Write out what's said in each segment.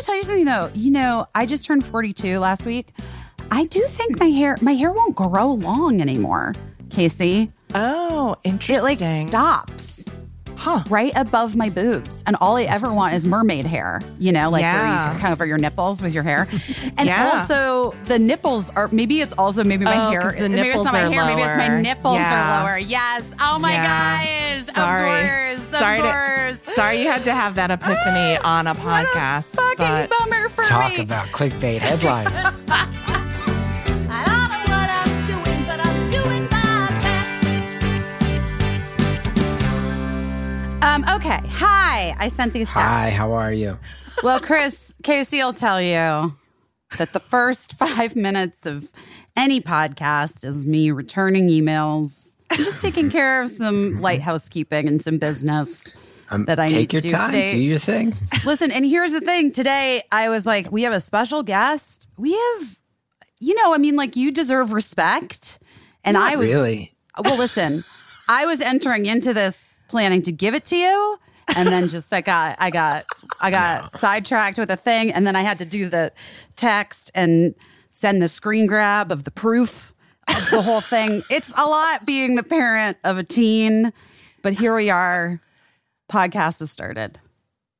to tell you something though. You know, I just turned 42 last week. I do think my hair my hair won't grow long anymore, Casey. Oh, interesting. It like stops Huh. right above my boobs, and all I ever want is mermaid hair. You know, like where Yeah. you can cover your nipples with your hair, and Yeah. also the nipples are. Maybe it's also maybe my Oh, hair. 'cause the maybe it's nipples not my are hair. Maybe it's my nipples Yeah. are lower. Yes. Oh my Yeah. gosh. Sorry. Of course. sorry, of to- course. sorry you had to have that epiphany on a What a podcast. fucking but bummer for Talk me. about clickbait headlines. Um, okay. Hi. I sent these texts. Hi, how are you? Well, Chris, Casey will tell you that the first five minutes of any podcast is me returning emails, and just taking care of some light housekeeping and some business Um, that I take need your to do. Take your time, today. do your thing. Listen, and here's the thing. Today, I was like, we have a special guest. We have, you know, I mean, like, you deserve respect. And Not I was really. well, listen, I was entering into this planning to give it to you. And then just I got I got I got sidetracked with a thing, and then I had to do the text and send the screen grab of the proof of the whole thing. It's a lot being the parent of a teen, but here we are. Podcast has started.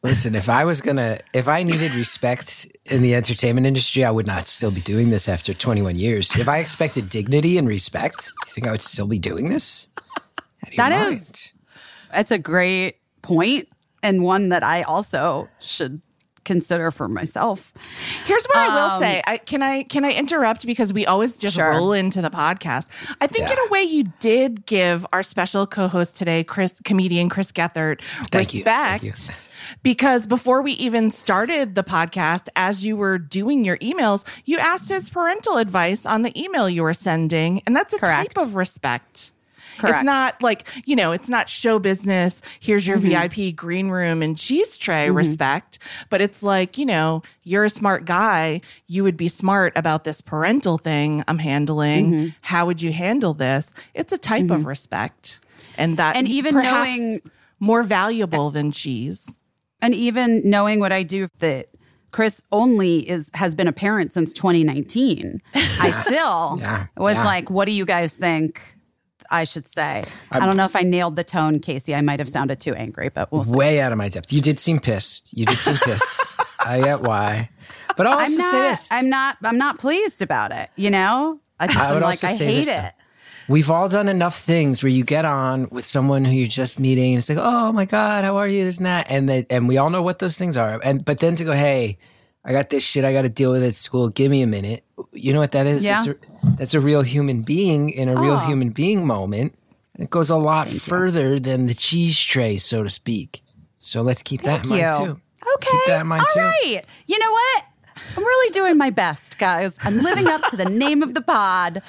Listen, if I was gonna, if I needed respect in the entertainment industry, I would not still be doing this after 21 years. If I expected dignity and respect, do you think I would still be doing this? Out of your That mind. is- It's a great point and one that I also should consider for myself. Here's what I will Um, say. I, can I can I interrupt because we always just Sure. roll into the podcast. I think Yeah. in a way you did give our special co-host today, Chris comedian Chris Gethard, Thank you. respect. Thank you. Because before we even started the podcast, as you were doing your emails, you asked his parental advice on the email you were sending. And that's a Correct. type of respect. Correct. It's not like, you know, it's not show business. Here's your mm-hmm. VIP green room and cheese tray mm-hmm. respect. But it's like, you know, you're a smart guy. You would be smart about this parental thing I'm handling. Mm-hmm. How would you handle this? It's a type of respect. And that, And even knowing- more valuable than cheese. And even knowing what I do that Chris only is has been a parent since 2019. I still Yeah, was yeah. like, what do you guys think I should say? I don't know if I nailed the tone, Casey. I might have sounded too angry, but we'll see. way out of my depth. You did seem pissed. You did seem pissed. I get why, but I'll also I'm not say this: I'm not I'm not pleased about it, you know? I just I would like also I say hate this, it. though. We've all done enough things where you get on with someone who you're just meeting, and it's like, "Oh my god, how are you?" This and that, and they, and we all know what those things are. And but then to go, "Hey, I got this shit I got to deal with at school. Give me a minute." You know what that is? Yeah. A, that's a real human being in a real Oh. human being moment. It goes a lot further than the cheese tray, so to speak. So let's keep that in Thank mind too. Okay. Keep that in mind All too. right. You know what? I'm really doing my best, guys. I'm living up to the name of the pod.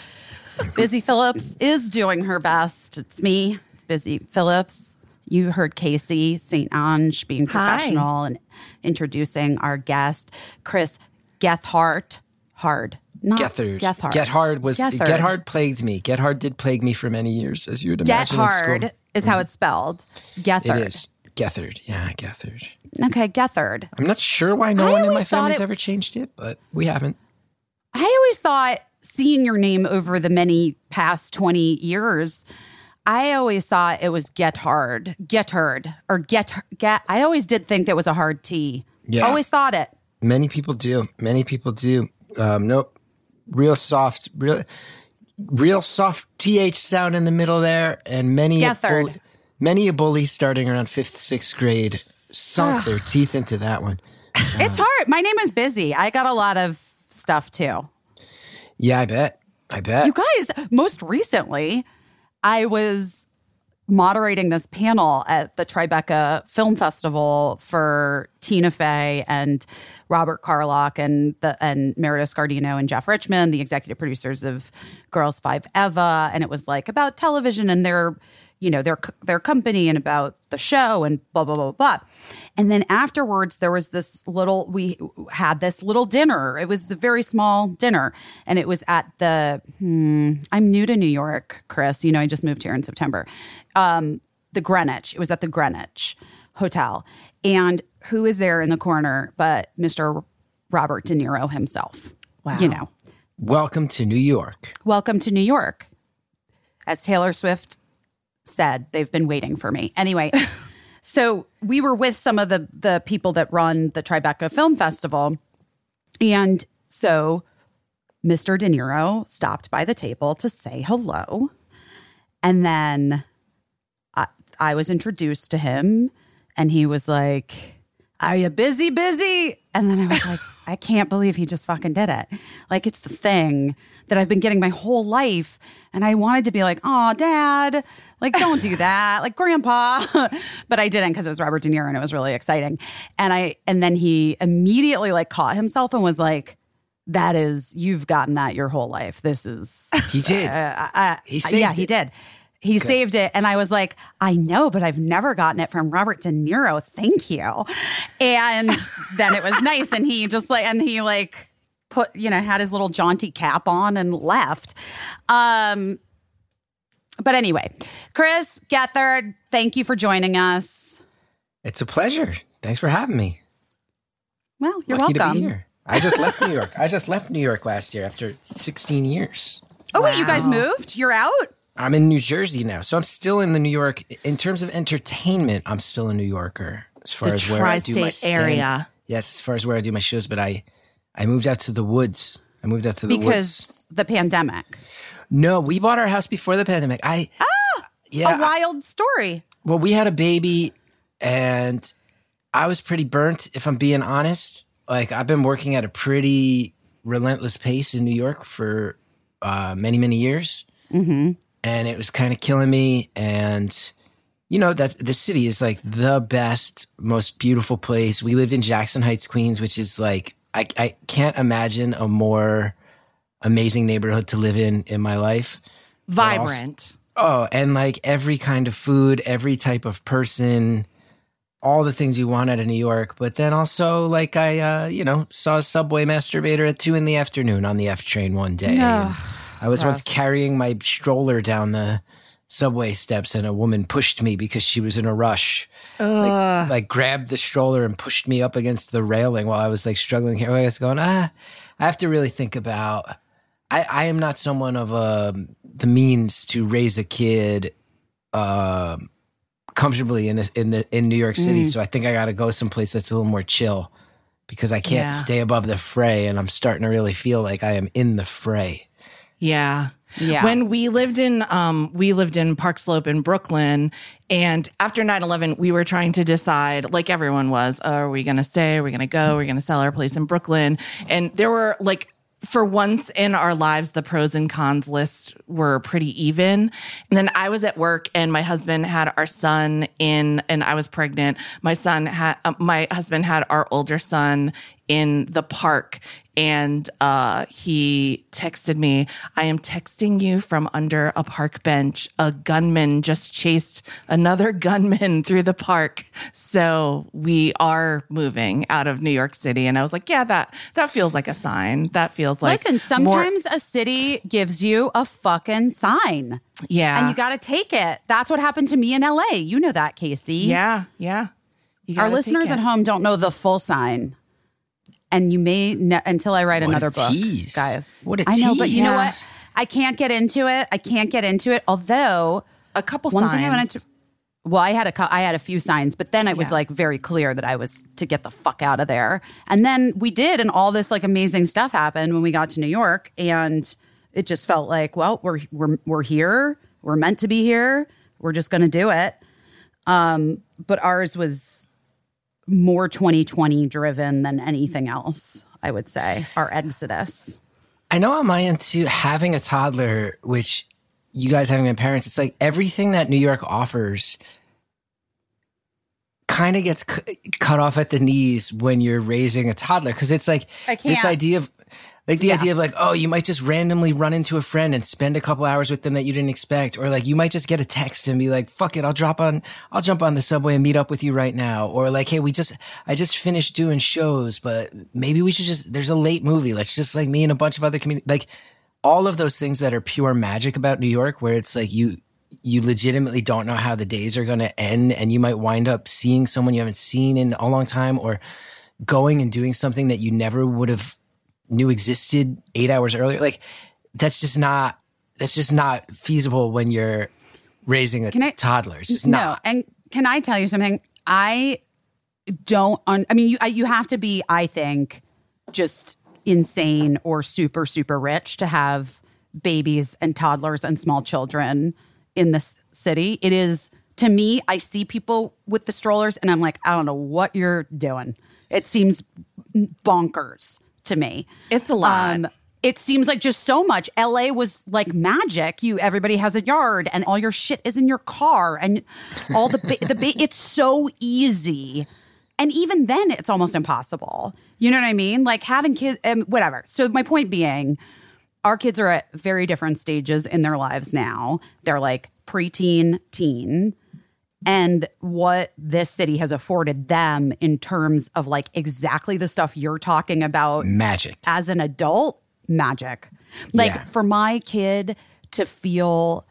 Busy Phillips is doing her best. It's me. It's Busy Phillips. You heard Casey St. Ange being Hi. professional and introducing our guest, Chris Gethard. Hard. Not Gethard. Gethard. Gethard was Gethard. Gethard plagued me. Gethard did plague me for many years, as you would imagine. Gethard is how it's spelled. Gethard. It is Gethard. Yeah, Gethard. Okay, Gethard. I'm not sure why no I one in my family's it- ever changed it, but we haven't. I always thought seeing your name over the many past 20 years, I always thought it was Gethard, Gethard, or get, get. I always did think that was a hard T. Yeah. Always thought it. Many people do. Many people do. Um, nope. Real soft, real, real soft th sound in the middle there, and many a Gethard. bully, many a bully starting around fifth, sixth grade sunk their teeth into that one. It's hard. My name is busy. I got a lot of stuff too. Yeah, I bet. I bet. You guys, most recently, I was moderating this panel at the Tribeca Film Festival for Tina Fey and Robert Carlock and the and Meredith Scardino and Jeff Richmond, the executive producers of Girls Five Eva, and it was like about television and their, you know, their their company and about the show and blah blah blah blah. And then afterwards, there was this little. We had this little dinner. It was a very small dinner, and it was at the. Hmm, I'm new to New York, Chris. You know, I just moved here in September. Um, the Greenwich. It was at the Greenwich hotel. And who is there in the corner but Mr. Robert De Niro himself? Wow. You know, Welcome to New York. welcome to New York. As Taylor Swift said, they've been waiting for me. Anyway, so we were with some of the the people that run the Tribeca Film Festival. And so Mr. De Niro stopped by the table to say hello. And then I, I was introduced to him, and he was like, Are you busy, busy? And then I was like, I can't believe he just fucking did it. Like, it's the thing that I've been getting my whole life. And I wanted to be like, Oh, dad, like, don't do that. Like, grandpa. but I didn't because it was Robert De Niro and it was really exciting. And I, and then he immediately like caught himself and was like, that is, you've gotten that your whole life. This is He did. uh, He uh, saved yeah, he did. He saved it. And I was like, I know, but I've never gotten it from Robert De Niro. Thank you. And then it was nice. And he just like, and he like put, you know, had his little jaunty cap on and left. Um, but anyway, Chris Gethard, thank you for joining us. It's a pleasure. Thanks for having me. Well, you're Lucky to welcome. be here. I just left New York. I just left New York last year after 16 years. Oh, wait, you guys moved? You're out? I'm in New Jersey now, so I'm still in the New York. In terms of entertainment, I'm still a New Yorker as far The as where I do my area. Yes, as far as where I do my shows, but I, I moved out to the woods. I moved out to the woods. Because the pandemic. No, we bought our house before the pandemic. I ah, yeah. A wild story. Well, we had a baby, and I was pretty burnt. If I'm being honest, like I've been working at a pretty relentless pace in New York for uh, many, many years, mm-hmm. And it was kind of killing me. And you know that the city is like the best, most beautiful place. We lived in Jackson Heights, Queens, which is like I, I can't imagine a more amazing neighborhood to live in in my life. Vibrant. Oh, and like every kind of food, every type of person, all the things you want out of New York. But then also, like, I, uh, you know, saw a subway masturbator at two in the afternoon on the F train one day. And I was once carrying my stroller down the subway steps, and a woman pushed me because she was in a rush. Like, like, grabbed the stroller and pushed me up against the railing while I was like struggling here. I was going, ah, I have to really think about. I, I am not someone of uh, the means to raise a kid um, comfortably in this, in the in New York City. So I think I got to go someplace that's a little more chill because I can't Yeah. stay above the fray, and I'm starting to really feel like I am in the fray. Yeah. Yeah. When we lived in um we lived in Park Slope in Brooklyn and after 9/11 we were trying to decide like everyone was, oh, are we going to stay? Are we going to go? Are we going to sell our place in Brooklyn? And there were like for once in our lives, the pros and cons list were pretty even. And then I was at work and my husband had our son in, and I was pregnant. My son had, uh, my husband had our older son in the park and uh, he texted me, I am texting you from under a park bench. A gunman just chased another gunman through the park. So we are moving out of New York City. And I was like, yeah, that, that feels like a sign. That feels like Listen, more- sometimes a city gives you a fucking sign. yeah. And you got to take it. That's what happened to me in LA. You know that, Casey. yeah. Yeah. Our listeners at home don't know the full sign. And you may, ne- until I write What a another book, tease. guys. What a tease. I know, but you know what? I can't get into it. I can't get into it. Although, a couple one signs. thing I wanted to. Well, I had a cou- I had a few signs, but then it was Yeah. like very clear that I was to get the fuck out of there. And then we did, and all this like amazing stuff happened when we got to New York, and it just felt like, well, we're we're we're here. We're meant to be here. We're just going to do it. Um, but ours was more 2020 driven than anything else. I would say our exodus. I know I'm into having a toddler, which you guys having been parents, it's like everything that New York offers kind of gets cu- cut off at the knees when you're raising a toddler. Cause it's like I this can't. idea of like the idea of like, oh, you might just randomly run into a friend and spend a couple hours with them that you didn't expect. Or like you might just get a text and be like, fuck it, I'll drop on, I'll jump on the subway and meet up with you right now. Or like, hey, we just, I just finished doing shows, but maybe we should just, there's a late movie. Let's just like me and a bunch of other community, like all of those things that are pure magic about New York, where it's like you, you legitimately don't know how the days are going to end and you might wind up seeing someone you haven't seen in a long time or going and doing something that you never would have knew existed 8 hours earlier like that's just not that's just not feasible when you're raising a I- toddler it's just no, not and can I tell you something? I don't. Un- I mean, you I, you have to be, I think, just insane or super super rich to have babies and toddlers and small children in this city. It is to me. I see people with the strollers, and I'm like, I don't know what you're doing. It seems bonkers to me. It's a lot. Um, it seems like just so much. LA was like magic. You everybody has a yard and all your shit is in your car and all the the ba- it's so easy. And even then it's almost impossible. You know what I mean? Like having kids um, whatever. So my point being our kids are at very different stages in their lives now. They're like preteen, teen and what this city has afforded them in terms of like exactly the stuff you're talking about magic. as an adult magic. Like Yeah. for my kid to feel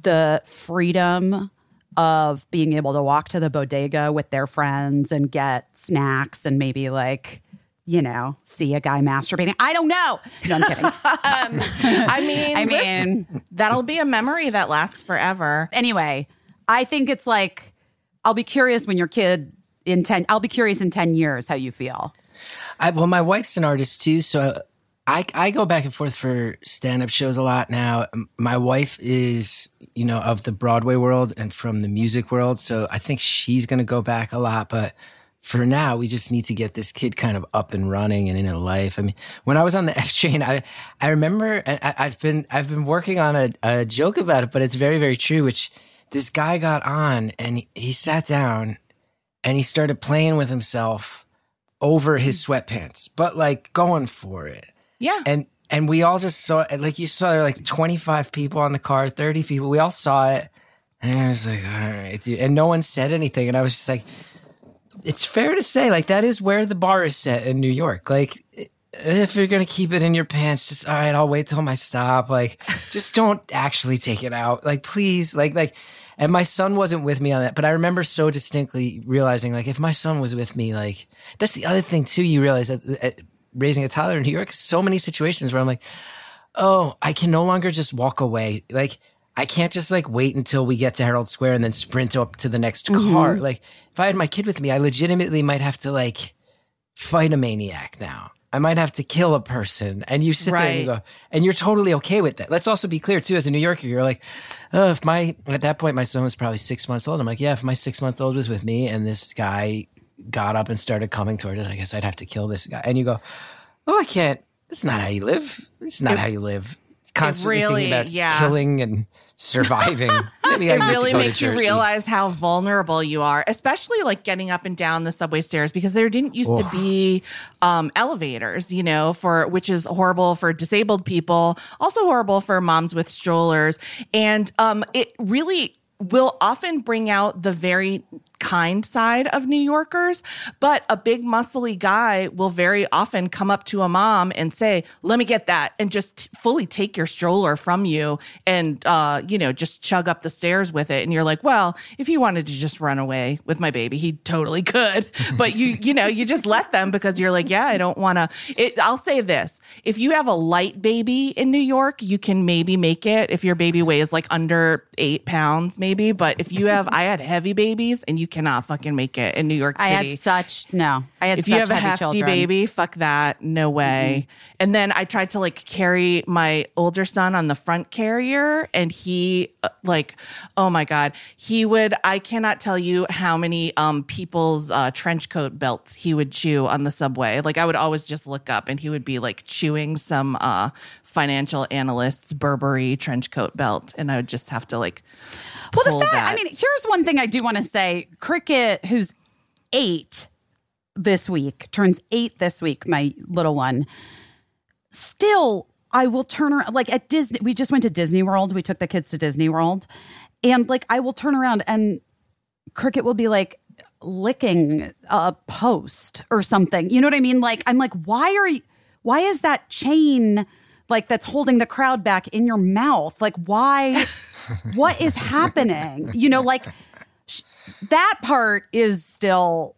the freedom of being able to walk to the bodega with their friends and get snacks and maybe like you know see a guy masturbating. I don't know. No i'm kidding. Um, I mean, i listen, mean that'll be a memory that lasts forever. anyway i think it's like i'll be curious when your kid in 10 i'll be curious in 10 years how you feel I, well, my wife's an artist too, so I I go back and forth for stand up shows a lot now. My wife is you know of the Broadway world and from the music world, so I think she's going to go back a lot. But for now, we just need to get this kid kind of up and running and in a life. I mean, when I was on the F train, I I remember and I, I've been I've been working on a, a joke about it, but it's very very true. Which this guy got on and he, he sat down and he started playing with himself over his mm. sweatpants, but like going for it. Yeah. And and we all just saw it. Like you saw, there were like 25 people on the car, 30 people. We all saw it. And I was like, all right. dude. And no one said anything. And I was just like, it's fair to say, like, that is where the bar is set in New York. Like, if you're going to keep it in your pants, just, all right, I'll wait till my stop. Like, just don't actually take it out. Like, please. Like, like, and my son wasn't with me on that, but I remember so distinctly realizing, like, if my son was with me, like, that's the other thing too. You realize that uh, raising a toddler in New York, so many situations where I'm like, oh, I can no longer just walk away. Like, I can't just like wait until we get to Herald Square and then sprint up to the next car. Like, if I had my kid with me, I legitimately might have to like fight a maniac now. I might have to kill a person. And you sit there and you go, and you're totally okay with that. Let's also be clear too, as a New Yorker, you're like, oh, if my, at that point, my son was probably six months old. I'm like, yeah, if my six month old was with me and this guy got up and started coming toward us, I guess I'd have to kill this guy. And you go, oh, I can't, that's not how you live. It's not how you live. Constantly really- thinking about yeah. killing and surviving. Maybe I it to really makes you realize how vulnerable you are, especially like getting up and down the subway stairs because there didn't used to be um, elevators, you know, for which is horrible for disabled people, also horrible for moms with strollers, and um, it really will often bring out the very kind side of New Yorkers, but a big muscly guy will very often come up to a mom and say, "Let me get that," and just fully take your stroller from you and uh, you know, just chug up the stairs with it. And you're like, "Well, if he wanted to just run away with my baby, he totally could." But you you know, you just let them because you're like, "Yeah, I don't want to." I'll say this. If you have a light baby in New York, you can maybe make it if your baby weighs like under 8 pounds maybe, but if you have I had heavy babies and you cannot fucking make it in New York City. i had such no i had if such you have a hefty children. baby, fuck that. No way. And then I tried to like carry my older son on the front carrier and he uh, like oh my god, he would I cannot tell you how many um people's uh trench coat belts he would chew on the subway. Like I would always just look up and he would be like chewing some uh financial analyst's Burberry trench coat belt and I would just have to like Well, the fact, that. I mean, here's one thing I do want to say. Cricket, who's eight this week, turns eight this week, my little one. Still, I will turn around, like at Disney, we just went to Disney World. We took the kids to Disney World. And like, I will turn around and Cricket will be like, licking a post or something. You know what I mean? Like, I'm like, why are you, why is that chain like that's holding the crowd back in your mouth. Like, why? what is happening? You know, like that part is still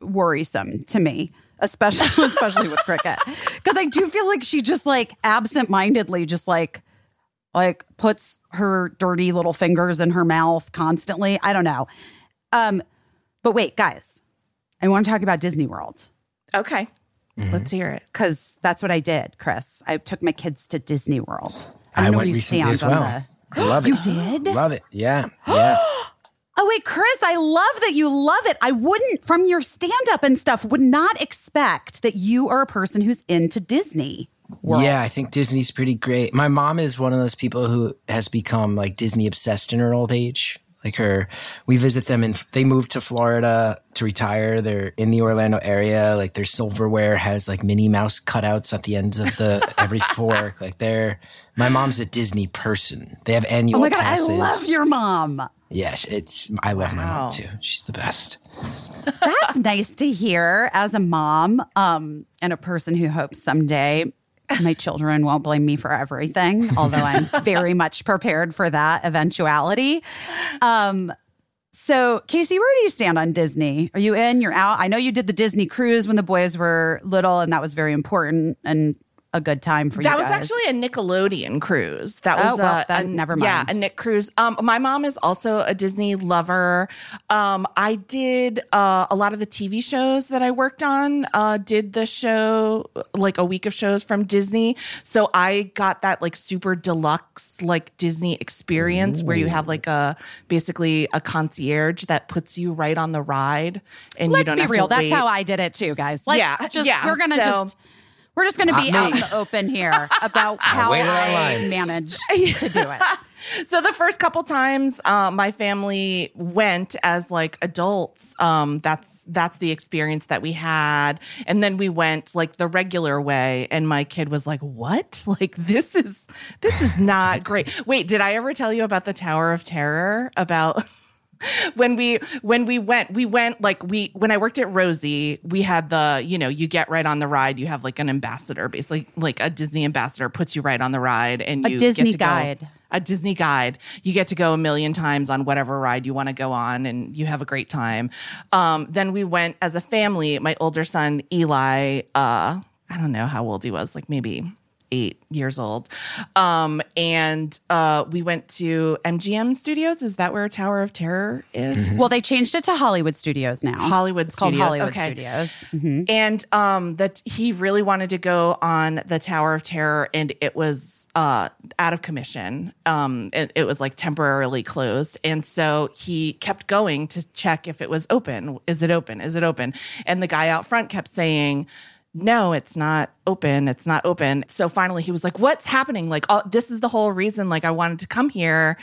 worrisome to me, especially especially with cricket, because I do feel like she just like absentmindedly just like like puts her dirty little fingers in her mouth constantly. I don't know. Um, but wait, guys, I want to talk about Disney World Okay. Mm-hmm. Let's hear it. because that's what I did, Chris. I took my kids to Disney World. I I don't know where went you recently stand as well. on I love it You did? Love it. Yeah. Yeah. Oh wait, Chris, I love that you love it. I wouldn't from your stand up and stuff would not expect that you are a person who's into Disney. World. Yeah, I think Disney's pretty great. My mom is one of those people who has become like Disney obsessed in her old age. Like her, we visit them and they moved to Florida to retire. They're in the Orlando area. Like their silverware has like Minnie Mouse cutouts at the ends of the every fork. Like they're, my mom's a Disney person. They have annual Oh my god, passes. I love your mom. Yeah, it's, I love my mom too. She's the best. That's nice to hear as a mom um, and a person who hopes someday my children won't blame me for everything, although I'm very much prepared for that eventuality. Um, so, Casey, where do you stand on Disney? Are you in? You're out? I know you did the Disney cruise when the boys were little, and that was very important and a good time for you. That was actually a Nickelodeon cruise. That Oh, was well, a, then a- never mind. Yeah, a Nick cruise. Um, my mom is also a Disney lover. Um, I did uh, a lot of the TV shows that I worked on. Uh, did the show like a week of shows from Disney, so I got that like super deluxe like Disney experience where you have like a basically a concierge that puts you right on the ride, and you Let's don't be real. That's how I did it too, guys. Let's Yeah, just yeah, we're gonna so- just we're just gonna be Not out in the open here about how I managed to do it. so the first couple times uh, my family went as like adults um, that's that's the experience that we had. And then we went like the regular way and my kid was like what? Like this is this is not great. Wait did i ever tell you about the tower of terror about when we when we went we went like we when i worked at rosie we had the you know you get right on the ride you have like an ambassador basically like a disney ambassador puts you right on the ride and A you Disney get to go- guide. a Disney guide. You get to go a million times on whatever ride you want to go on, and you have a great time. Um, then we went as a family. My older son Eli, uh, I don't know how old he was, like maybe eight years old. Um, and uh, we went to MGM Studios. Is that where Tower of Terror is? Well, they changed it to Hollywood Studios now. Hollywood It's called Hollywood Okay. Studios. Mhm. and um that he really wanted to go on the tower of terror and it was uh out of commission um it, it was like temporarily closed and so he kept going to check if it was open is it open is it open and the guy out front kept saying no, it's not open. It's not open. So finally he was like, what's happening? Like, oh, this is the whole reason, like, I wanted to come here.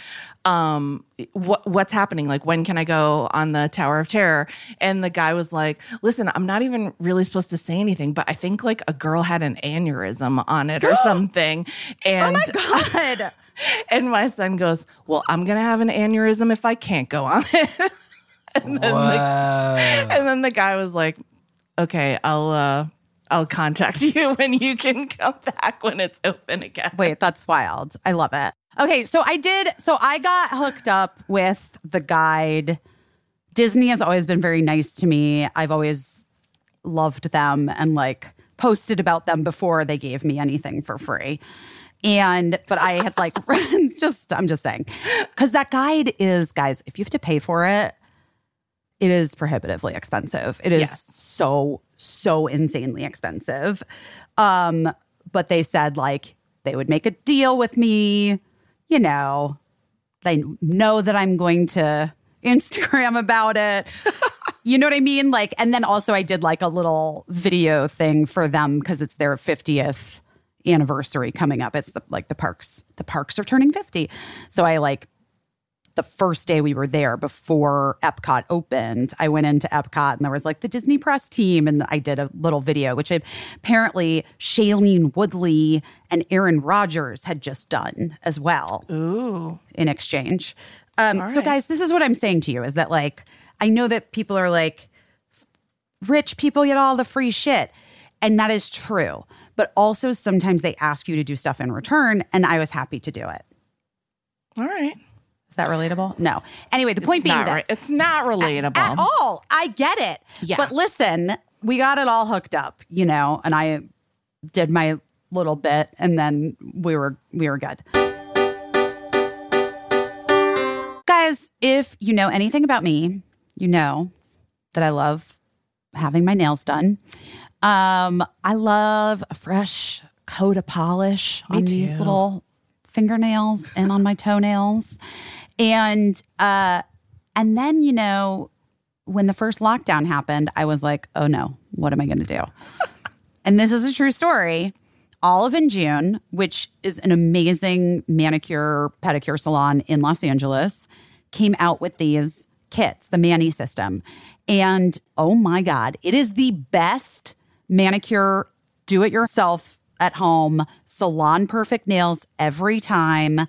Um, what, what's happening? Like, when can I go on the Tower of Terror? And the guy was like, listen, I'm not even really supposed to say anything, but I think like a girl had an aneurysm on it or something. And God. and my son goes, well, I'm going to have an aneurysm if I can't go on it. and then the and then the guy was like, "Okay, I'll uh I'll contact you when you can come back when it's open again." Wait, that's wild. I love it. Okay, so I did. So I got hooked up with the guide. Disney has always been very nice to me. I've always loved them and like posted about them before they gave me anything for free. And, but I had like, just, I'm just saying, because that guide is, guys, if you have to pay for it, it is prohibitively expensive. It is Yes. So, so insanely expensive. Um, but they said like they would make a deal with me, you know, they know that I'm going to Instagram about it. you know what I mean? Like, and then also I did like a little video thing for them because it's their 50th anniversary coming up. It's the like the parks, the parks are turning 50. So I like the first day we were there before Epcot opened, I went into Epcot and there was like the Disney press team and I did a little video, which apparently Shailene Woodley and Aaron Rodgers had just done as well Ooh. in exchange. Um, So, right. guys, this is what I'm saying to you is that like, I know that people are like, rich people get all the free shit. And that is true. But also sometimes they ask you to do stuff in return, and I was happy to do it. All right. Is that relatable? No. Anyway, the point it's being this. It's not relatable. at all. I get it. Yeah. But listen, we got it all hooked up, you know, and I did my little bit and then we were we were good. Guys, if you know anything about me, you know that I love having my nails done. Um, I love a fresh coat of polish on these little fingernails and on my toenails. And uh and then, you know, when the first lockdown happened, I was like, oh no, what am I going to do? and this is a true story. Olive and June, which is an amazing manicure pedicure salon in Los Angeles, came out with these kits, the Mani system. And oh my God, it is the best manicure, do it yourself at home, salon perfect nails every time.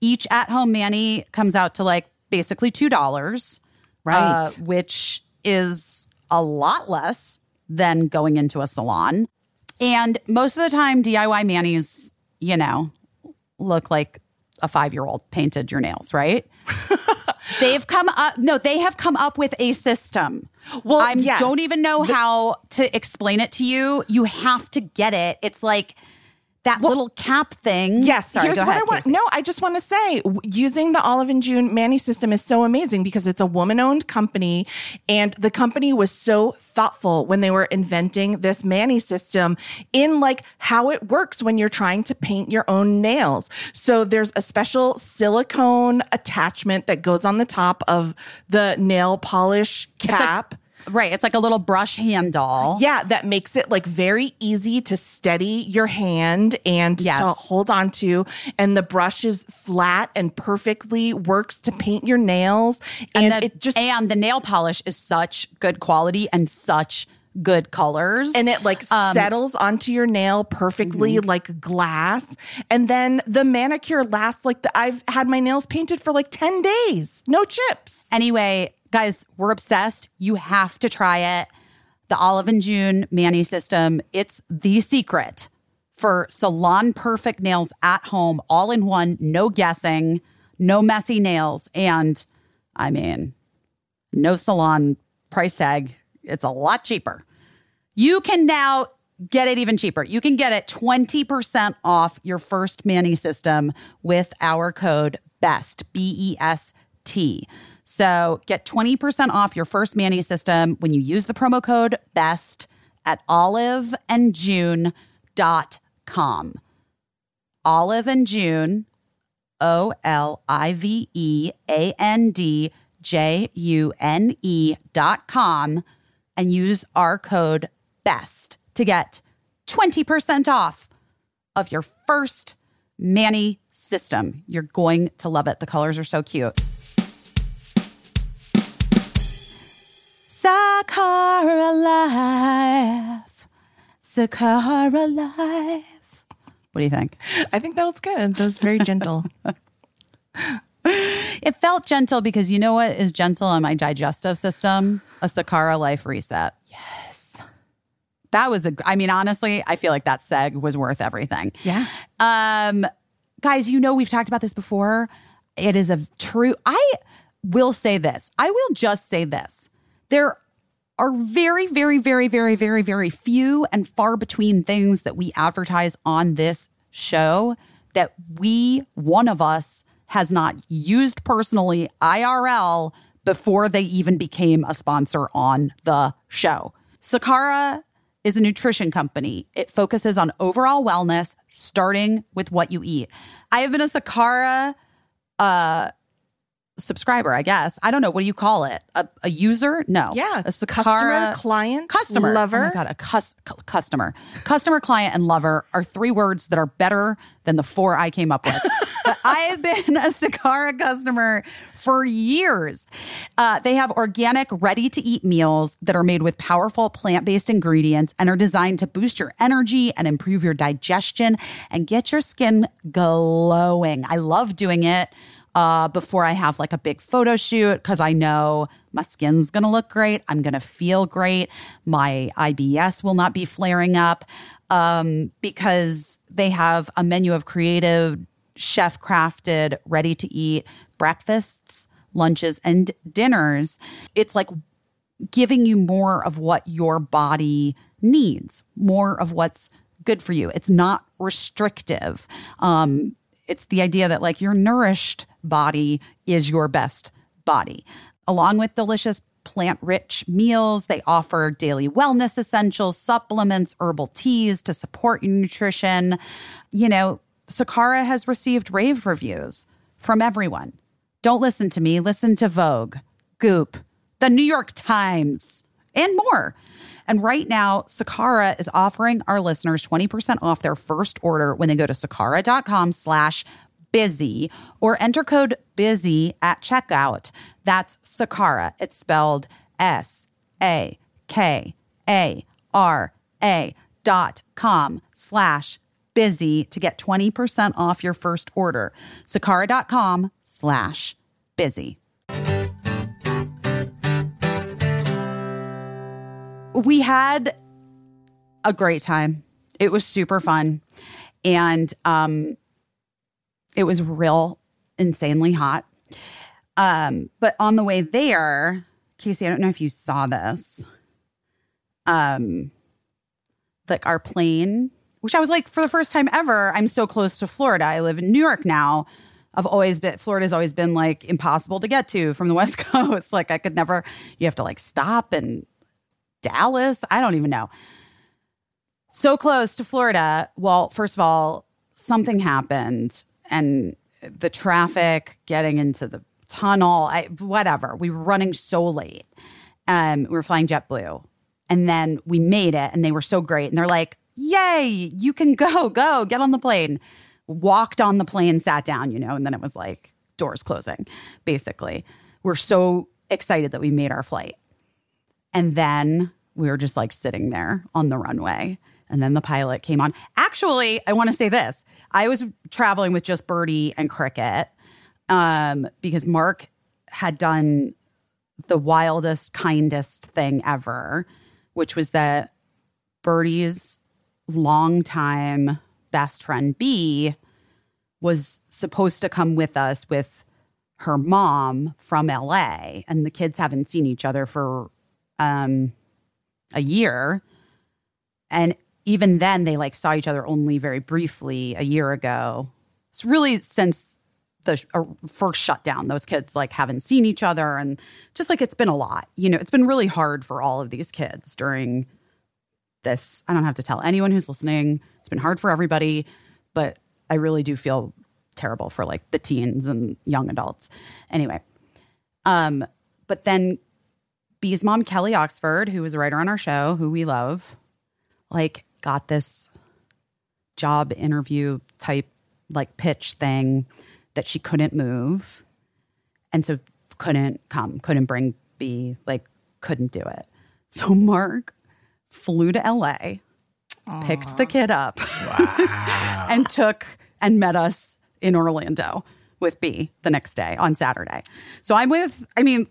Each at home Mani comes out to like basically $2 Right. uh, which is a lot less than going into a salon. And most of the time, DIY manis, you know, look like a five year old painted your nails, right? They've come up, no, they have come up with a system. Well, I yes. don't even know how to explain it to you. You have to get it. It's like that little cap thing. Yes, Sorry, here's go what ahead, I want. Casey. No, I just want to say using the Olive and June Mani system is so amazing because it's a woman owned company. And the company was so thoughtful when they were inventing this Mani system in like how it works when you're trying to paint your own nails. So there's a special silicone attachment that goes on the top of the nail polish cap. Right. It's like a little brush handle. Yeah, that makes it like very easy to steady your hand and Yes. to hold on to. And the brush is flat and perfectly works to paint your nails. And, the, it just and the nail polish is such good quality and such good colors. and it like Um, settles onto your nail perfectly mm-hmm. like glass. And then the manicure lasts like the, I've had my nails painted for like 10 days. No chips. anyway, guys, we're obsessed. You have to try it. The Olive and June Mani system. It's the secret for salon perfect nails at home, all in one, no guessing, no messy nails. And I mean, no salon price tag. It's a lot cheaper. You can now get it even cheaper. You can get it 20% off your first Mani system with our code BEST, B E S T. So get 20% off your first Mani system when you use the promo code BEST at oliveandjune.com. Olive and June, O L I V E A N D J U N E dot com and use our code BEST to get 20% off of your first Mani system. You're going to love it. The colors are so cute. Sakara Life. Sakara Life. What do you think? I think that was good. That was very gentle. It felt gentle because you know what is gentle on my digestive system? A Sakara Life reset. Yes. That was a, I mean, honestly, I feel like that seg was worth everything. Yeah. Um, guys, you know, we've talked about this before. It is a true, I will say this. I will just say this. There are very, very, very, very, very, very few and far between things that we advertise on this show that we, one of us, has not used personally IRL before they even became a sponsor on the show. Sakara is a nutrition company. It focuses on overall wellness, starting with what you eat. I have been a Sakara uh, subscriber, I guess. I don't know. What do you call it? A, a user? No. Yeah. A Sakara Customer, client, customer, lover. Oh my god, a cus- cu- customer, customer, client, and lover are three words that are better than the four I came up with. I have been a Sakara customer for years. Uh, they have organic, ready to eat meals that are made with powerful plant based ingredients and are designed to boost your energy and improve your digestion and get your skin glowing. I love doing it uh, before I have like a big photo shoot because I know my skin's gonna look great. I'm gonna feel great. My IBS will not be flaring up um, because they have a menu of creative, chef crafted, ready to eat breakfasts, lunches, and dinners. It's like giving you more of what your body needs, more of what's good for you. It's not restrictive. Um, it's the idea that like you're nourished body is your best body. Along with delicious plant rich meals, they offer daily wellness essentials, supplements, herbal teas to support your nutrition. You know, Sakara has received rave reviews from everyone. Don't listen to me, listen to Vogue, Goop, the New York Times, and more. And right now, Sakara is offering our listeners 20% off their first order when they go to sakara.com slash busy or enter code busy at checkout. That's Sakara. It's spelled S A K A R A dot com slash busy to get 20% off your first order. Sakara.com slash busy. we had a great time. It was super fun. And um it was real insanely hot. Um, but on the way there, Casey, I don't know if you saw this. Um like our plane, which I was like, for the first time ever, I'm so close to Florida. I live in New York now. I've always been Florida's always been like impossible to get to from the West Coast. Like I could never you have to like stop and Dallas. I don't even know. So close to Florida. Well, first of all, something happened and the traffic getting into the tunnel, I, whatever. We were running so late. Um, we were flying JetBlue. And then we made it and they were so great. And they're like, yay, you can go, go, get on the plane. Walked on the plane, sat down, you know, and then it was like doors closing, basically. We're so excited that we made our flight. And then we were just like sitting there on the runway. And then the pilot came on. Actually, I want to say this I was traveling with just Birdie and Cricket um, because Mark had done the wildest, kindest thing ever, which was that Birdie's longtime best friend, B, was supposed to come with us with her mom from LA. And the kids haven't seen each other for um, a year. And even then, they like saw each other only very briefly a year ago. It's really since the uh, first shutdown, those kids like haven't seen each other. And just like it's been a lot, you know, it's been really hard for all of these kids during this. I don't have to tell anyone who's listening. It's been hard for everybody, but I really do feel terrible for like the teens and young adults. Anyway, um, but then B's mom, Kelly Oxford, who was a writer on our show, who we love, like got this job interview type like pitch thing that she couldn't move. And so couldn't come, couldn't bring B, like couldn't do it. So Mark flew to LA, picked the kid up, and took and met us in Orlando with B the next day on Saturday. So I'm with, I mean,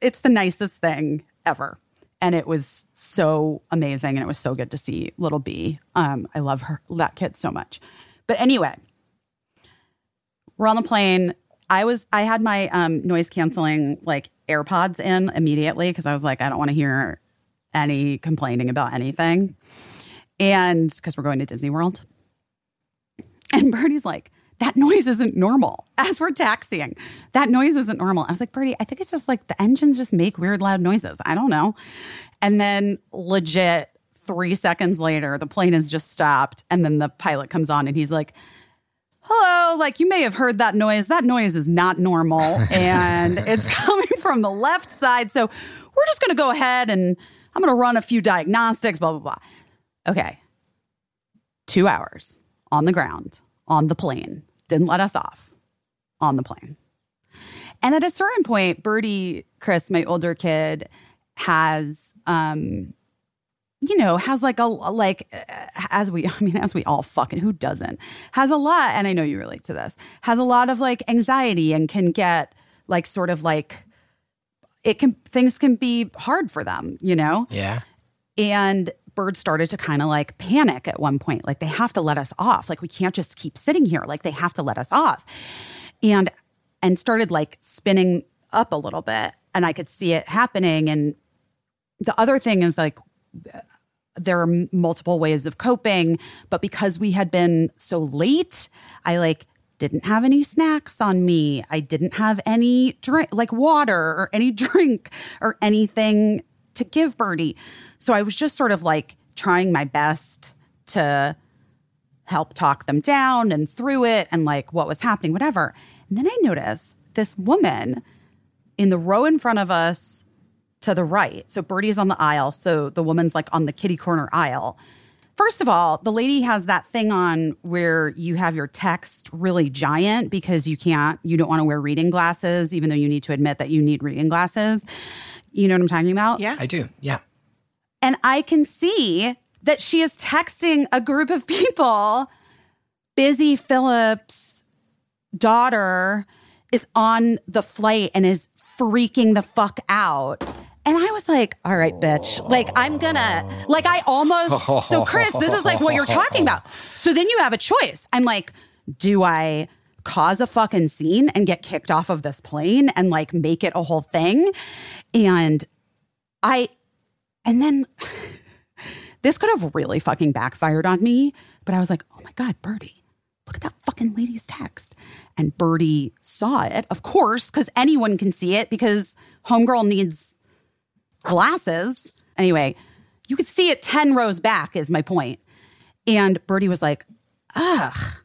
it's the nicest thing ever. And it was so amazing. And it was so good to see little B. Um, I love her, that kid so much. But anyway, we're on the plane. I was, I had my um, noise canceling like AirPods in immediately because I was like, I don't want to hear any complaining about anything. And because we're going to Disney World. And Birdie's like, that noise isn't normal as we're taxiing. That noise isn't normal. I was like, Birdie, I think it's just like the engines just make weird, loud noises. I don't know. And then, legit, three seconds later, the plane has just stopped. And then the pilot comes on and he's like, Hello, like you may have heard that noise. That noise is not normal and it's coming from the left side. So we're just going to go ahead and I'm going to run a few diagnostics, blah, blah, blah. Okay. Two hours on the ground, on the plane didn't let us off on the plane. And at a certain point, Birdie, Chris, my older kid, has um you know, has like a like as we I mean as we all fucking who doesn't has a lot and I know you relate to this. Has a lot of like anxiety and can get like sort of like it can things can be hard for them, you know? Yeah. And Bird started to kind of like panic at one point. Like they have to let us off. Like we can't just keep sitting here. Like they have to let us off. And and started like spinning up a little bit. And I could see it happening. And the other thing is like there are multiple ways of coping, but because we had been so late, I like didn't have any snacks on me. I didn't have any drink, like water or any drink or anything to give Birdie. So I was just sort of like trying my best to help talk them down and through it and like what was happening, whatever. And then I noticed this woman in the row in front of us to the right. So Birdie's on the aisle. So the woman's like on the kitty corner aisle. First of all, the lady has that thing on where you have your text really giant because you can't, you don't want to wear reading glasses, even though you need to admit that you need reading glasses. You know what I'm talking about? Yeah. I do. Yeah. And I can see that she is texting a group of people. Busy Philipps' daughter is on the flight and is freaking the fuck out. And I was like, all right, bitch. Like, I'm gonna, like, I almost, so Chris, this is like what you're talking about. So then you have a choice. I'm like, do I cause a fucking scene and get kicked off of this plane and like make it a whole thing? And I, and then this could have really fucking backfired on me, but I was like, oh my God, Birdie, look at that fucking lady's text. And Birdie saw it, of course, because anyone can see it because Homegirl needs glasses. Anyway, you could see it 10 rows back, is my point. And Birdie was like, ugh,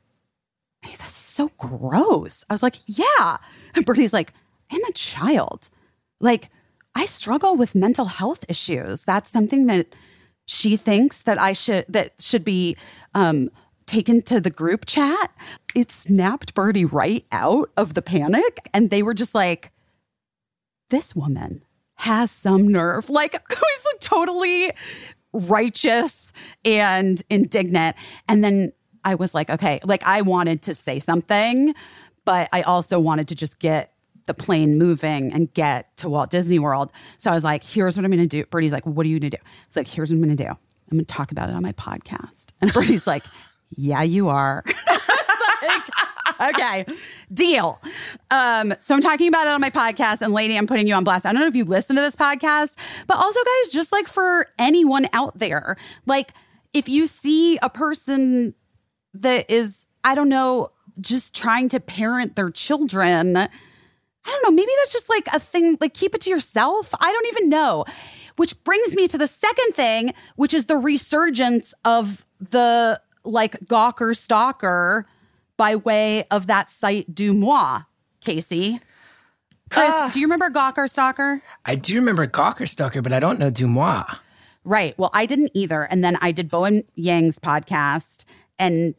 hey, that's so gross. I was like, yeah. And Birdie's like, I'm a child. Like, I struggle with mental health issues. That's something that she thinks that I should that should be um, taken to the group chat. It snapped Birdie right out of the panic, and they were just like, "This woman has some nerve." Like, who's totally righteous and indignant, and then I was like, okay, like I wanted to say something, but I also wanted to just get the plane moving and get to Walt Disney World. So I was like, here's what I'm going to do. Birdie's like, what are you going to do? It's like, here's what I'm going to do. I'm going to talk about it on my podcast. And Birdie's like, yeah, you are. Okay, deal. Um, so I'm talking about it on my podcast, and lady, I'm putting you on blast. I don't know if you listen to this podcast, but also, guys, just like for anyone out there, like if you see a person that is, I don't know, just trying to parent their children. I don't know, maybe that's just like a thing, like keep it to yourself. I don't even know. Which brings me to the second thing, which is the resurgence of the like Gawker Stalker by way of that site Du Moi, Caissie. Chris, ah. do you remember Gawker Stalker? I do remember Gawker Stalker, but I don't know DeuxMoi. Right. Well, I didn't either. And then I did Bowen Yang's podcast and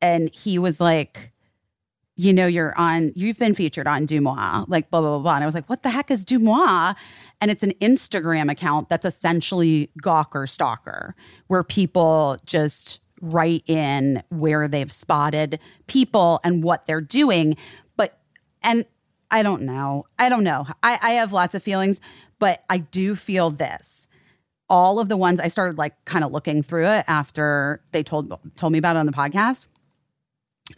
and he was like, you know, you're on, you've been featured on DeuxMoi, like blah, blah, blah, blah. And I was like, what the heck is DeuxMoi? And it's an Instagram account that's essentially Gawker Stalker, where people just write in where they've spotted people and what they're doing. But, and I don't know. I don't know. I, I have lots of feelings, but I do feel this all of the ones I started like kind of looking through it after they told told me about it on the podcast.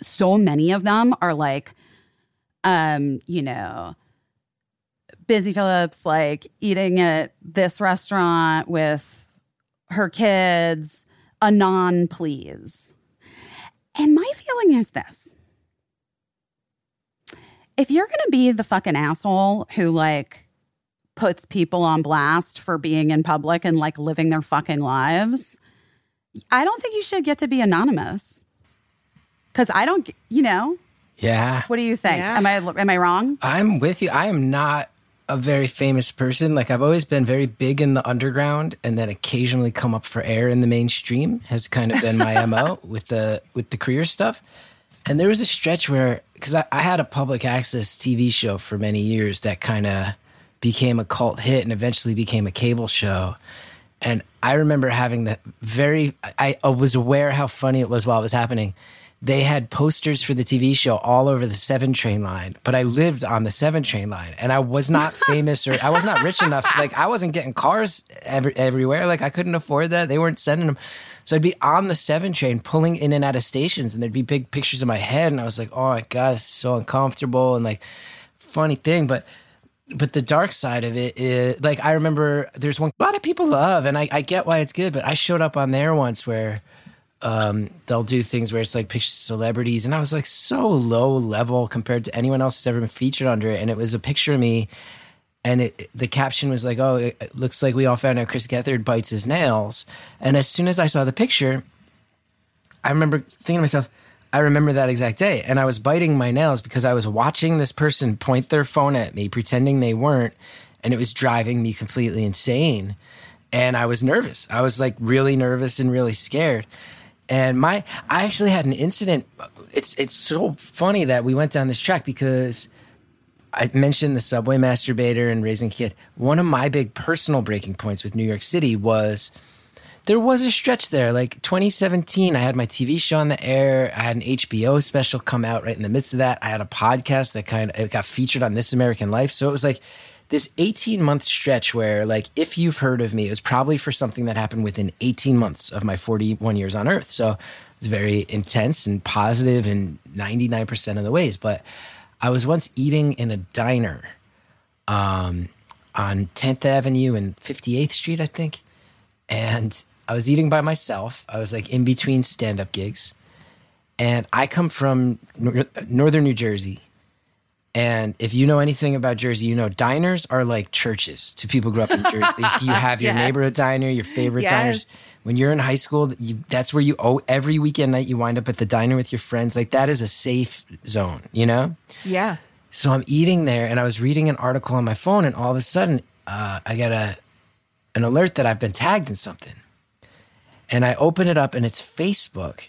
So many of them are like, um, you know, Busy Philipps like eating at this restaurant with her kids, a non please. And my feeling is this. If you're to be the fucking asshole who like puts people on blast for being in public and like living their fucking lives, I don't think you should get to be anonymous. Cause I don't, you know, Yeah. what do you think? Yeah. Am I am I wrong? I'm with you. I am not a very famous person. Like I've always been very big in the underground and then occasionally come up for air in the mainstream has kind of been my MO with the with the career stuff. And there was a stretch where because I, I had a public access TV show for many years that kind of became a cult hit and eventually became a cable show. And I remember having the very, I, I was aware how funny it was while it was happening. They had posters for the TV show all over the seven train line, but I lived on the seven train line and I was not famous or I was not rich enough. Like I wasn't getting cars every, everywhere. Like I couldn't afford that. They weren't sending them. So I'd be on the seven train pulling in and out of stations and there'd be big pictures of my head. And I was like, oh my God, it's so uncomfortable. And like, funny thing, but but the dark side of it is like I remember there's one a lot of people love, and I, I get why it's good, but I showed up on there once where um, they'll do things where it's like pictures of celebrities, and I was like so low level compared to anyone else who's ever been featured under it, and it was a picture of me. And it, the caption was like, "Oh, it it looks like we all found out Chris Gethard bites his nails." And as soon as I saw the picture, I remember thinking to myself, I remember that exact day. And I was biting my nails because I was watching this person point their phone at me, pretending they weren't. And it was driving me completely insane. And I was nervous. I was like really nervous and really scared. And my, I actually had an incident. It's, it's so funny that we went down this track because I mentioned the subway masturbator and raising kid. One of my big personal breaking points with New York City was there was a stretch there, like 2017. I had my TV show on the air. I had an HBO special come out right in the midst of that. I had a podcast that kind of it got featured on This American Life. So it was like this 18 month stretch where, like, if you've heard of me, it was probably for something that happened within 18 months of my 41 years on Earth. So it was very intense and positive in 99% of the ways. But I was once eating in a diner um, on 10th Avenue and 58th Street, I think. And I was eating by myself. I was like in between stand up gigs. And I come from nor- northern New Jersey. And if you know anything about Jersey, you know diners are like churches to people who grew up in Jersey. you have your Yes. neighborhood diner, your favorite Yes. diners. When you're in high school, you, that's where you oh every weekend night you wind up at the diner with your friends. Like that is a safe zone, you know? Yeah. So I'm eating there, and I was reading an article on my phone, and all of a sudden, uh, I get a an alert that I've been tagged in something. And I open it up, and it's Facebook,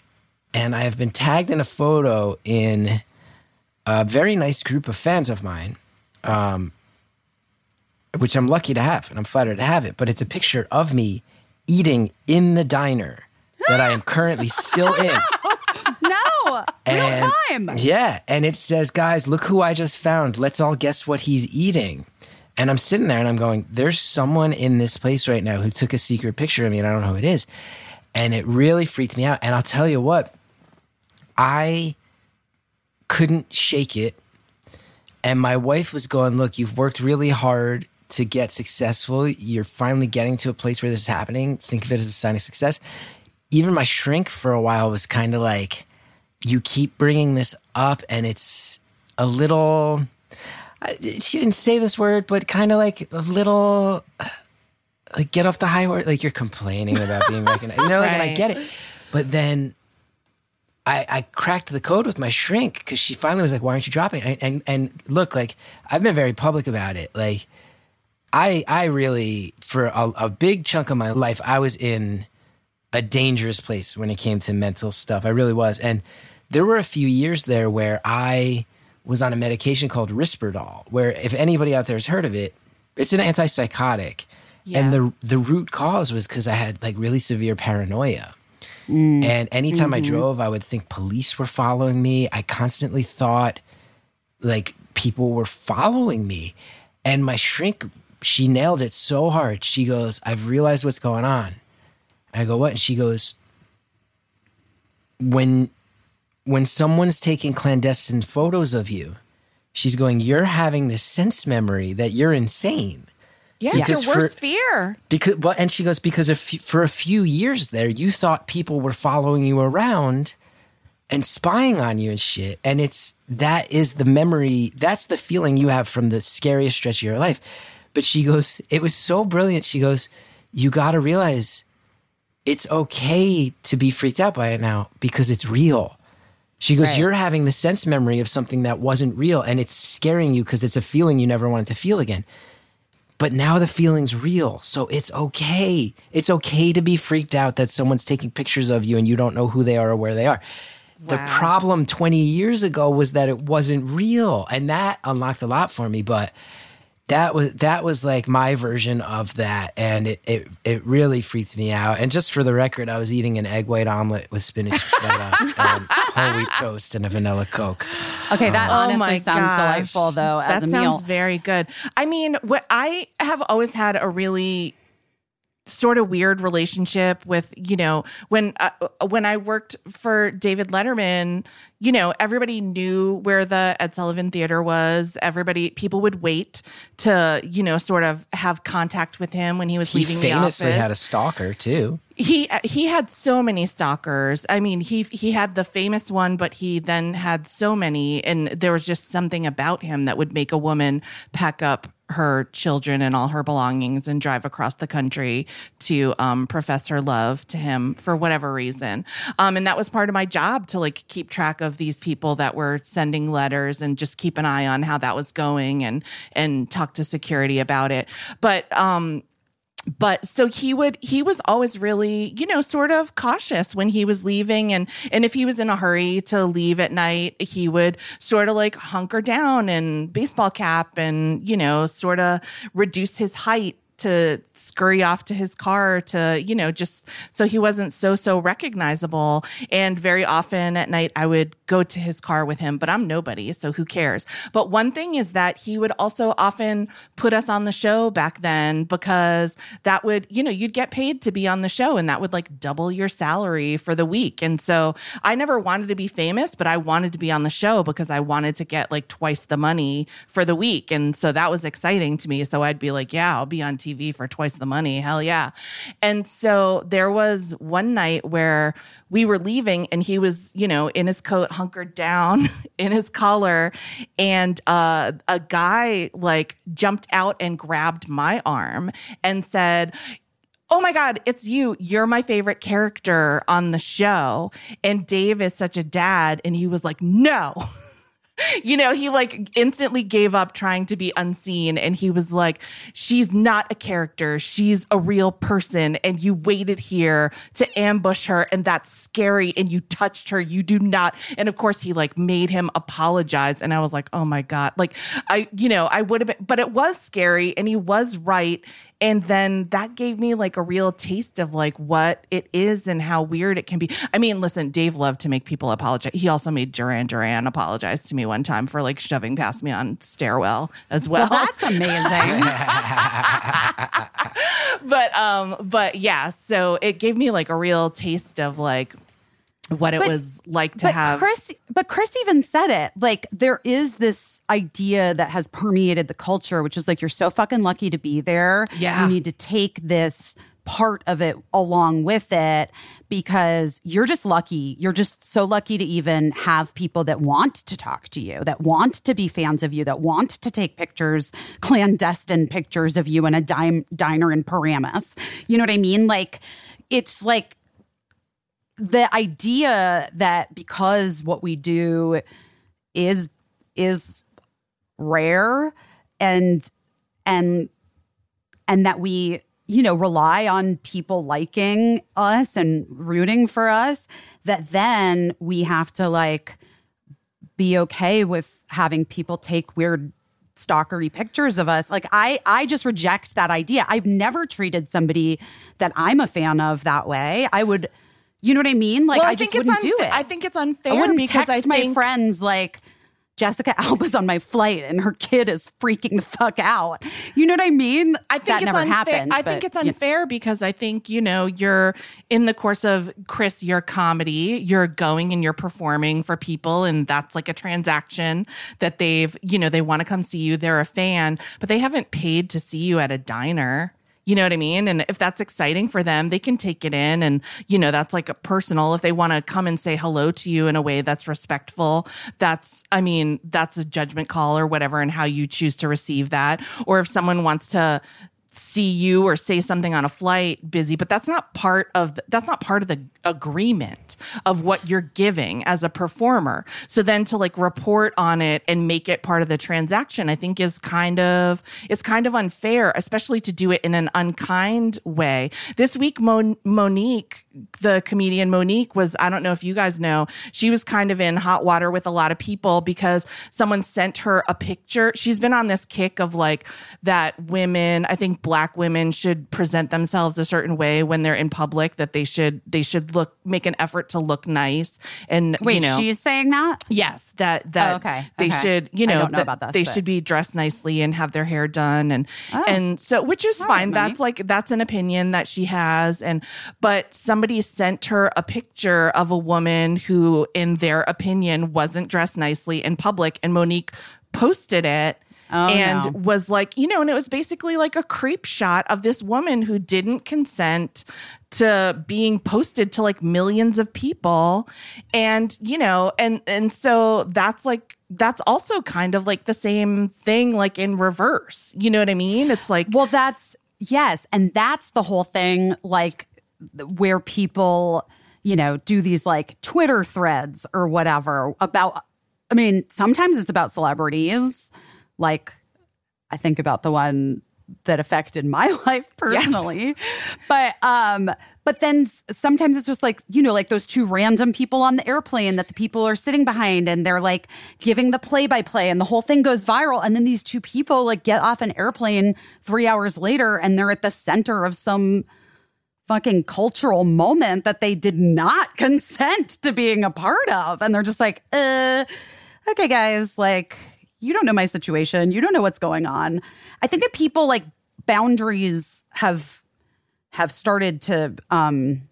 and I have been tagged in a photo in a very nice group of fans of mine, um, which I'm lucky to have, and I'm flattered to have it. But it's a picture of me eating in the diner that I am currently still in. No, real time. Yeah. And it says, guys, look who I just found. Let's all guess what he's eating. And I'm sitting there and I'm going, there's someone in this place right now who took a secret picture of me and I don't know who it is. And it really freaked me out. And I'll tell you what, I couldn't shake it. And my wife was going, look, you've worked really hard to get successful. You're finally getting to a place where this is happening. Think of it as a sign of success. Even my shrink for a while was kind of like, you keep bringing this up and it's a little she didn't say this word but kind of like a little like get off the high horse like you're complaining about being recognized you know like, and i get it but then I, I cracked the code with my shrink because she finally was like, "Why aren't you dropping?" And, and and look, like I've been very public about it. Like I I really for a, a big chunk of my life I was in a dangerous place when it came to mental stuff. I really was. And there were a few years there where I was on a medication called Risperdal, where if anybody out there has heard of it, it's an antipsychotic. And the the root cause was because I had like really severe paranoia. Mm. And anytime I mm-hmm. drove, I would think police were following me. I constantly thought like people were following me. And my shrink, she nailed it so hard. She goes, I've realized what's going on. I go, what? And she goes, when when someone's taking clandestine photos of you, she's going, you're having this sense memory that you're insane. Yeah, Because it's your for- worst fear. Because, well, and she goes, because for a few years there, you thought people were following you around and spying on you and shit. And it's, that is the memory, that's the feeling you have from the scariest stretch of your life. But she goes, it was so brilliant. She goes, you got to realize it's okay to be freaked out by it now because it's real. She goes, Right. You're having the sense memory of something that wasn't real and it's scaring you because it's a feeling you never wanted to feel again. But now the feeling's real. So it's okay. It's okay to be freaked out that someone's taking pictures of you and you don't know who they are or where they are. The problem 20 years ago was that it wasn't real. And that unlocked a lot for me. But that was that was like my version of that, and it it it really freaked me out. And just for the record, I was eating an egg white omelet with spinach feta and whole wheat toast and a vanilla coke. Okay, that Oh honestly my sounds gosh. delightful though as that a sounds meal. very good. I mean, what I have always had a really sort of weird relationship with you know when uh, when I worked for David Letterman you know everybody knew where the Ed Sullivan Theater was everybody people would wait to you know sort of have contact with him when he was He leaving the office famously had a stalker too. he he had so many stalkers. I mean, he he had the famous one, but he then had so many, and there was just something about him that would make a woman pack up her children and all her belongings and drive across the country to um, profess her love to him for whatever reason. Um, and that was part of my job to like keep track of these people that were sending letters and just keep an eye on how that was going and and talk to security about it. But um, but so he would he was always really you know sort of cautious when he was leaving. And and if he was in a hurry to leave at night he would sort of like hunker down and baseball cap and you know sort of reduce his height to scurry off to his car to you know just so he wasn't so so recognizable. And very often at night I would go to his car with him but I'm nobody so who cares? But one thing is that he would also often put us on the show back then because that would you know you'd get paid to be on the show and that would like double your salary for the week. And so I never wanted to be famous but I wanted to be on the show because I wanted to get like twice the money for the week. And so that was exciting to me. So I'd be like yeah I'll be on TV for twice the money hell yeah and so there was one night where we were leaving and he was you know in his coat hunkered down in his collar and uh, a guy like jumped out and grabbed my arm and said Oh my God, it's you. You're my favorite character on the show. And Dave is such a dad. And he was like, no. you know, he like instantly gave up trying to be unseen. And he was like, she's not a character. She's a real person. And you waited here to ambush her. And that's scary. And you touched her. You do not. And of course, he like made him apologize. And I was like, oh my God. Like, I, you know, I would have been, but it was scary. And he was right. And then that gave me like a real taste of like what it is and how weird it can be. I mean, listen, Dave loved to make people apologize. He also made Duran Duran apologize to me one time for like shoving past me on stairwell as well. well, that's amazing. but um, but yeah, so it gave me like a real taste of like what it But- was like to but have. Chris, but Chris even said it. Like there is this idea that has permeated the culture, which is like you're so fucking lucky to be there. Yeah. you need to take this part of it along with it because you're just lucky. You're just so lucky to even have people that want to talk to you, that want to be fans of you, that want to take pictures, clandestine pictures of you in a dime, diner in Paramus. You know what I mean? Like it's like the idea that because what we do is is rare and and and that we you know rely on people liking us and rooting for us that then we have to like be okay with having people take weird stalkery pictures of us. Like i i just reject that idea. I've never treated somebody that i'm a fan of that way. I would you know what i mean like Well, i, just think it's wouldn't do it I think it's unfair I wouldn't because text I my think friends like Jessica Alba's on my flight and her kid is freaking the fuck out. You know what I mean? I think that it's never unfair. happened. I think it's unfair because I think you know you're in the course of Chris your comedy. You're going and you're performing for people, and that's like a transaction that they've you know they want to come see you. They're a fan, but they haven't paid to see you at a diner. You know what I mean? And if that's exciting for them, they can take it in. And, you know, that's like a personal. If they want to come and say hello to you in a way that's respectful, that's, I mean, that's a judgment call or whatever, and how you choose to receive that. Or if someone wants to, see you or say something on a flight busy but that's not part of the, that's not part of the agreement of what you're giving as a performer. So then to like report on it and make it part of the transaction i think is kind of it's kind of unfair especially to do it in an unkind way. This week Mon- Mo'Nique the comedian Mo'Nique was i don't know if you guys know she was kind of in hot water with a lot of people because someone sent her a picture. She's been on this kick of like that women i think black women should present themselves a certain way when they're in public that they should they should look make an effort to look nice and Wait, you know she's saying that? Yes, that that Oh, okay, they okay. should, you know, know that this, they but- should be dressed nicely and have their hair done and Oh. and so which is All right, fine. That's like that's an opinion that she has and but somebody sent her a picture of a woman who in their opinion wasn't dressed nicely in public and Mo'Nique posted it Oh, and no. was like, you know, and it was basically like a creep shot of this woman who didn't consent to being posted to like millions of people. And, you know, and and so that's like that's also kind of like the same thing like in reverse. You know what I mean? It's like Well, that's yes, and that's the whole thing. Like where people, you know, do these like Twitter threads or whatever about. I mean, sometimes it's about celebrities. Like, I think about the one that affected my life personally, but um, but then sometimes it's just like you know, like those two random people on the airplane that the people are sitting behind, and they're like giving the play by play, and the whole thing goes viral, and then these two people like get off an airplane three hours later, and they're at the center of some fucking cultural moment that they did not consent to being a part of. And they're just like, uh, okay, guys, like, you don't know my situation. You don't know what's going on. I think that people like boundaries have have started to um,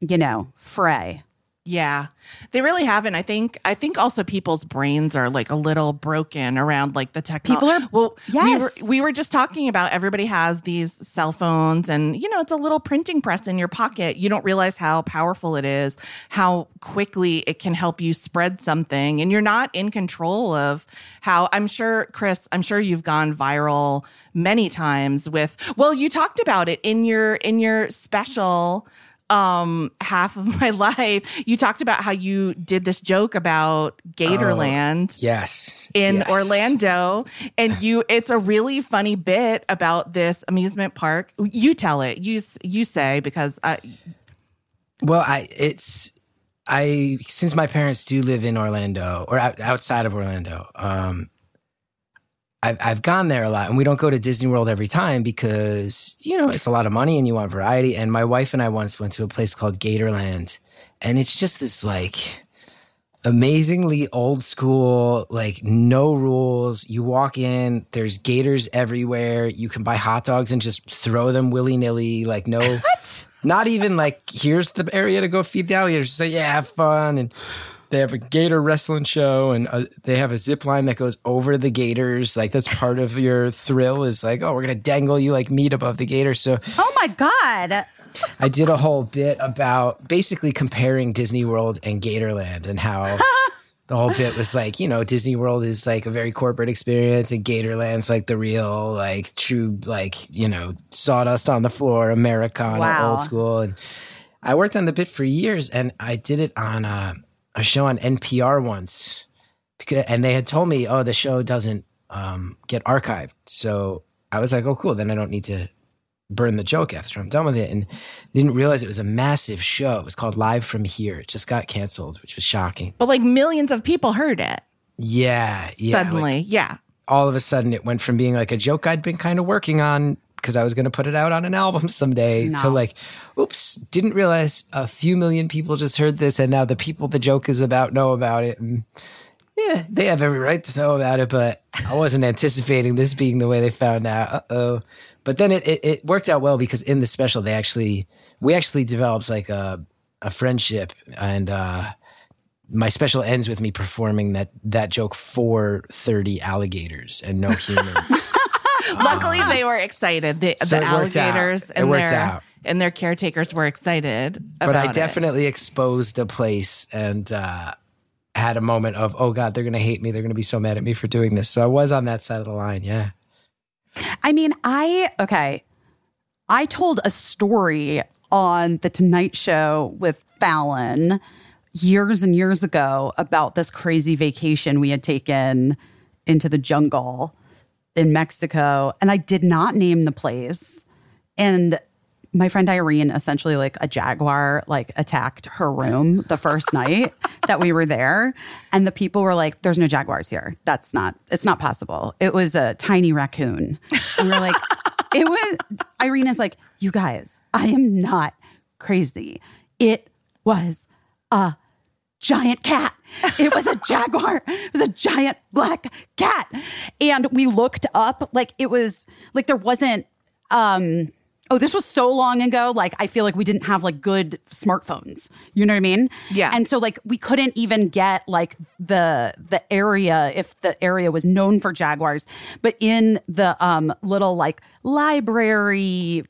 you know, fray. Yeah, they really haven't. I think. I think also people's brains are like a little broken around like the technology. People are- well. Yes. We were we were just talking about everybody has these cell phones, and you know it's a little printing press in your pocket. You don't realize how powerful it is, how quickly it can help you spread something, and you're not in control of how. I'm sure, Chris. I'm sure you've gone viral many times with. Well, you talked about it in your in your special um half of my life you talked about how you did this joke about gatorland Yes. in Yes. orlando and you it's a really funny bit about this amusement park you tell it you you say because I, Well, I it's I since my parents do live in Orlando or out, outside of Orlando. Um, I've I've gone there a lot, and we don't go to Disney World every time because you know it's a lot of money and you want variety. And my wife and I once went to a place called Gatorland, and it's just this like amazingly old school, like no rules. You walk in, there's gators everywhere. You can buy hot dogs and just throw them willy nilly, like no, what? not even like here's the area to go feed the alligators. Just say yeah, have fun and. They have a gator wrestling show, and uh they have a zip line that goes over the gators. Like that's part of your thrill. Is like, oh, we're gonna dangle you like meat above the gator. So Oh my God. I did a whole bit about basically comparing Disney World and Gatorland and how the whole bit was like, you know, Disney World is like a very corporate experience and Gatorland's like the real, like true, like, you know, sawdust on the floor, Americana, Wow. old school. And I worked on the bit for years and I did it on a, a show on NPR once. Because, and they had told me, oh, the show doesn't um, get archived. So I was like, oh, cool. Then I don't need to burn the joke after I'm done with it. And didn't realize it was a massive show. It was called Live from Here. It just got canceled, which was shocking. but like millions of people heard it Yeah. yeah suddenly like, yeah all of a sudden, it went from being like a joke I'd been kind of working on because I was going to put it out on an album someday to like, oops, didn't realize a few million people just heard this. And now the people the joke is about know about it. And yeah, they have every right to know about it, but I wasn't anticipating this being the way they found out. Uh oh. But then it, it, it worked out well because in the special, they actually, we actually developed like a, a friendship and, uh, my special ends with me performing that that joke for 30 alligators and no humans. luckily they were excited the, So the it out. alligators and their out. and their caretakers were excited but I about it. definitely exposed a place and uh, had a moment of, oh God, they're going to hate me. They're going to be so mad at me for doing this. So I was on that side of the line. Yeah. I mean, I okay. I told a story on the Tonight Show with Fallon years and years ago about this crazy vacation we had taken into the jungle in Mexico, and I did not name the place. And my friend Irene essentially like a jaguar like attacked her room the first night that we were there. And the people were like there's no jaguars here. That's not it's not possible. It was a tiny raccoon. And we're like it was Irene is like you guys I am not crazy. It was a giant cat. It was a jaguar. It was a giant black cat. And we looked up like it was like there wasn't um oh this was so long ago like I feel like we didn't have like good smartphones. You know what I mean? Yeah. And so like we couldn't even get like the the area if the area was known for jaguars, but in the um little like library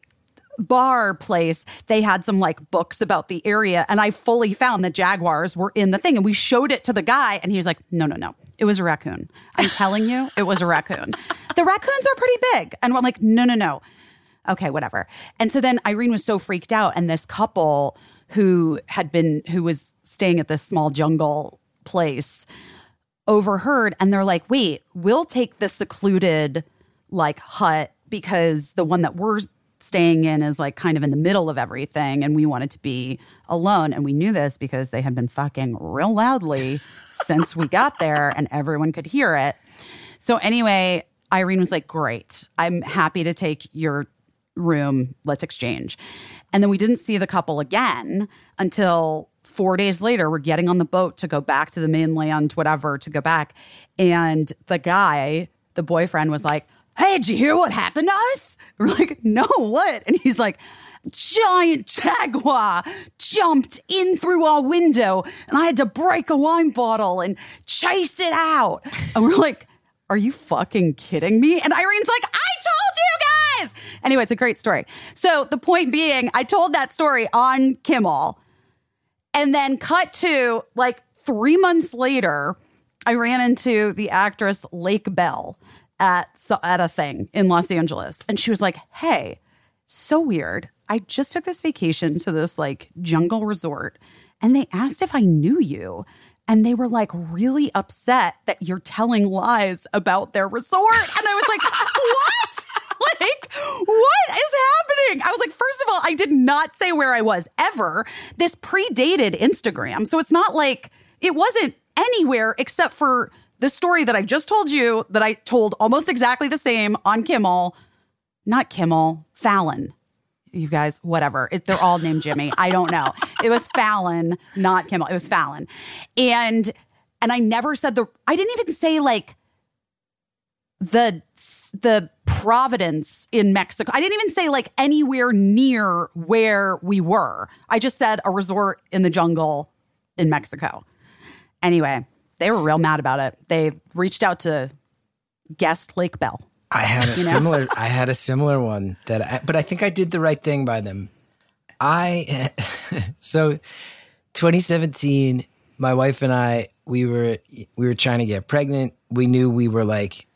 bar place, they had some like books about the area. And I fully found that jaguars were in the thing. And we showed it to the guy, and he was like, no, no, no. It was a raccoon. I'm telling you, it was a raccoon. The raccoons are pretty big. And I'm like, no, no, no. Okay, whatever. And so then Irene was so freaked out. And this couple who had been, who was staying at this small jungle place, overheard and they're like, wait, we'll take the secluded like hut because the one that we're staying in is like kind of in the middle of everything and we wanted to be alone. And we knew this because they had been fucking real loudly since we got there and everyone could hear it. So anyway, Irene was like, Great, I'm happy to take your room. Let's exchange. And then we didn't see the couple again until four days later. We're getting on the boat to go back to the mainland, whatever, to go back. And the guy, the boyfriend, was like, Hey, did you hear what happened to us? We're like, No, what? And he's like, Giant jaguar jumped in through our window, and I had to break a wine bottle and chase it out. And we're like, Are you fucking kidding me? And Irene's like, I told you guys. Anyway, it's a great story. So the point being, I told that story on Kimmel. And then cut to like three months later, I ran into the actress Lake Bell at at a thing in Los Angeles, and she was like, "Hey, so weird. I just took this vacation to this like jungle resort, and they asked if I knew you." And they were like really upset that you're telling lies about their resort. And I was like, what? like, what is happening? I was like, first of all, I did not say where I was ever. This predated Instagram. So it's not like it wasn't anywhere except for the story that I just told you that I told almost exactly the same on Kimmel. Not Kimmel, Fallon. You guys, whatever. It, they're all named Jimmy. I don't know. It was Fallon, not Kimmel. It was Fallon. And and I never said the I didn't even say like the the Providence in Mexico. I didn't even say like anywhere near where we were. I just said a resort in the jungle in Mexico. Anyway, they were real mad about it. They reached out to guest Lake Bell. I had a You know? similar. I had a similar one that, I, but I think I did the right thing by them. I so 2017. My wife and I we were we were trying to get pregnant. We knew we were like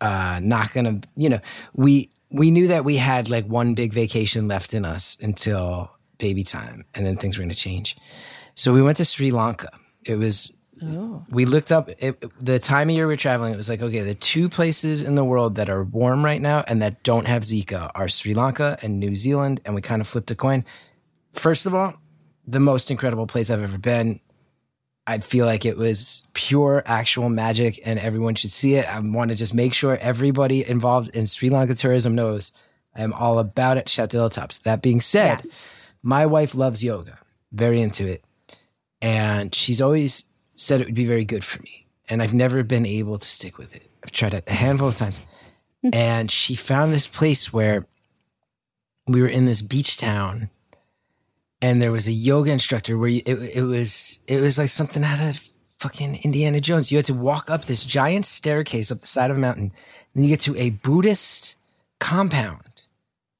uh, not gonna. You know, we we knew that we had like one big vacation left in us until baby time, and then things were gonna change. So we went to Sri Lanka. It was Oh. we looked up it, the time of year we are traveling. It was like, okay, the two places in the world that are warm right now and that don't have Zika are Sri Lanka and New Zealand. And we kind of flipped a coin. First of all, the most incredible place I've ever been. I feel like it was pure actual magic and everyone should see it. I want to just make sure everybody involved in Sri Lanka tourism knows I am all about it. Shout to the tops. That being said, Yes. my wife loves yoga, very into it. And she's always said it would be very good for me. And I've never been able to stick with it. I've tried it a handful of times. Hmm. and she found this place where we were in this beach town and there was a yoga instructor where you, it, it was it was like something out of fucking Indiana Jones. You had to walk up this giant staircase up the side of a mountain. Then you get to a Buddhist compound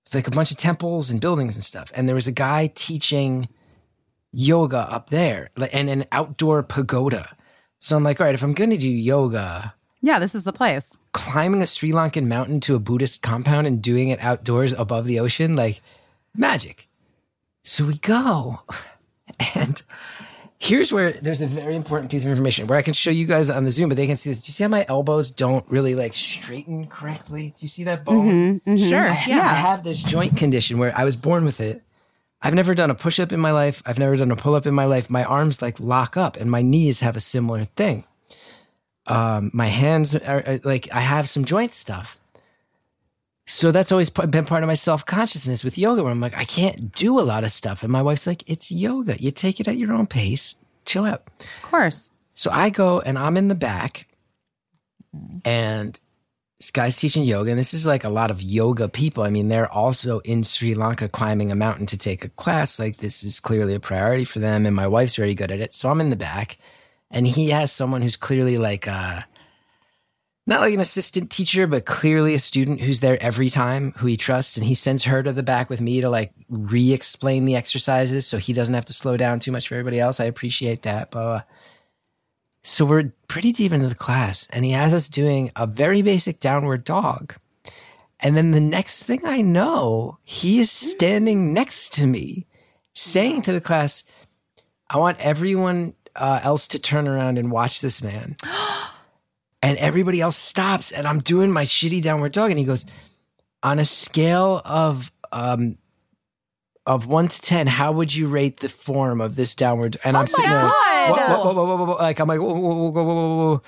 with like a bunch of temples and buildings and stuff. And there was a guy teaching yoga up there like, and an outdoor pagoda. So I'm like, all right, if I'm going to do yoga, Yeah, this is the place. climbing a Sri Lankan mountain to a Buddhist compound and doing it outdoors above the ocean, like magic. So we go. And here's where there's a very important piece of information where I can show you guys on the Zoom, but they can see this. Do you see how my elbows don't really like straighten correctly? Do you see that bone? Mm-hmm, mm-hmm. Sure. I, Yeah. I have this joint condition where I was born with it. I've never done a push up in my life. I've never done a pull up in my life. My arms like lock up, and my knees have a similar thing. Um, my hands are, are like I have some joint stuff. So that's always been part of my self consciousness with yoga, where I'm like, I can't do a lot of stuff, and my wife's like, it's yoga. You take it at your own pace. Chill out. Of course. So I go and I'm in the back, and this guy's teaching yoga, and this is like a lot of yoga people. I mean, they're also in Sri Lanka climbing a mountain to take a class. Like this is clearly a priority for them, and my wife's very good at it. So I'm in the back, and he has someone who's clearly like uh not like an assistant teacher, but clearly a student who's there every time, who he trusts, and he sends her to the back with me to like re-explain the exercises, so he doesn't have to slow down too much for everybody else. I appreciate that, but. So we're pretty deep into the class, and he has us doing a very basic downward dog. And then the next thing I know, he is standing next to me, saying to the class, I want everyone uh, else to turn around and watch this man. and everybody else stops, and I'm doing my shitty downward dog. And he goes, On a scale of um, of one to ten, how would you rate the form of this downward? And I'm oh sitting there, God. whoa, whoa, whoa, whoa, whoa, whoa. like I'm like, whoa.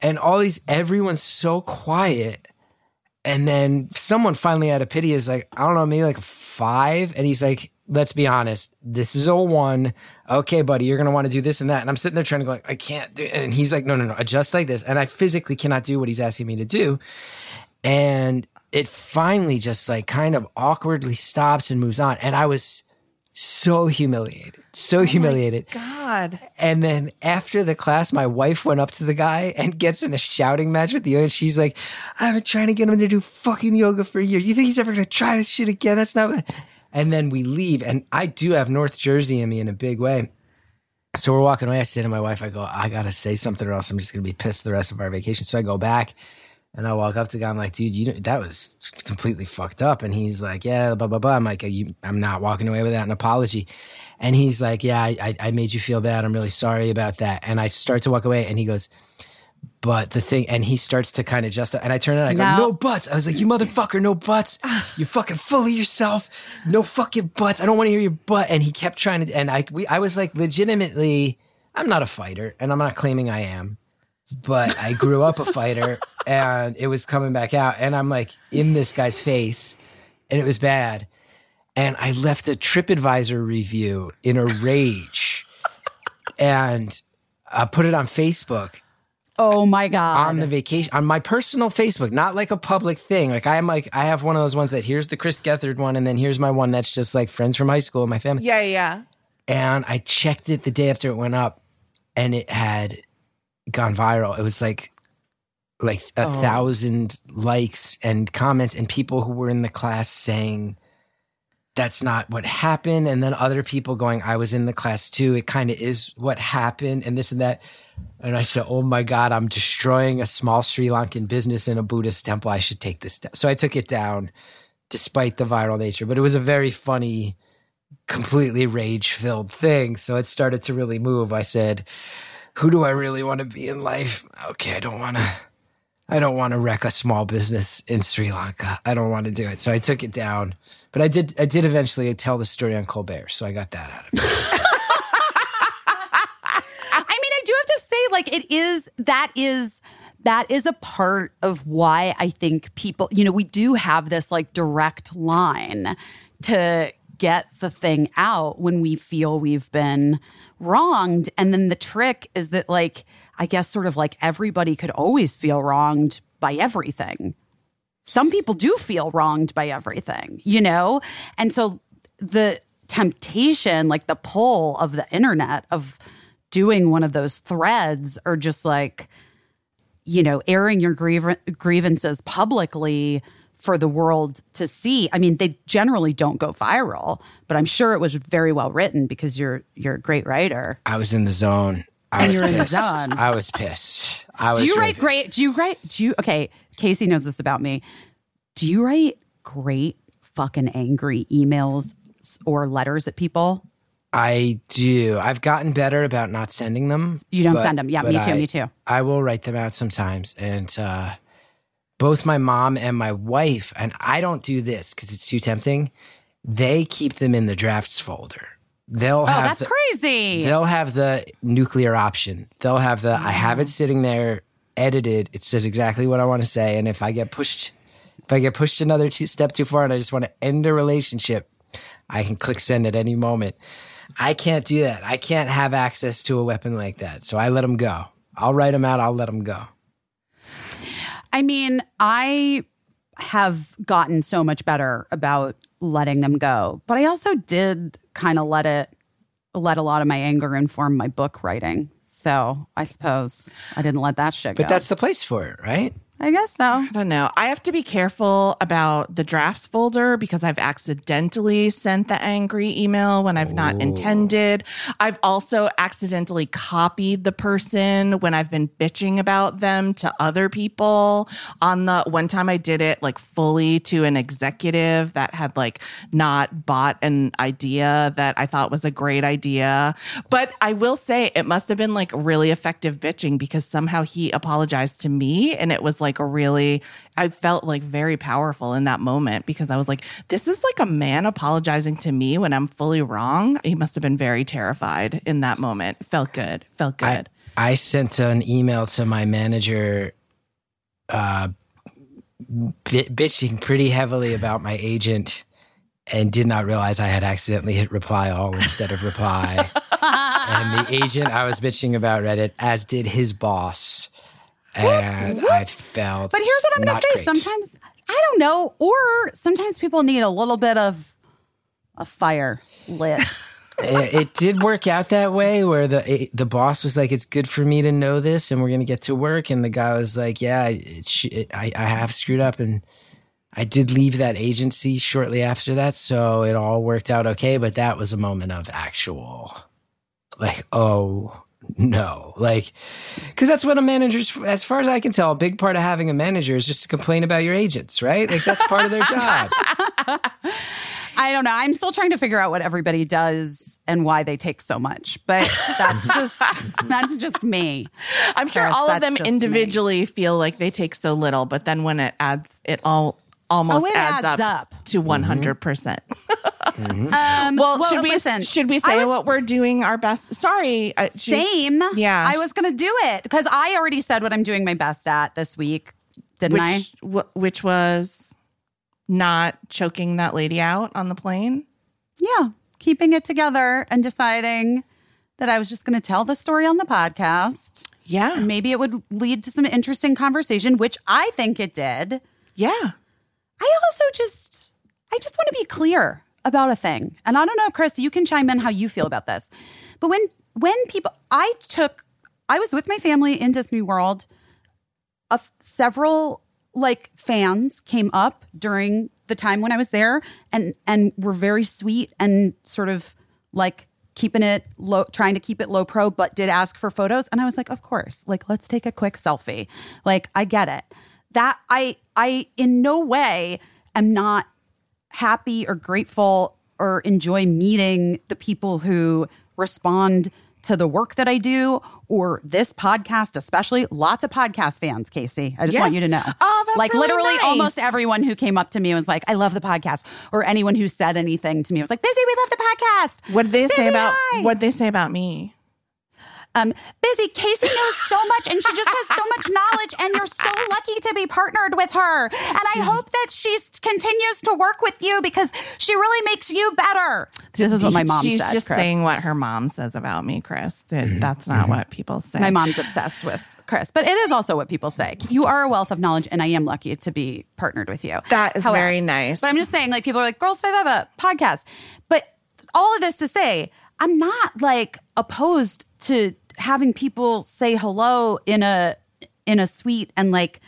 and all these, everyone's so quiet. And then someone finally out of pity is like, I don't know, maybe like five. And he's like, let's be honest, this is a one. Okay, buddy, you're gonna want to do this and that. And I'm sitting there trying to go, like, I can't do it. And he's like, no, no, no, adjust like this. And I physically cannot do what he's asking me to do. And it finally just like kind of awkwardly stops and moves on. And I was so humiliated, so oh humiliated. God. And then after the class, my wife went up to the guy and gets in a shouting match with the yoga. She's like, I've been trying to get him to do fucking yoga for years. You think he's ever going to try this shit again? That's not what. And then we leave. And I do have North Jersey in me in a big way. So we're walking away. I say to my wife, I go, I got to say something or else I'm just going to be pissed the rest of our vacation. So I go back and I walk up to the guy. I'm like, dude, you that was completely fucked up. And he's like, yeah, blah, blah, blah. I'm like, you, I'm not walking away without an apology. And he's like, yeah, I, I- made you feel bad. I'm really sorry about that. And I start to walk away and he goes, but the thing, and he starts to kind of just, and I turn around, I go, No. no buts. I was like, you motherfucker, no buts. You're fucking full of yourself. No fucking buts. I don't want to hear your butt. And he kept trying to, and I, we, I was like, legitimately, I'm not a fighter and I'm not claiming I am, but I grew up a fighter and it was coming back out. And I'm like in this guy's face and it was bad. And I left a TripAdvisor review in a rage and I put it on Facebook Oh my God. on the vacation on my personal Facebook, not like a public thing. Like I'm like I have one of those ones that here's the Chris Gethard one, and then here's my one that's just like friends from high school and my family. Yeah, yeah. And I checked it the day after it went up, and it had gone viral. It was like like a Oh. thousand likes and comments, and people who were in the class saying that's not what happened, and then other people going, "I was in the class too. It kind of is what happened," and this and that. And I said, "Oh my God, I'm destroying a small Sri Lankan business in a Buddhist temple. I should take this down." So I took it down, despite the viral nature. But it was a very funny, completely rage-filled thing. So it started to really move. I said, "Who do I really want to be in life? Okay, I don't want to." I don't want to wreck a small business in Sri Lanka. I don't want to do it. So I took it down. But I did I did eventually tell the story on Colbert. So I got that out of it. I mean, I do have to say, like, it is that is that is a part of why I think people, you know, we do have this like direct line to get the thing out when we feel we've been wronged. And then the trick is that, like, I guess sort of like everybody could always feel wronged by everything some people do feel wronged by everything, you know? And so the temptation, like the pull of the internet of doing one of those threads or just like, you know, airing your griev- grievances publicly for the world to see. I mean, they generally don't go viral, but I'm sure it was very well written because you're you're a great writer. I was in the zone. I And was you were in the pissed. zone. I was pissed. I was do you really write pissed. great? Do you write? Do you? Okay, Caissie knows this about me. Do you write great fucking angry emails or letters at people? I do. I've gotten better about not sending them. You don't but- send them. Yeah, me too. I- me too. I will write them out sometimes. And uh, both my mom and my wife, and I don't do this because it's too tempting, they keep them in the drafts folder. They'll Oh, have that's the, crazy. They'll have the nuclear option. They'll have the I have it mm. sitting there edited. It says exactly what I want to say. And if I get pushed, if I get pushed another two step too far and I just want to end a relationship, I can click send at any moment. I can't do that. I can't have access to a weapon like that. So I let them go. I'll write them out. I'll let them go. I mean, I have gotten so much better about letting them go, but I also did kind of let it let a lot of my anger inform my book writing. So I suppose I didn't let that shit go. But that's the place for it, right? I guess so. I don't know. I have to be careful about the drafts folder because I've accidentally sent the angry email when I've not intended. I've also accidentally copied the person when I've been bitching about them to other people. On the one time I did it like fully to an executive that had like not bought an idea that I thought was a great idea. But I will say it must have been like really effective bitching because somehow he apologized to me and it was like a really I felt like very powerful in that moment because I was like this is like a man apologizing to me when I'm fully wrong. He must have been very terrified in that moment. Felt good. Felt good. I sent an email to my manager uh, bi- bitching pretty heavily about my agent and did not realize I had accidentally hit reply all instead of reply. and the agent I was bitching about read it, as did his boss. And I felt. But here's what I'm going to say. great. Sometimes I don't know, or sometimes people need a little bit of a fire lit. it, it did work out that way where the the boss was like it's good for me to know this and we're going to get to work and the guy was like yeah it, it, I, I have screwed up and i did leave that agency shortly after that so it all worked out okay but that was a moment of actual like oh no like because that's what a manager's as far as i can tell a big part of having a manager is just to complain about your agents right like that's part of their job I don't know. I'm still trying to figure out what everybody does and why they take so much. But that's just that's just me. I'm sure Paris, all of them just me. individually feel like they take so little, but then when it adds, it all almost Oh, adds, adds up, up. to mm-hmm. 100. percent mm-hmm. Um, Well, should we listen, should we say was- what we're doing our best? Sorry, I, should- Same. Yeah. I was going to do it because I already said what I'm doing my best at this week, didn't I? which wh- which was not choking that lady out on the plane. Yeah, keeping it together and deciding that I was just going to tell the story on the podcast. Yeah, maybe it would lead to some interesting conversation, which I think it did. yeah. I also just I just want to be clear about a thing. And I don't know, Chris, you can chime in how you feel about this. But when when people I took I was with my family in Disney World. A f- several like fans came up during the time when I was there and and were very sweet and sort of like keeping it low trying to keep it low pro but did ask for photos and I was like of course like let's take a quick selfie like I get it that I I in no way am not happy or grateful or enjoy meeting the people who respond to the work that I do or this podcast, especially lots of podcast fans, Caissie. I just Yeah. want you to know. Oh, that's like really literally nice. almost everyone who came up to me was like, I love the podcast. Or anyone who said anything to me was like, Busy, we love the podcast. What did they say about hi. what did they say about me? Um, Busy, Caissie knows so much and she just has so much knowledge, and you're so lucky to be partnered with her. And I hope that she continues to work with you because she really makes you better. This is what my mom She's said. just Chris. saying what her mom says about me, Chris. That that's not what people say. My mom's obsessed with Chris, but it is also what people say. You are a wealth of knowledge, and I am lucky to be partnered with you. That is How very nice. But I'm just saying, like, people are like, Girls Five have a podcast. But all of this to say, I'm not like opposed to having people say hello in a in a sweet and like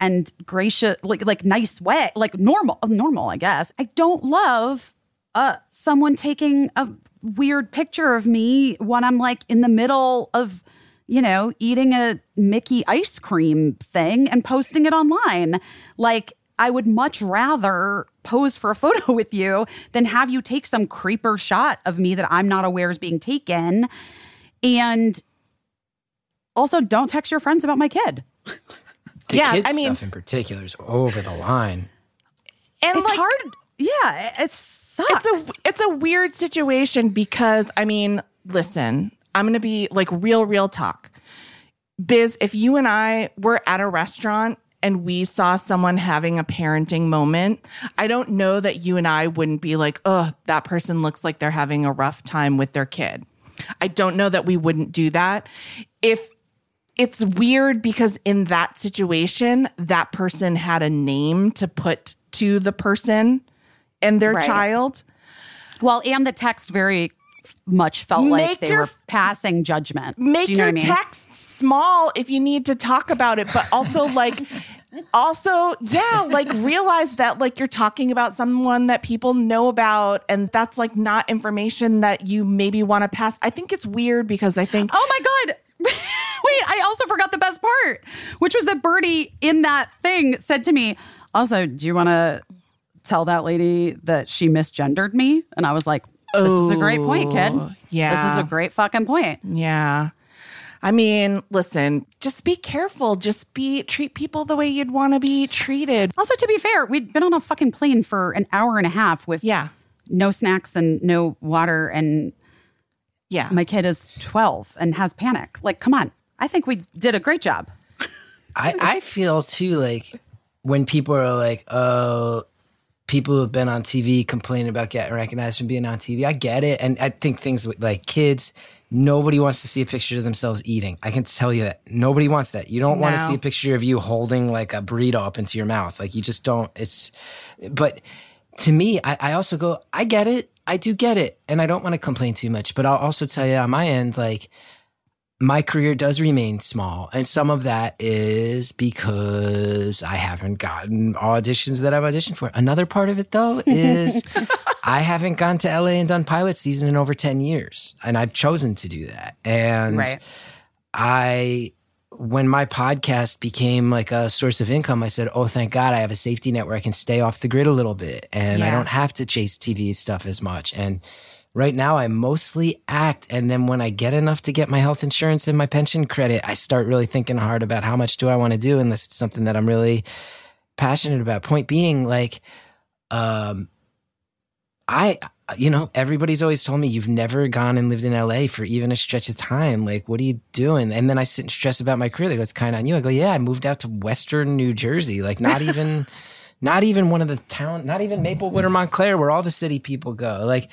and gracious like like nice way like normal normal i guess i don't love uh someone taking a weird picture of me when i'm like in the middle of you know, eating a Mickey ice cream thing and posting it online. Like, I would much rather pose for a photo with you than have you take some creeper shot of me that I'm not aware is being taken. And also, don't text your friends about my kid. The Yeah, kids I mean- stuff in particular is over the line. And It's like, hard. Yeah, it sucks. it's a it's a weird situation because I mean, listen, I'm gonna be like real, real talk. Biz, if you and I were at a restaurant and we saw someone having a parenting moment, I don't know that you and I wouldn't be like, oh, that person looks like they're having a rough time with their kid. I don't know that we wouldn't do that. If it's weird because in that situation, that person had a name to put to the person and their Right. child. Well, and the text very much felt like they your- were passing judgment. Make you know your I mean? text small if you need to talk about it, but also like also yeah like realize that like you're talking about someone that people know about and that's like not information that you maybe want to pass i think it's weird because i think Oh my god. Wait, I also forgot the best part, which was that Birdie in that thing said to me, also, do you want to tell that lady that she misgendered me? And I was like, this is a great point, kid. Yeah. This is a great fucking point. Yeah. I mean, listen, just be careful. Just be treat people the way you'd want to be treated. Also, to be fair, we'd been on a fucking plane for an hour and a half with Yeah. no snacks and no water, and Yeah. my kid is 12 and has panic. Like, come on. I think we did a great job. I, I feel too like when people are like, oh, people who have been on TV complaining about getting recognized from being on TV. I get it. And I think things with like kids, nobody wants to see a picture of themselves eating. I can tell you that. Nobody wants that. You don't want to see a picture of you holding like a burrito up into your mouth. Like you just don't. It's, but to me, I, I also go, I get it. I do get it. And I don't want to complain too much. But I'll also tell you on my end, like, my career does remain small. And some of that is because I haven't gotten auditions that I've auditioned for. Another part of it, though, is I haven't gone to LA and done pilot season in over 10 years. And I've chosen to do that. And Right. I, when my podcast became like a source of income, I said, Oh, thank God I have a safety net where I can stay off the grid a little bit and I don't have to chase TV stuff as much. And right now I mostly act. And then when I get enough to get my health insurance and my pension credit, I start really thinking hard about how much do I want to do unless it's something that I'm really passionate about. Point being, like, um, I, you know, everybody's always told me you've never gone and lived in LA for even a stretch of time. Like, what are you doing? And then I sit and stress about my career. They go, it's kind of on you. I go, yeah, I moved out to Western New Jersey. Like, not even, not even one of the town, not even Maplewood or Montclair, where all the city people go. Like,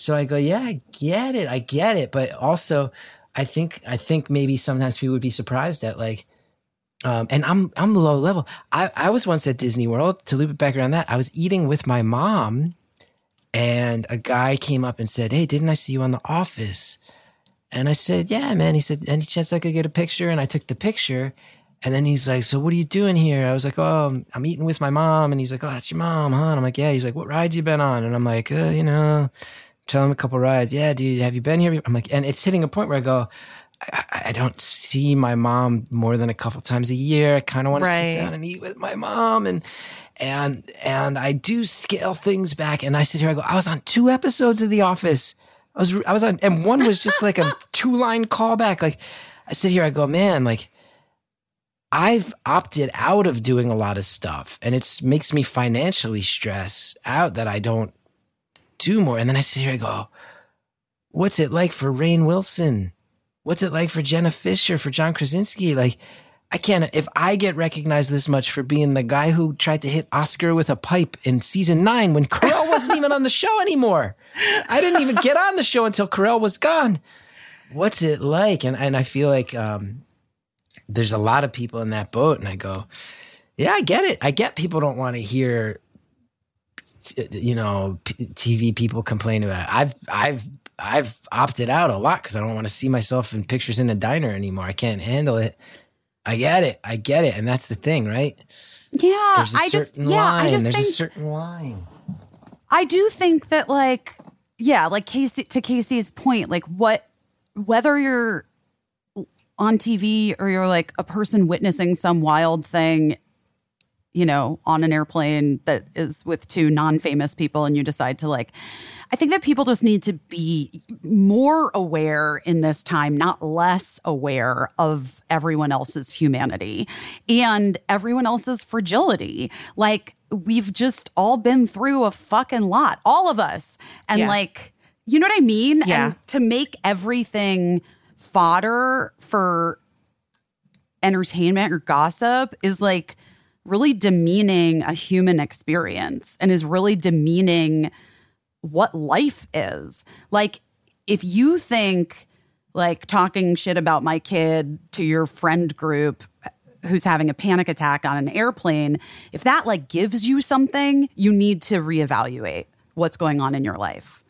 so I go, yeah, I get it, I get it. But also, I think, I think maybe sometimes people would be surprised at like, um, and I'm I'm low level. I, I was once at Disney World to loop it back around that. I was eating with my mom, and a guy came up and said, "Hey, didn't I see you on The Office?" And I said, "Yeah, man." He said, "Any chance I could get a picture?" And I took the picture. And then he's like, "So what are you doing here?" I was like, "Oh, I'm, I'm eating with my mom." And he's like, "Oh, that's your mom, huh?" And I'm like, "Yeah." He's like, "What rides you been on?" And I'm like, uh, "You know." Tell him a couple rides. Yeah, dude, have you been here? I'm like, and it's hitting a point where I go, I, I- don't see my mom more than a couple times a year. I kind of want to sit down and eat with my mom, and and and I do scale things back. And I sit here, I go, I was on two episodes of The Office. I was I was on, and one was just like a two line callback. Like I sit here, I go, man, like I've opted out of doing a lot of stuff, and it's makes me financially stress out that I don't do more. And then I sit here, I go, what's it like for Rainn Wilson? What's it like for Jenna Fischer, for John Krasinski? Like, I can't, if I get recognized this much for being the guy who tried to hit Oscar with a pipe in season nine when Carell wasn't even on the show anymore. I didn't even get on the show until Carell was gone. What's it like? And, and I feel like, um, there's a lot of people in that boat. And I go, yeah, I get it. I get people don't want to hear you know p- TV people complain about. It. I've I've I've opted out a lot because I don't want to see myself in pictures in a diner anymore. I can't handle it. I get it. I get it, and that's the thing, right? Yeah, There's a I just certain yeah, line. I just There's think a certain line. I do think that like yeah, like Caissie to Caissie's point, like what whether you're on TV or you're like a person witnessing some wild thing, you know, on an airplane that is with two non famous people and you decide to like, I think that people just need to be more aware in this time, not less aware of everyone else's humanity and everyone else's fragility. Like, we've just all been through a fucking lot, all of us. And Yeah. like, you know what I mean? Yeah. And to make everything fodder for entertainment or gossip is like really demeaning a human experience and is really demeaning what life is. Like, if you think like talking shit about my kid to your friend group who's having a panic attack on an airplane, if that like gives you something, you need to reevaluate what's going on in your life.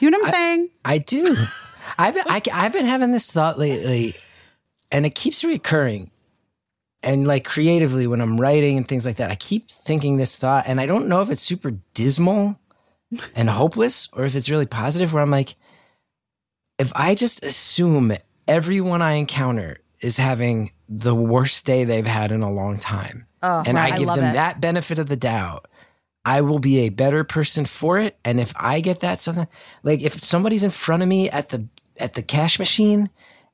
You know what I'm saying? I do. I've been, I, I've been having this thought lately, and it keeps recurring. And like creatively, when I'm writing and things like that, I keep thinking this thought, and I don't know if it's super dismal and hopeless or if it's really positive. Where I'm like, if I just assume everyone I encounter is having the worst day they've had in a long time, oh, and right. I I give love them it. that benefit of the doubt, I will be a better person for it. And if I get that something like if somebody's in front of me at the at the cash machine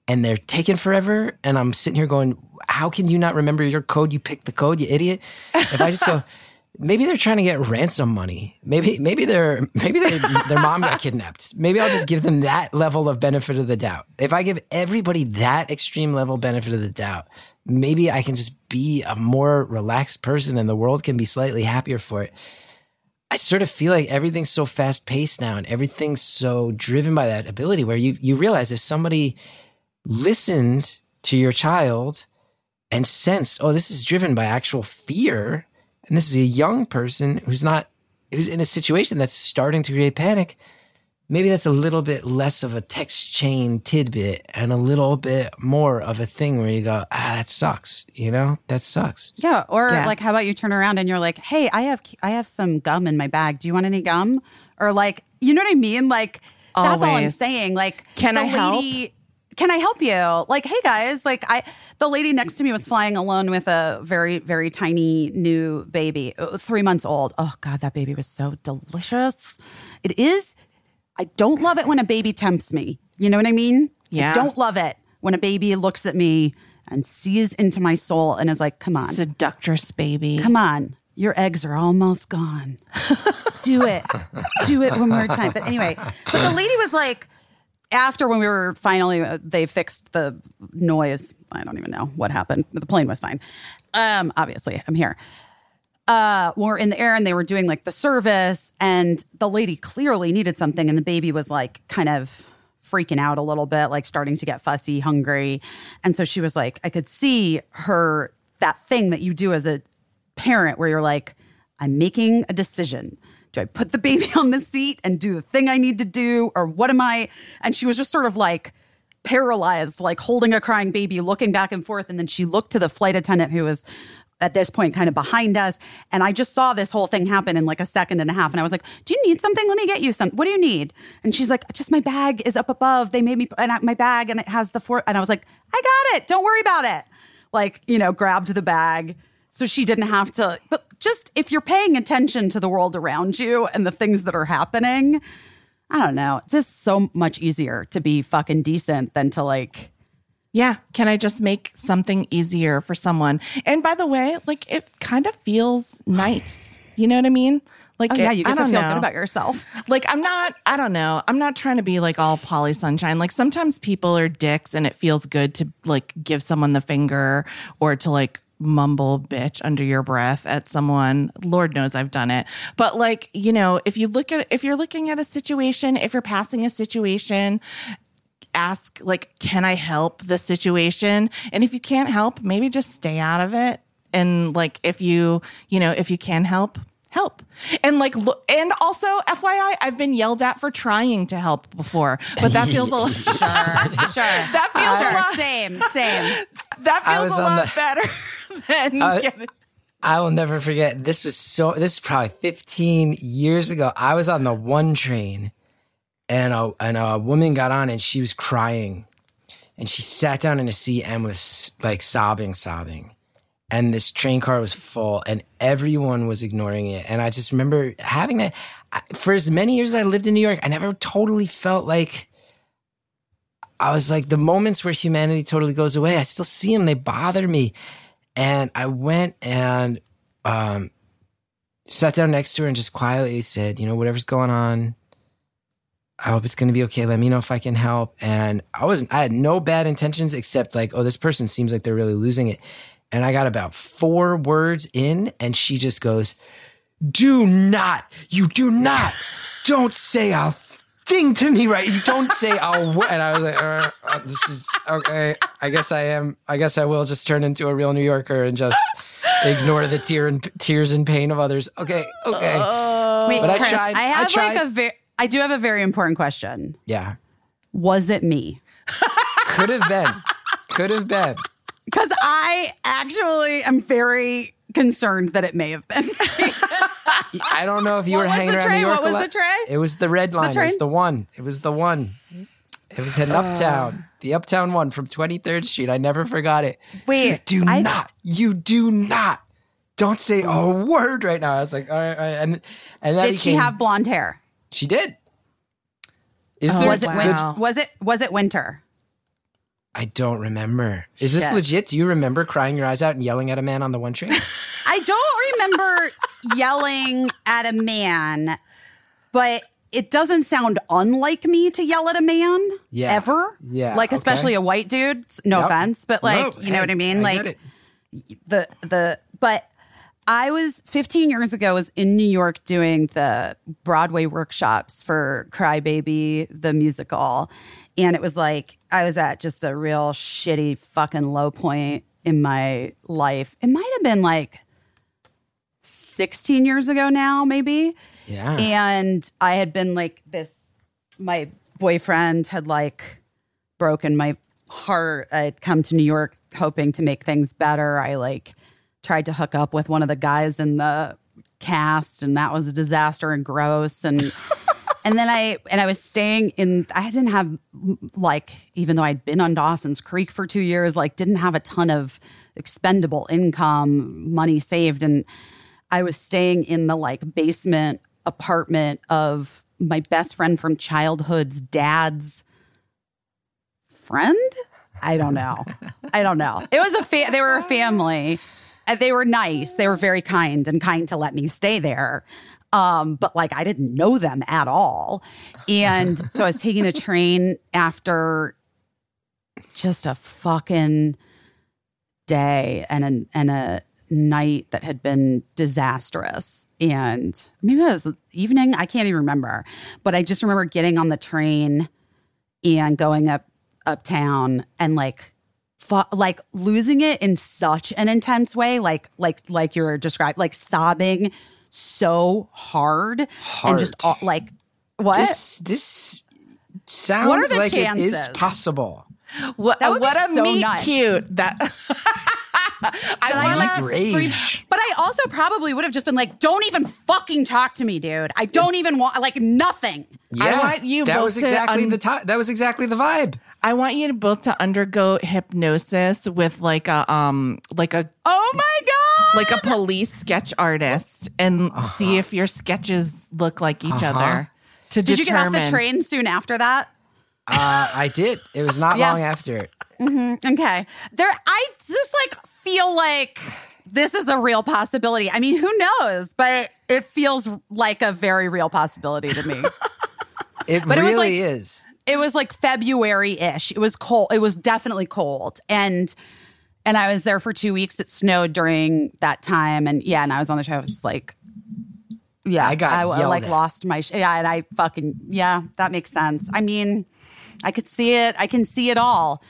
and they're taking forever and I'm sitting here going, How can you not remember your code? You picked the code, you idiot. If I just go Maybe they're trying to get ransom money. Maybe maybe they're maybe they, their mom got kidnapped. Maybe I'll just give them that level of benefit of the doubt. If I give everybody that extreme level benefit of the doubt, maybe I can just be a more relaxed person and the world can be slightly happier for it. I sort of feel like everything's so fast paced now and everything's so driven by that ability where you you realize if somebody listened to your child and sensed, oh, this is driven by actual fear, and this is a young person who's not who's in a situation that's starting to create panic, maybe that's a little bit less of a text chain tidbit and a little bit more of a thing where you go, ah, that sucks. You know, that sucks. Yeah, or Yeah. like how about you turn around and you're like, "Hey, I have I have some gum in my bag. Do you want any gum?" Or like, you know what I mean? Like that's all I'm saying. Like, Can the I help? Can I help you? Like, hey guys, like I the lady next to me was flying alone with a very very tiny new baby, uh, 3 months old. Oh god, that baby was so delicious. It is I don't love it when a baby tempts me. You know what I mean? Yeah. I don't love it when a baby looks at me and sees into my soul and is like, "Come on." Seductress baby. Come on, your eggs are almost gone. Do it. Do it one more time. But anyway, but the lady was like, after when we were finally, uh, they fixed the noise. I don't even know what happened. The plane was fine. Um, obviously, I'm here. Uh, we we're in the air and they were doing like the service, and the lady clearly needed something, and the baby was like kind of freaking out a little bit, like starting to get fussy, hungry. And so she was like, I could see her that thing that you do as a parent where you're like, I'm making a decision. Do I put the baby on the seat and do the thing I need to do? Or what am I? And she was just sort of like paralyzed, like holding a crying baby, looking back and forth. And then she looked to the flight attendant who was at this point kind of behind us. And I just saw this whole thing happen in like a second and a half. And I was like, Do you need something? Let me get you some. What do you need? And she's like, Just my bag is up above. They made me, and my bag, and it has the four. And I was like, I got it. Don't worry about it. Like, you know, grabbed the bag. So she didn't have to. But just if you're paying attention to the world around you and the things that are happening, I don't know. It's just so much easier to be fucking decent than to like, Yeah. Can I just make something easier for someone? And by the way, like it kind of feels nice. You know what I mean? Like, oh, yeah, you I get to don't feel know. good about yourself. Like I'm not, I don't know. I'm not trying to be like all Polly Sunshine. Like sometimes people are dicks and it feels good to like give someone the finger or to like mumble bitch under your breath at someone. Lord knows I've done it. But like, you know, if you look at if you're looking at a situation, if you're passing a situation, ask like, can I help the situation? And if you can't help, maybe just stay out of it. And like if you, you know, if you can help, help. And like look and also FYI, I've been yelled at for trying to help before. But that feels a lot Sure, sure. That feels a lot- Same, same. that feels a lot the- better than Uh, getting I will never forget. This was so. This is probably 15 years ago. I was on the one train, and a and a woman got on, and she was crying, and she sat down in a seat and was like sobbing, sobbing. And this train car was full, and everyone was ignoring it. And I just remember having that. For as many years as I lived in New York, I never totally felt like I was like the moments where humanity totally goes away. I still see them; they bother me. And I went and um, sat down next to her and just quietly said, "You know, whatever's going on, I hope it's going to be okay. Let me know if I can help." And I wasn't, I had no bad intentions except like, "Oh, this person seems like they're really losing it." And I got about four words in, and she just goes, "Do not, you do not, don't say a thing to me, right? You don't say a word." And I was like, uh, uh, "This is okay. I guess I am. I guess I will just turn into a real New Yorker and just." Ignore the tear and tears and pain of others. Okay, okay, Wait, But I Chris, tried- I I have tried. like a very. I do have a very important question. yeah. Was it me? Could have been. Could have been. Because I actually am very concerned that it may have been. I don't know if you What were hanging around? New York. What was the tray? It was the red line. it was the one. It was the one. It was Uh. an uptown. The uptown one from 23rd Street. I never forgot it. Wait, like, do I- not. You do not. Don't say a word right now. I was like, all right, all right. and and that Did she have blonde hair? She did. Is Oh, there? Was it wow. win- was it was it winter? I don't remember. Is this legit? Do you remember crying your eyes out and yelling at a man on the one train? I don't remember yelling at a man, but it doesn't sound unlike me to yell at a man Yeah. ever. Yeah, Like especially okay. a white dude. No Yep. offense, but like No, you know hey, what I mean? I like the the but I was 15 years ago was in New York doing the Broadway workshops for Crybaby the musical and it was like I was at just a real shitty fucking low point in my life. It might have been like 16 years ago now maybe. Yeah. And I had been like this, my boyfriend had like broken my heart. I'd come to New York hoping to make things better. I like tried to hook up with one of the guys in the cast, and that was a disaster and gross. And and then I and I was staying in. I didn't have like even though I'd been on Dawson's Creek for two years, like didn't have a ton of expendable income, money saved, and I was staying in the like basement apartment of my best friend from childhood's dad's friend. I don't know. I don't know. It was a fa- they were a family. Uh, They were nice. They were very kind and kind to let me stay there. Um, but like I didn't know them at all. And so I was taking the train after just a fucking day and a, and a night that had been disastrous. And maybe it was evening. I can't even remember. But I just remember getting on the train and going up uptown and like like losing it in such an intense way like like like you're described like sobbing so hard, and just all, like what This this sounds What are the like it is possible. What, That would be a so meet nuts. cute. That I That I want like to rage. But I also probably would have just been like, "Don't even fucking talk to me, dude. I don't even want like nothing." Yeah, want you That both was to exactly un- the time. That was exactly the vibe. I want you to both to undergo hypnosis with like a um like a Oh my god! Like a police sketch artist and Uh-huh. see if your sketches look like each other. To Did you get off the train soon after that? Uh, I did. It was not Yeah. long after. Okay. There I just like feel like this is a real possibility. I mean, who knows? But it feels like a very real possibility to me. It But it was really like- is. it was like February-ish. It was cold. It was definitely cold. And and I was there for 2 weeks. It snowed during that time and yeah, and I was on the show. I was like yeah, I got I, yelled like at. lost my sh- yeah, and I fucking yeah, that makes sense. I mean, I could see it. I can see it all.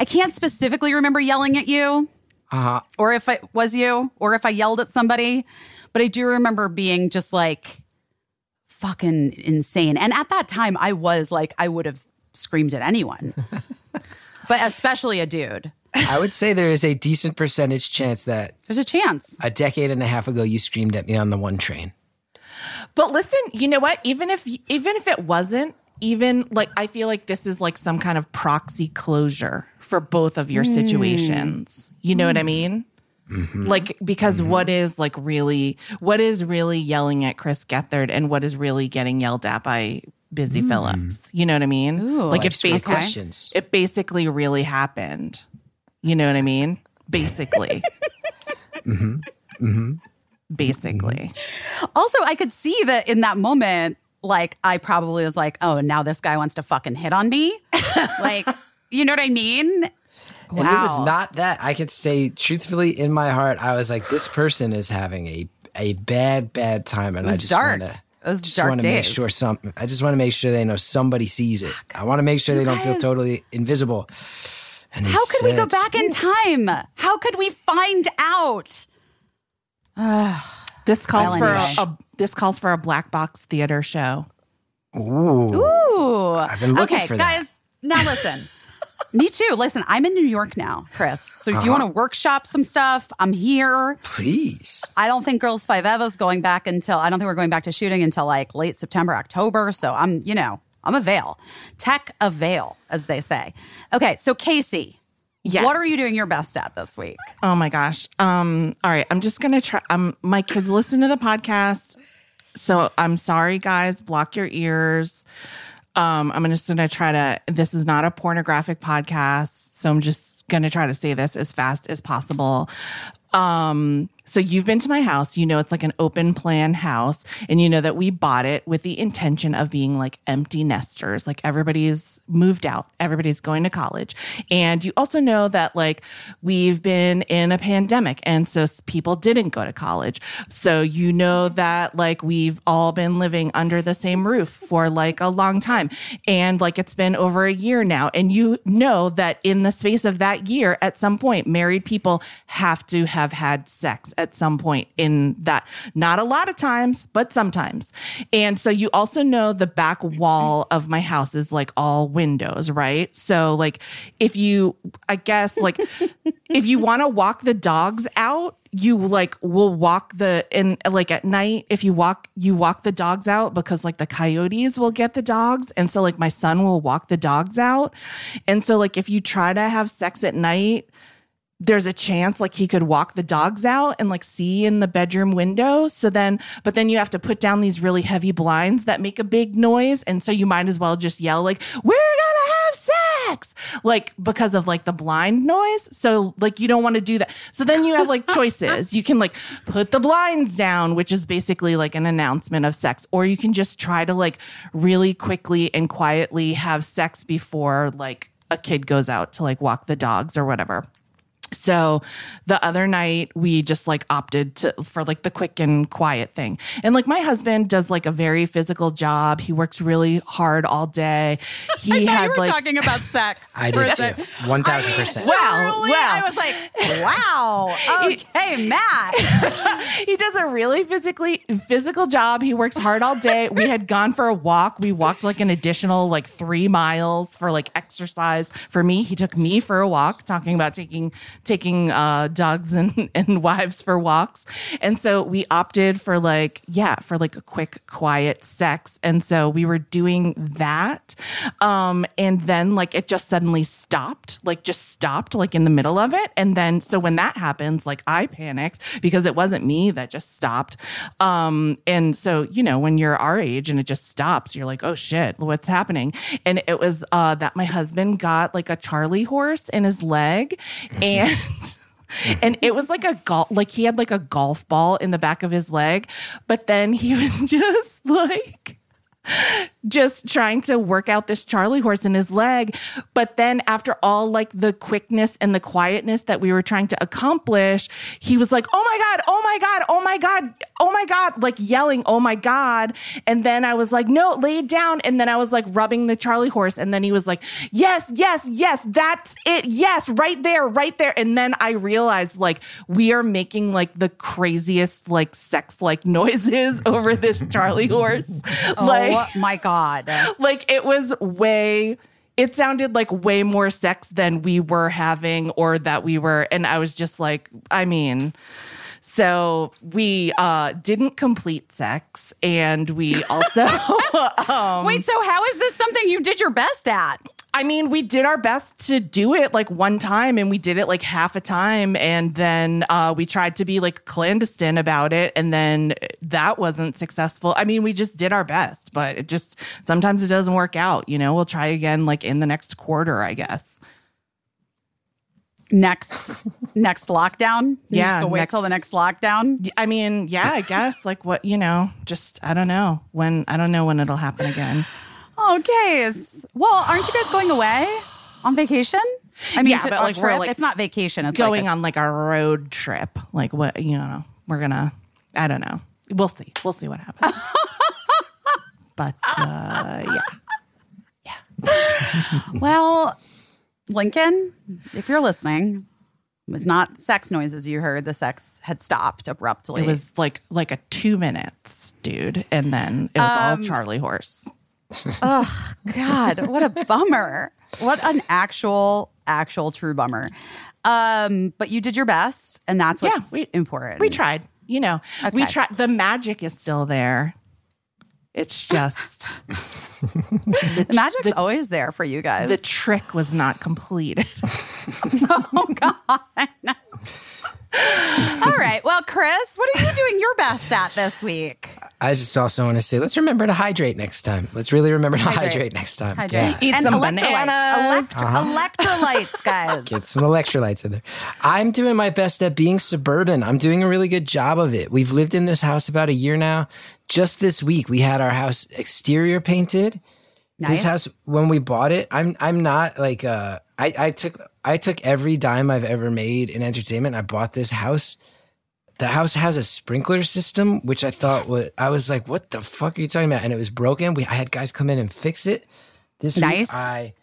I can't specifically remember yelling at you Uh huh. or if it was you or if I yelled at somebody, but I do remember being just like fucking insane. And at that time, I was like, I would have screamed at anyone, but especially a dude. I would say there is a decent percentage chance that There's a chance. a decade and a half ago you screamed at me on the one train. But listen, you know what? Even if even if it wasn't even like I feel like this is like some kind of proxy closure for both of your hmm. situations. You know what I mean? Mm-hmm. Like because mm-hmm. what is like really what is really yelling at Chris Gethard and what is really getting yelled at by Busy mm. Philipps? You know what I mean? Ooh, like it basically questions. it basically really happened. You know what I mean? Basically. Mm-hmm. Mm-hmm. Basically. Mm-hmm. Also, I could see that in that moment, like I probably was like, oh, now this guy wants to fucking hit on me. like, you know what I mean? And it was not that. I could say truthfully in my heart, I was like, this person is having a a bad, bad time, and I was just dark. want to. It was just want to make sure some. I just want to make sure they know somebody sees it. I want to make sure they don't feel totally invisible. And How could we go back in time? How could we find out? This calls Well, for anyway. a, a this calls for a black box theater show. Ooh, Ooh. I've been looking okay, for that. guys, now listen. Me too. Listen, I'm in New York now, Chris. So if Uh-huh. you want to workshop some stuff, I'm here. please. I don't think Girls5eva's going back until I don't think we're going back to shooting until like late September, October. So I'm, you know, I'm a veil. Tech a veil, as they say. Okay, so Caissie, Yes. what are you doing your best at this week? Oh my gosh. Um, all right. I'm just gonna try um my kids listen to the podcast. So I'm sorry, guys. Block your ears. Um, I'm just gonna try to this is not a pornographic podcast, so I'm just gonna try to say this as fast as possible. Um, so you've been to my house, you know it's like an open plan house, and you know that we bought it with the intention of being like empty nesters. Like everybody's moved out, everybody's going to college. And you also know that like we've been in a pandemic, and so people didn't go to college. So you know that like we've all been living under the same roof for like a long time. And like it's been over a year now. And you know that in the space of that year, at some point, married people have to have had sex at some point in that. Not a lot of times, but sometimes. And so you also know the back wall of my house is like all windows, right? So like if you, I guess like if you want to walk the dogs out, you like will walk the in like at night if you walk you walk the dogs out because like the coyotes will get the dogs and so like my son will walk the dogs out and so like if you try to have sex at night there's a chance like he could walk the dogs out and like see in the bedroom window. So then, but then you have to put down these really heavy blinds that make a big noise. And so you might as well just yell, like, we're gonna have sex, like because of like the blind noise. So, like, you don't want to do that. So then you have like choices. You can like put the blinds down, which is basically like an announcement of sex, or you can just try to like really quickly and quietly have sex before like a kid goes out to like walk the dogs or whatever. So the other night we just like opted to for like the quick and quiet thing. And like my husband does like a very physical job. He works really hard all day. He I had you were like talking about sex. I for did too. One thousand percent. Wow, Totally. wow. I was like, wow. Okay, Matt. he does a really physically physical job. He works hard all day. We had gone for a walk. We walked like an additional like three miles for like exercise. For me, he took me for a walk, talking about taking taking uh, dogs and, and wives for walks. And so we opted for like yeah for like a quick quiet sex. And so we were doing that, um, and then like it just suddenly stopped, like just stopped like in the middle of it. And then so when that happens, like I panicked because it wasn't me that just stopped. Um, and so, you know, when you're our age and it just stops, you're like, oh shit, what's happening? And it was uh, that my husband got like a Charlie horse in his leg and. And it was like a golf, like he had like a golf ball in the back of his leg, but then he was just like, just trying to work out this Charlie horse in his leg. But then after all like the quickness and the quietness that we were trying to accomplish, he was like, "Oh my god, oh my god, oh my god, oh my god," like yelling, "Oh my god." And then I was like, "No, lay it down." And then I was like rubbing the Charlie horse and then he was like, "Yes, yes, yes, that's it. Yes, right there, right there." And then I realized like we are making like the craziest like sex like noises over this Charlie horse. Oh, like oh my God. like it was way it sounded like way more sex than we were having or that we were and i was just like i mean So we uh, didn't complete sex, and we also, um, Wait, so how is this something you did your best at? I mean, we did our best to do it like one time, and we did it like half a time, and then uh, we tried to be like clandestine about it, and then that wasn't successful. I mean, we just did our best, but it just sometimes it doesn't work out. You know, we'll try again like in the next quarter, I guess. Next, next lockdown. You Yeah, just wait next- till the next lockdown. I mean, yeah, I guess like what you know, just I don't know when I don't know when it'll happen again. Okay. s- Well, aren't you guys going away on vacation? I mean, Yeah, to- but, like, we're, trip. like, it's not vacation. It's Going like a- on like a road trip, like what you know, we're gonna. I don't know. We'll see. We'll see what happens. but uh, yeah. Yeah. well, Lincoln, if you're listening, it was not sex noises you heard. The sex had stopped abruptly. It was like like a two minutes, dude, and then it was all Charlie horse. God, what a bummer. What an actual, actual true bummer. Um, but you did your best, and that's Yeah, what's we- important. We tried, you know, we tried. The magic is still there. It's just the magic's always there for you guys. the trick was not completed. oh God. All right. Well, Chris, what are you doing your best at this week? I just also want to say, let's remember to hydrate next time. Let's really remember to Hydrate. hydrate, next time. Hydrate. Yeah. Eat and some electrolytes. bananas. Elect- Electrolytes, guys. Get some electrolytes in there. I'm doing my best at being suburban. I'm doing a really good job of it. We've lived in this house about a year now. Just this week, we had our house exterior painted. Nice. This house, when we bought it, I'm I'm not like uh I I took I took every dime I've ever made in entertainment. I bought this house. The house has a sprinkler system, which I thought was I was like, what the fuck are you talking about? And it was broken. We I had guys come in and fix it. This Nice. week I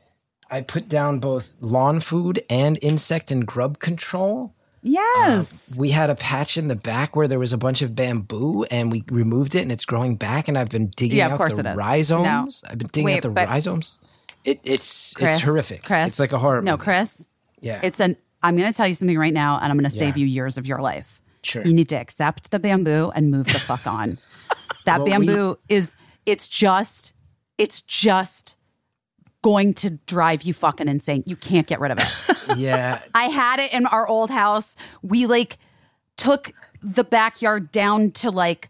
I put down both lawn food and insect and grub control. Yes. Um, we had a patch in the back where there was a bunch of bamboo, and we removed it, and it's growing back. And I've been digging Yeah, of out course the it is. rhizomes. I've been digging Wait, out the rhizomes. It, it's Chris, it's horrific. Chris, it's like a horror. No, movie. Chris. Yeah, It's an. I'm going to tell you something right now, and I'm going to save Yeah. you years of your life. Sure. You need to accept the bamboo and move the fuck on. That Well, we- bamboo is. It's just. It's just going to drive you fucking insane. You can't get rid of it. yeah. I had it in our old house. We like took the backyard down to like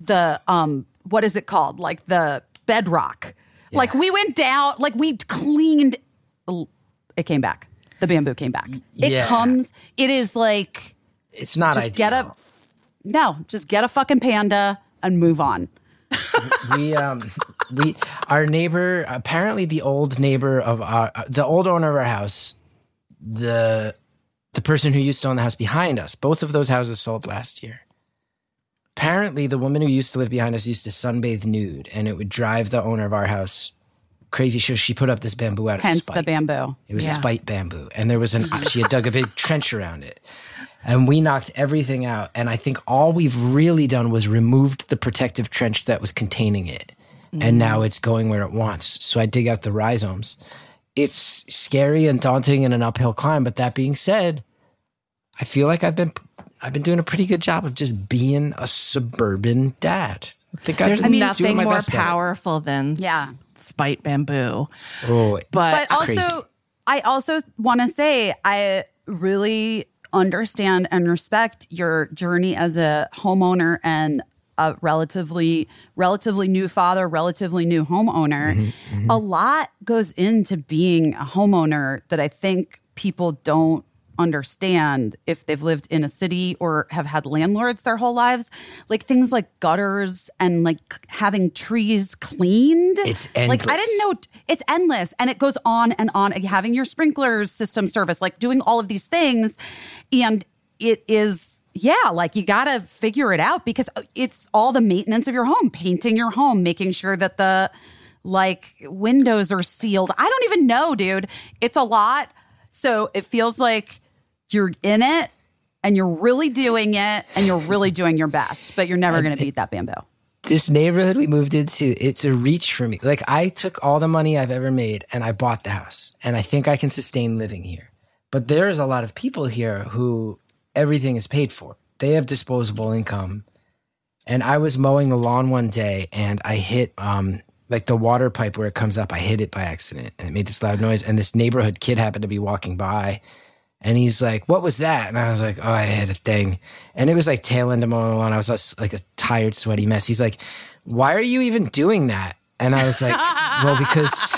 the um what is it called? Like the bedrock. Like we went down, like we cleaned it came back. The bamboo came back. It Yeah. comes, it is like It's not just ideal. get a no, just get a fucking panda and move on. we um we our neighbor apparently the old neighbor of our the old owner of our house the the person who used to own the house behind us both of those houses sold last year apparently the woman who used to live behind us used to sunbathe nude and it would drive the owner of our house crazy so she put up this bamboo out of Hence spite the bamboo. it was Yeah. spite bamboo, and there was an. she had dug a big trench around it, and we knocked everything out. And I think all we've really done was removed the protective trench that was containing it, and mm. now it's going where it wants. So I dig out the rhizomes. It's scary and daunting and an uphill climb. But that being said, I feel like I've been I've been doing a pretty good job of just being a suburban dad. I think I've There's doing nothing my more best powerful than Yeah. spite bamboo. Oh, But, but also crazy. i also want to say i really understand and respect your journey as a homeowner and a relatively relatively new father relatively new homeowner Mm-hmm, a lot goes into being a homeowner that i think people don't understand if they've lived in a city or have had landlords their whole lives like things like gutters and like having trees cleaned. It's endless. like i didn't know it's endless. And it goes on and on having your sprinklers system service like doing all of these things. And it is yeah like you gotta figure it out because uh, it's all the maintenance of your home painting your home making sure that the like windows are sealed. I don't even know dude. It's a lot. So it feels like you're in it and you're really doing it and you're really doing your best but you're never gonna beat that bamboo this neighborhood we moved into, it's a reach for me. Like I took all the money I've ever made and I bought the house and I think I can sustain living here. But there's a lot of people here who everything is paid for. they have disposable income. And I was mowing the lawn one day and I hit um like the water pipe where it comes up, I hit it by accident and it made this loud noise. And this neighborhood kid happened to be walking by and he's like, What was that? And I was like, Oh, I had a thing. And it was like tail end of the lawn. I was like a tired, sweaty mess. He's like, Why are you even doing that? And I was like, Well, because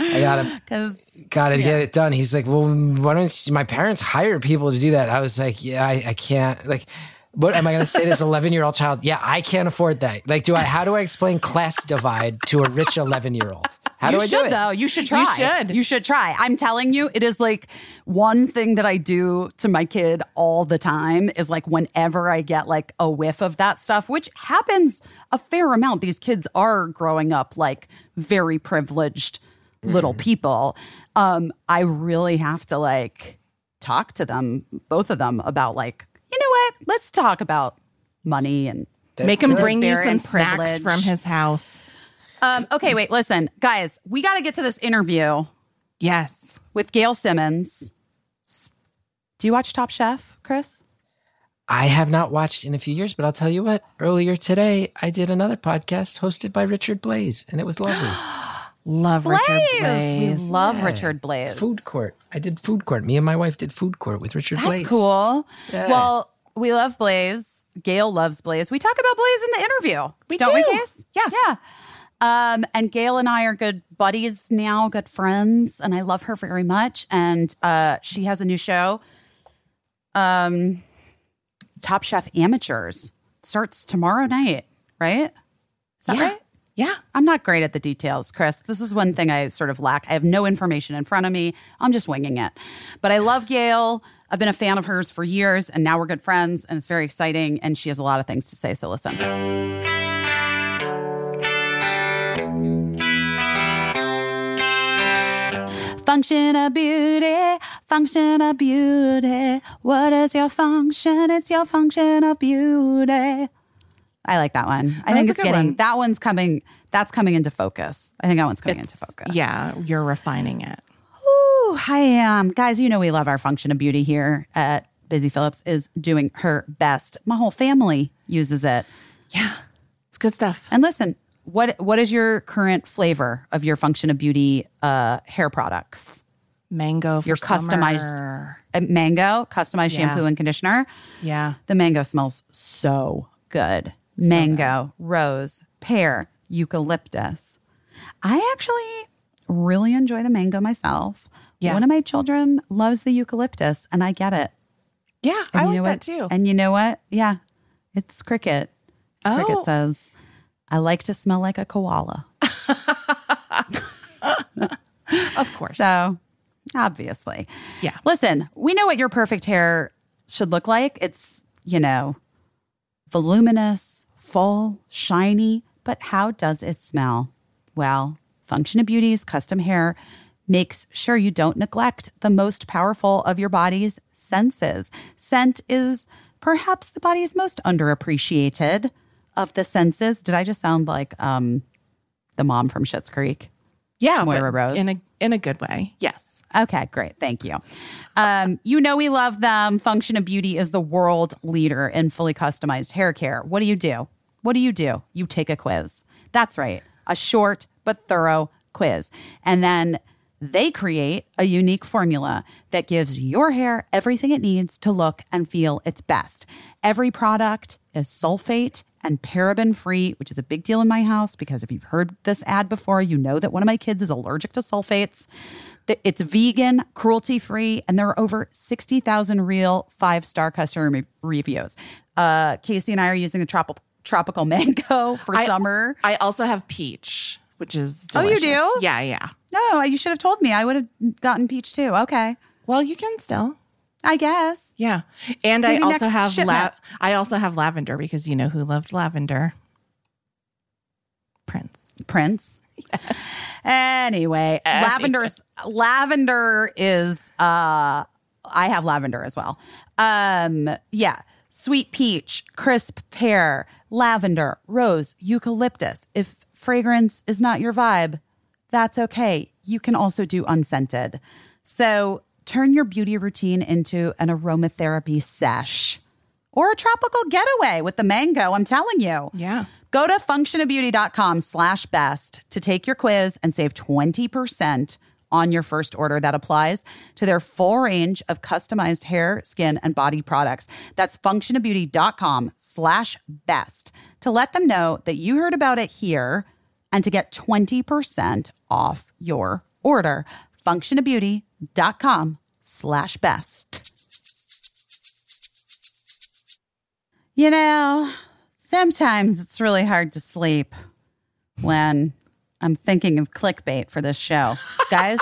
I gotta gotta get it done. He's like, well, why don't you, my parents hire people to do that? I was like, yeah, I, I can't. Like, what am I going to say to this 11 year old child? Yeah, I can't afford that. Like, do I, how do I explain class divide to a rich 11 year old? How you do I should do it? though. You should try. You should. You should try. I'm telling you, it is like one thing that I do to my kid all the time is like whenever I get like a whiff of that stuff, which happens a fair amount. These kids are growing up like very privileged little people. Um, I really have to like talk to them, both of them, about like, you know what? Let's talk about money and Make him bring you some and snacks from his house. um, okay, wait, listen, guys, we got to get to this interview. Yes. with Gail Simmons. Do you watch Top Chef, Chris? I have not watched in a few years, but I'll tell you what, earlier today, I did another podcast hosted by Richard Blais, and it was lovely. Love Richard Blais. We love Yeah. Richard Blais. food court. I did food court. Me and my wife did food court with Richard That's Blais. cool. Yeah. Well, we love Blais. Gail loves Blais. We talk about Blais in the interview. We don't we. Case? Yes. Yeah. Um, and Gail and I are good buddies now, good friends, and I love her very much. And uh, she has a new show, um, Top Chef Amateurs, starts tomorrow night. Right? Is that Yeah. right? Yeah. I'm not great at the details, Chris. This is one thing I sort of lack. I have no information in front of me. I'm just winging it. But I love Gail. I've been a fan of hers for years, and now we're good friends, and it's very exciting. And she has a lot of things to say. So listen. Function of beauty, function of beauty. What is your function? It's your function of beauty. I like that one. I think it's getting one. that one's coming. That's coming into focus. I think that one's coming into focus. Yeah. You're refining it. I am. Guys, you know we love our function of beauty here at Busy Philipps is doing her best. My whole family uses it. Yeah. It's good stuff. And listen, what what is your current flavor of your function of beauty uh, hair products? Mango for Your customized uh, mango, customized Yeah. shampoo and conditioner. Yeah. The mango smells so good. Mango, rose, pear, eucalyptus. I actually really enjoy the mango myself. Yeah. One of my children loves the eucalyptus, and I get it. Yeah. I And like you know that what? too. And you know what? Yeah, it's cricket. Oh. Cricket says, "I like to smell like a koala." of course. So, obviously, Yeah. Listen, we know what your perfect hair should look like. It's you know, voluminous, full, shiny. But how does it smell? Well, Function of Beauty's custom hair makes sure you don't neglect the most powerful of your body's senses. Scent is perhaps the body's most underappreciated of the senses. Did I just sound like um, the mom from Schitt's Creek? yeah. Moira Rose. In a in a good way. Yes. Okay, great. Thank you. Um, you know, we love them. Function of Beauty is the world leader in fully customized hair care. What do you do? What do you do? You take a quiz. That's right, a short but thorough quiz. And then they create a unique formula that gives your hair everything it needs to look and feel its best. Every product is sulfate and paraben free, which is a big deal in my house because if you've heard this ad before, you know that one of my kids is allergic to sulfates. It's vegan, cruelty free, and there are over 60,000 real five star customer re- reviews. Uh, Caissie and I are using the tropical tropical mango for I- summer. I also have peach, which is Oh, you do? Yeah, yeah. No, you should have told me. I would have gotten peach too. Okay. Well, you can still. I guess. Yeah. And Maybe I also have la- I also have lavender because you know who loved lavender? Prince. Prince. Yes. Anyway, lavender's lavender is uh I have lavender as well. Um yeah, sweet peach, crisp pear, lavender, rose, eucalyptus. If fragrance is not your vibe, that's okay. You can also do unscented. So, turn your beauty routine into an aromatherapy sesh or a tropical getaway with the mango. I'm telling you. Yeah. Go to functionofbeauty.com slash best to take your quiz and save 20% on your first order. That applies to their full range of customized hair, skin, and body products. That's functionofbeauty.com slash best to let them know that you heard about it here and to get 20% off your order. Functionofbeauty.com slash best. You know, sometimes it's really hard to sleep when I'm thinking of clickbait for this show. Guys,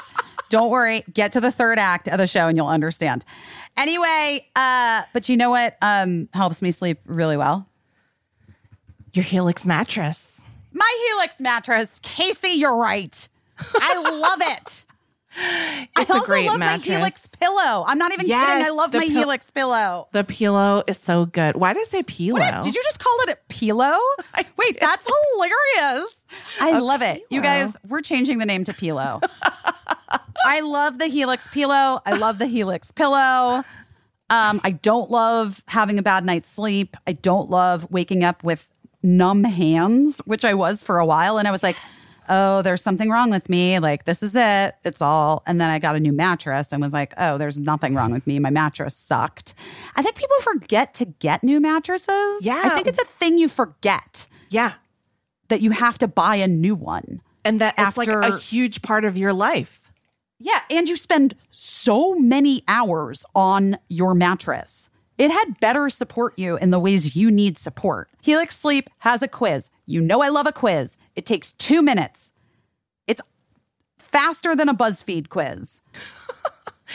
don't worry. Get to the third act of the show and you'll understand. Anyway, uh, but you know what um, helps me sleep really well? Your Helix mattress. My Helix mattress. Caissie, you're right. I love it. It's I a also love mattress. my Helix pillow. I'm not even Yes, kidding. I love my pill- Helix pillow. The pillow is so good. Why did I say pillow? Did you just call it a pillow? Wait, that's hilarious. I love it. You guys, we're changing the name to pillow. I love the Helix pillow. I love the Helix pillow. Um, I don't love having a bad night's sleep. I don't love waking up with numb hands, which I was for a while. And I was like, oh, there's something wrong with me. Like, this is it. It's all. And then I got a new mattress and was like, oh, there's nothing wrong with me. My mattress sucked. I think people forget to get new mattresses. Yeah. I think it's a thing you forget yeah. that you have to buy a new one. And that it's like After- a huge part of your life. Yeah, and you spend so many hours on your mattress. It had better support you in the ways you need support. Helix Sleep has a quiz. You know I love a quiz. It takes two minutes. It's faster than a BuzzFeed quiz.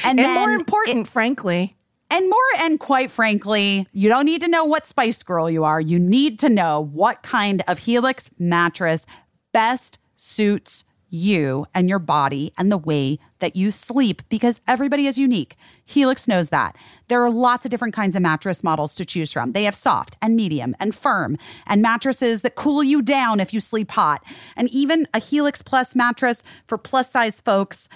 And, And more it- important, frankly, and more, and quite frankly, you don't need to know what Spice Girl you are. You need to know what kind of Helix mattress best suits you and your body and the way that you sleep because everybody is unique. Helix knows that. There are lots of different kinds of mattress models to choose from. They have soft and medium and firm and mattresses that cool you down if you sleep hot, and even a Helix Plus mattress for plus size folks.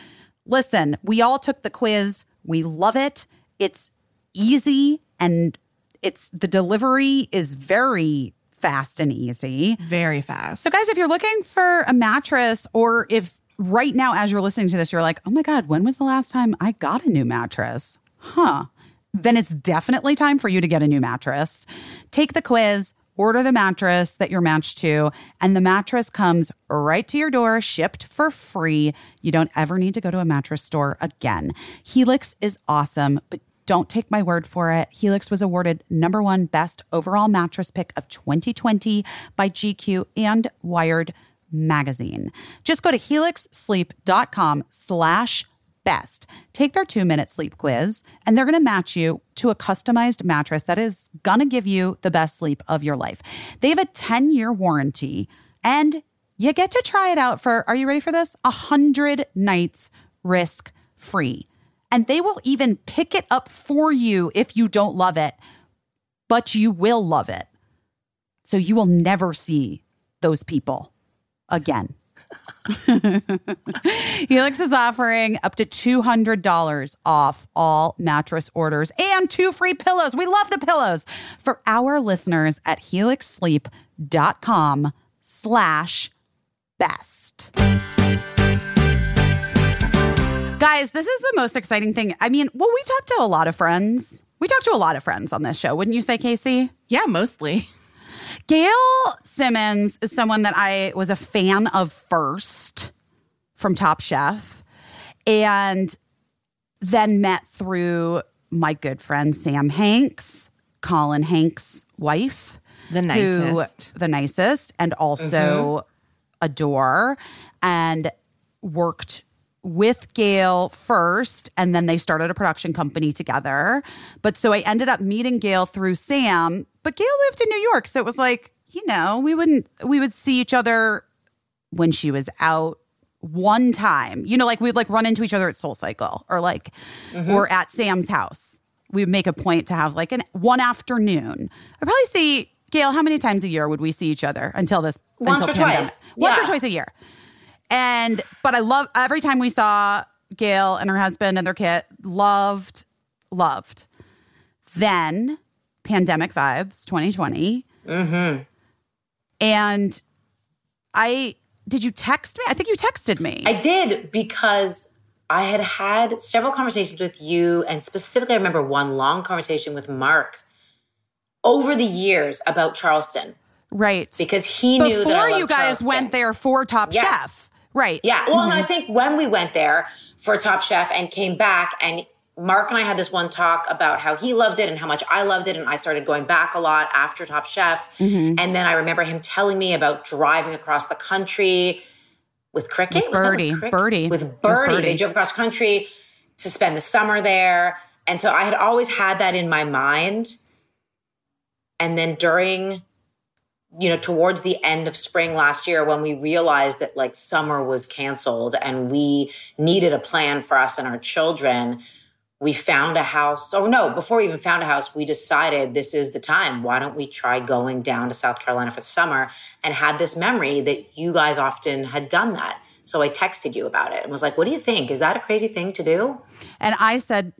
Listen, we all took the quiz. We love it. It's easy and it's the delivery is very fast and easy. very fast. So guys, if you're looking for a mattress or if right now as you're listening to this you're like, "Oh my god, when was the last time I got a new mattress?" Huh. Then it's definitely time for you to get a new mattress. Take the quiz, order the mattress that you're matched to, and the mattress comes right to your door, shipped for free. You don't ever need to go to a mattress store again. Helix is awesome, but don't take my word for it. Helix was awarded number one best overall mattress pick of 2020 by GQ and Wired magazine. Just go to helixsleep.com slash best. Take their two minute sleep quiz, and they're going to match you to a customized mattress that is going to give you the best sleep of your life. They have a 10 year warranty, and you get to try it out for, are you ready for this? A 100 nights risk free. And they will even pick it up for you if you don't love it, but you will love it. So you will never see those people again. Helix is offering up to $200 off all mattress orders and two free pillows. We love the pillows for our listeners at helixsleep.com slash best. Guys, this is the most exciting thing. I mean, well, we talked to a lot of friends. We talked to a lot of friends on this show, wouldn't you say, Caissie? yeah, mostly. Gail Simmons is someone that I was a fan of first from Top Chef and then met through my good friend Sam Hanks, Colin Hanks' wife. The who- nicest. the nicest, and also mm-hmm. adore, and worked with Gail first, and then they started a production company together. But so I ended up meeting Gail through Sam, but Gail lived in New York, so it was like you know we wouldn't we would see each other when she was out one time. You know, like we'd like run into each other at Soul Cycle or like mm-hmm. or at Sam's house. We would make a point to have like an one afternoon. I'd probably see Gail. How many times a year would we see each other until this? Once until or pandemic? twice. Once or twice a year. And but I love every time we saw Gail and her husband and their kid. Loved, loved. Then pandemic vibes 2020. Mm-hmm. And I did you text me? I think you texted me. I did because I had had several conversations with you, and specifically, I remember one long conversation with Mark over the years about Charleston right. because he knew that I Before you guys Charleston. went there for Top Yes. Chef. Right. Yeah. Well, and I think when we went there for Top Chef and came back, and Mark and I had this one talk about how he loved it and how much I loved it. And I started going back a lot after Top Chef. Mm-hmm. And then I remember him telling me about driving across the country with Cricket. With Birdie. Cricket? Birdie. With Birdie. Birdie. They drove across country to spend the summer there. And so I had always had that in my mind. And then during you know, towards the end of spring last year when we realized that like summer was canceled and we needed a plan for us and our children, we found a house. Oh no, before we even found a house, we decided this is the time. Why don't we try going down to South Carolina for the summer? And had this memory that you guys often had done that. So I texted you about it and was like, what do you think? Is that a crazy thing to do? And I said,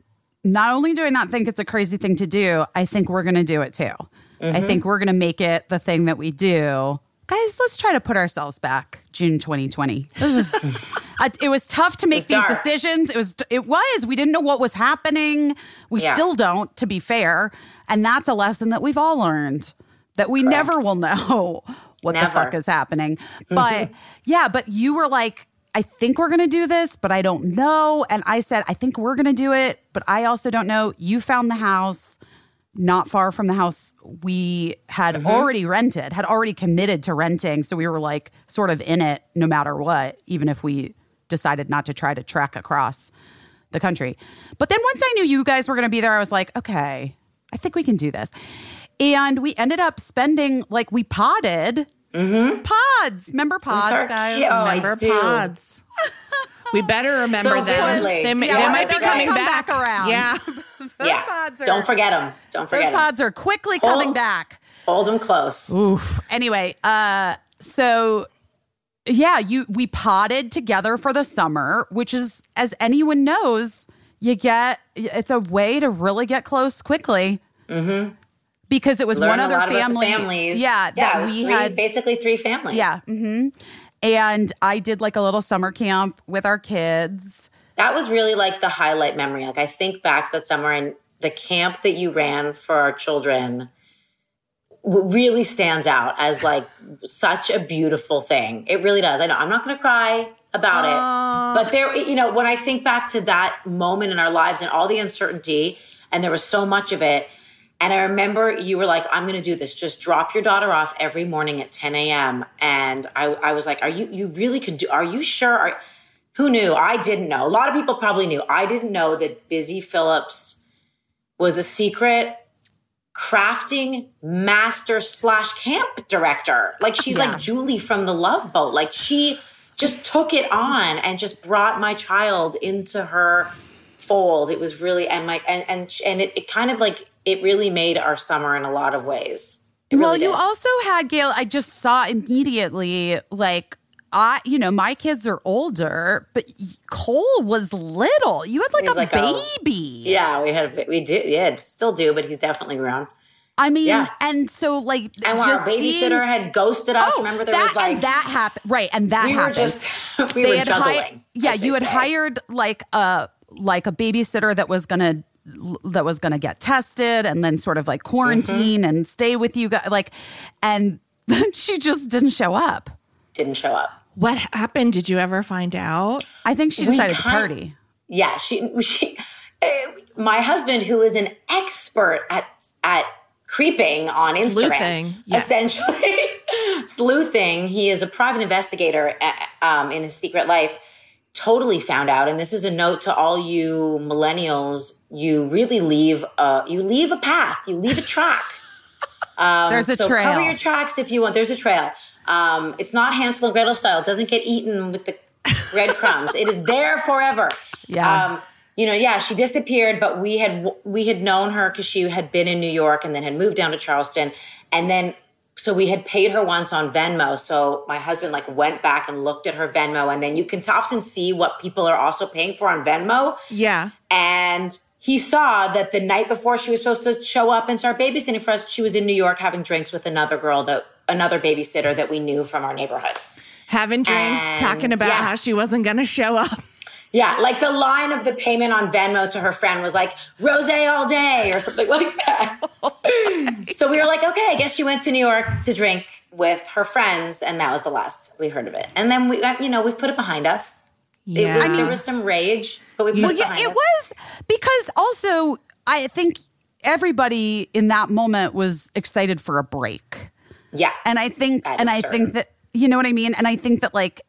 not only do I not think it's a crazy thing to do, I think we're going to do it too. Mm-hmm. I think we're going to make it the thing that we do. Guys, let's try to put ourselves back June 2020. It was, uh, it was tough to make these decisions. It was it was we didn't know what was happening. We Yeah. still don't to be fair, and that's a lesson that we've all learned that we never will know what the fuck is happening. But yeah, but you were like I think we're going to do this, but I don't know. And I said, I think we're going to do it, but I also don't know. You found the house not far from the house we had mm-hmm. already rented, had already committed to renting. So we were like sort of in it no matter what, even if we decided not to try to trek across the country. But then once I knew you guys were going to be there, I was like, okay, I think we can do this. And we ended up spending, like, we potted. Mm-hmm. Pods. Remember pods, guys? kid- oh, I Remember do. pods. We better remember So them. They, Yeah, they might be coming come back. back around. Yeah. yeah. pods are- Don't forget them. Don't Those forget them. Those pods are quickly coming back. Hold them close. Oof. Anyway, uh, so yeah, you we potted together for the summer, which is, as anyone knows, you get it's a way to really get close quickly. Mm-hmm. Because it was Learn one a other lot about the family, families. yeah, yeah. that it was we three, had, basically three families. yeah, hmm and I did like a little summer camp with our kids. that was really like the highlight memory. Like I think back to that summer and the camp that you ran for our children really stands out as like such a beautiful thing. It really does. I know I'm not going to cry about it, but there, you know, when I think back to that moment in our lives and all the uncertainty, and there was so much of it. And I remember you were like, I'm going to do this. Just drop your daughter off every morning at 10 a.m. And I, I was like, Are you, you really could do, are you sure? Are, who knew? I didn't know. A lot of people probably knew. I didn't know that Busy Philipps was a secret crafting master slash camp director. Like she's Yeah. like Julie from the Love Boat. Like she just took it on and just brought my child into her fold. It was really and my and and and it, it kind of like it really made our summer in a lot of ways. Well, you also had Gail. I just saw immediately, like I, you know, my kids are older, but Cole was little. You had like He's a like a- baby. yeah, we had a, we did yeah, still do, but he's definitely grown. I mean, Yeah. and so like And when just our babysitter seeing- had ghosted us, Oh, remember there that was like and that happened, right? And that we were happened. just we they were had juggling. hired, yeah, you had say. hired like a like a babysitter that was gonna that was gonna get tested and then sort of like quarantine Mm-hmm. and stay with you guys, like, and then she just didn't show up. didn't show up. What happened? Did you ever find out? I think she decided to party. Yeah, she she uh, my husband who is an expert at at creeping on Instagram Sleuthing, essentially sleuthing. He is a private investigator uh, um, in his secret life. Totally found out, and this is a note to all you millennials. You really leave a you leave a path. You leave a track. Um, There's a so trail. Cover your tracks if you want. There's a trail. Um, it's not Hansel and Gretel style. It doesn't get eaten with the breadcrumbs. it is there forever. Yeah. Um, you know, yeah, she disappeared, but we had we had known her because she had been in New York and then had moved down to Charleston, and then so we had paid her once on Venmo. So my husband like went back and looked at her Venmo, and then you can often see what people are also paying for on Venmo Yeah. and he saw that the night before she was supposed to show up and start babysitting for us, she was in New York having drinks with another girl that another babysitter that we knew from our neighborhood. Having drinks, And, talking about yeah. how she wasn't going to show up. Yeah, like the line of the payment on Venmo to her friend was like "rose all day" or something like that. so we were like, okay, I guess she went to New York to drink with her friends, and that was the last we heard of it. And then we, uh, you know, we've put it behind us. It Yeah. was, I there was some rage, but we put Well, it yeah, it us. was because also I think everybody in that moment was excited for a break. Yeah, And I think and I certain. think that you know what I mean? And I think that like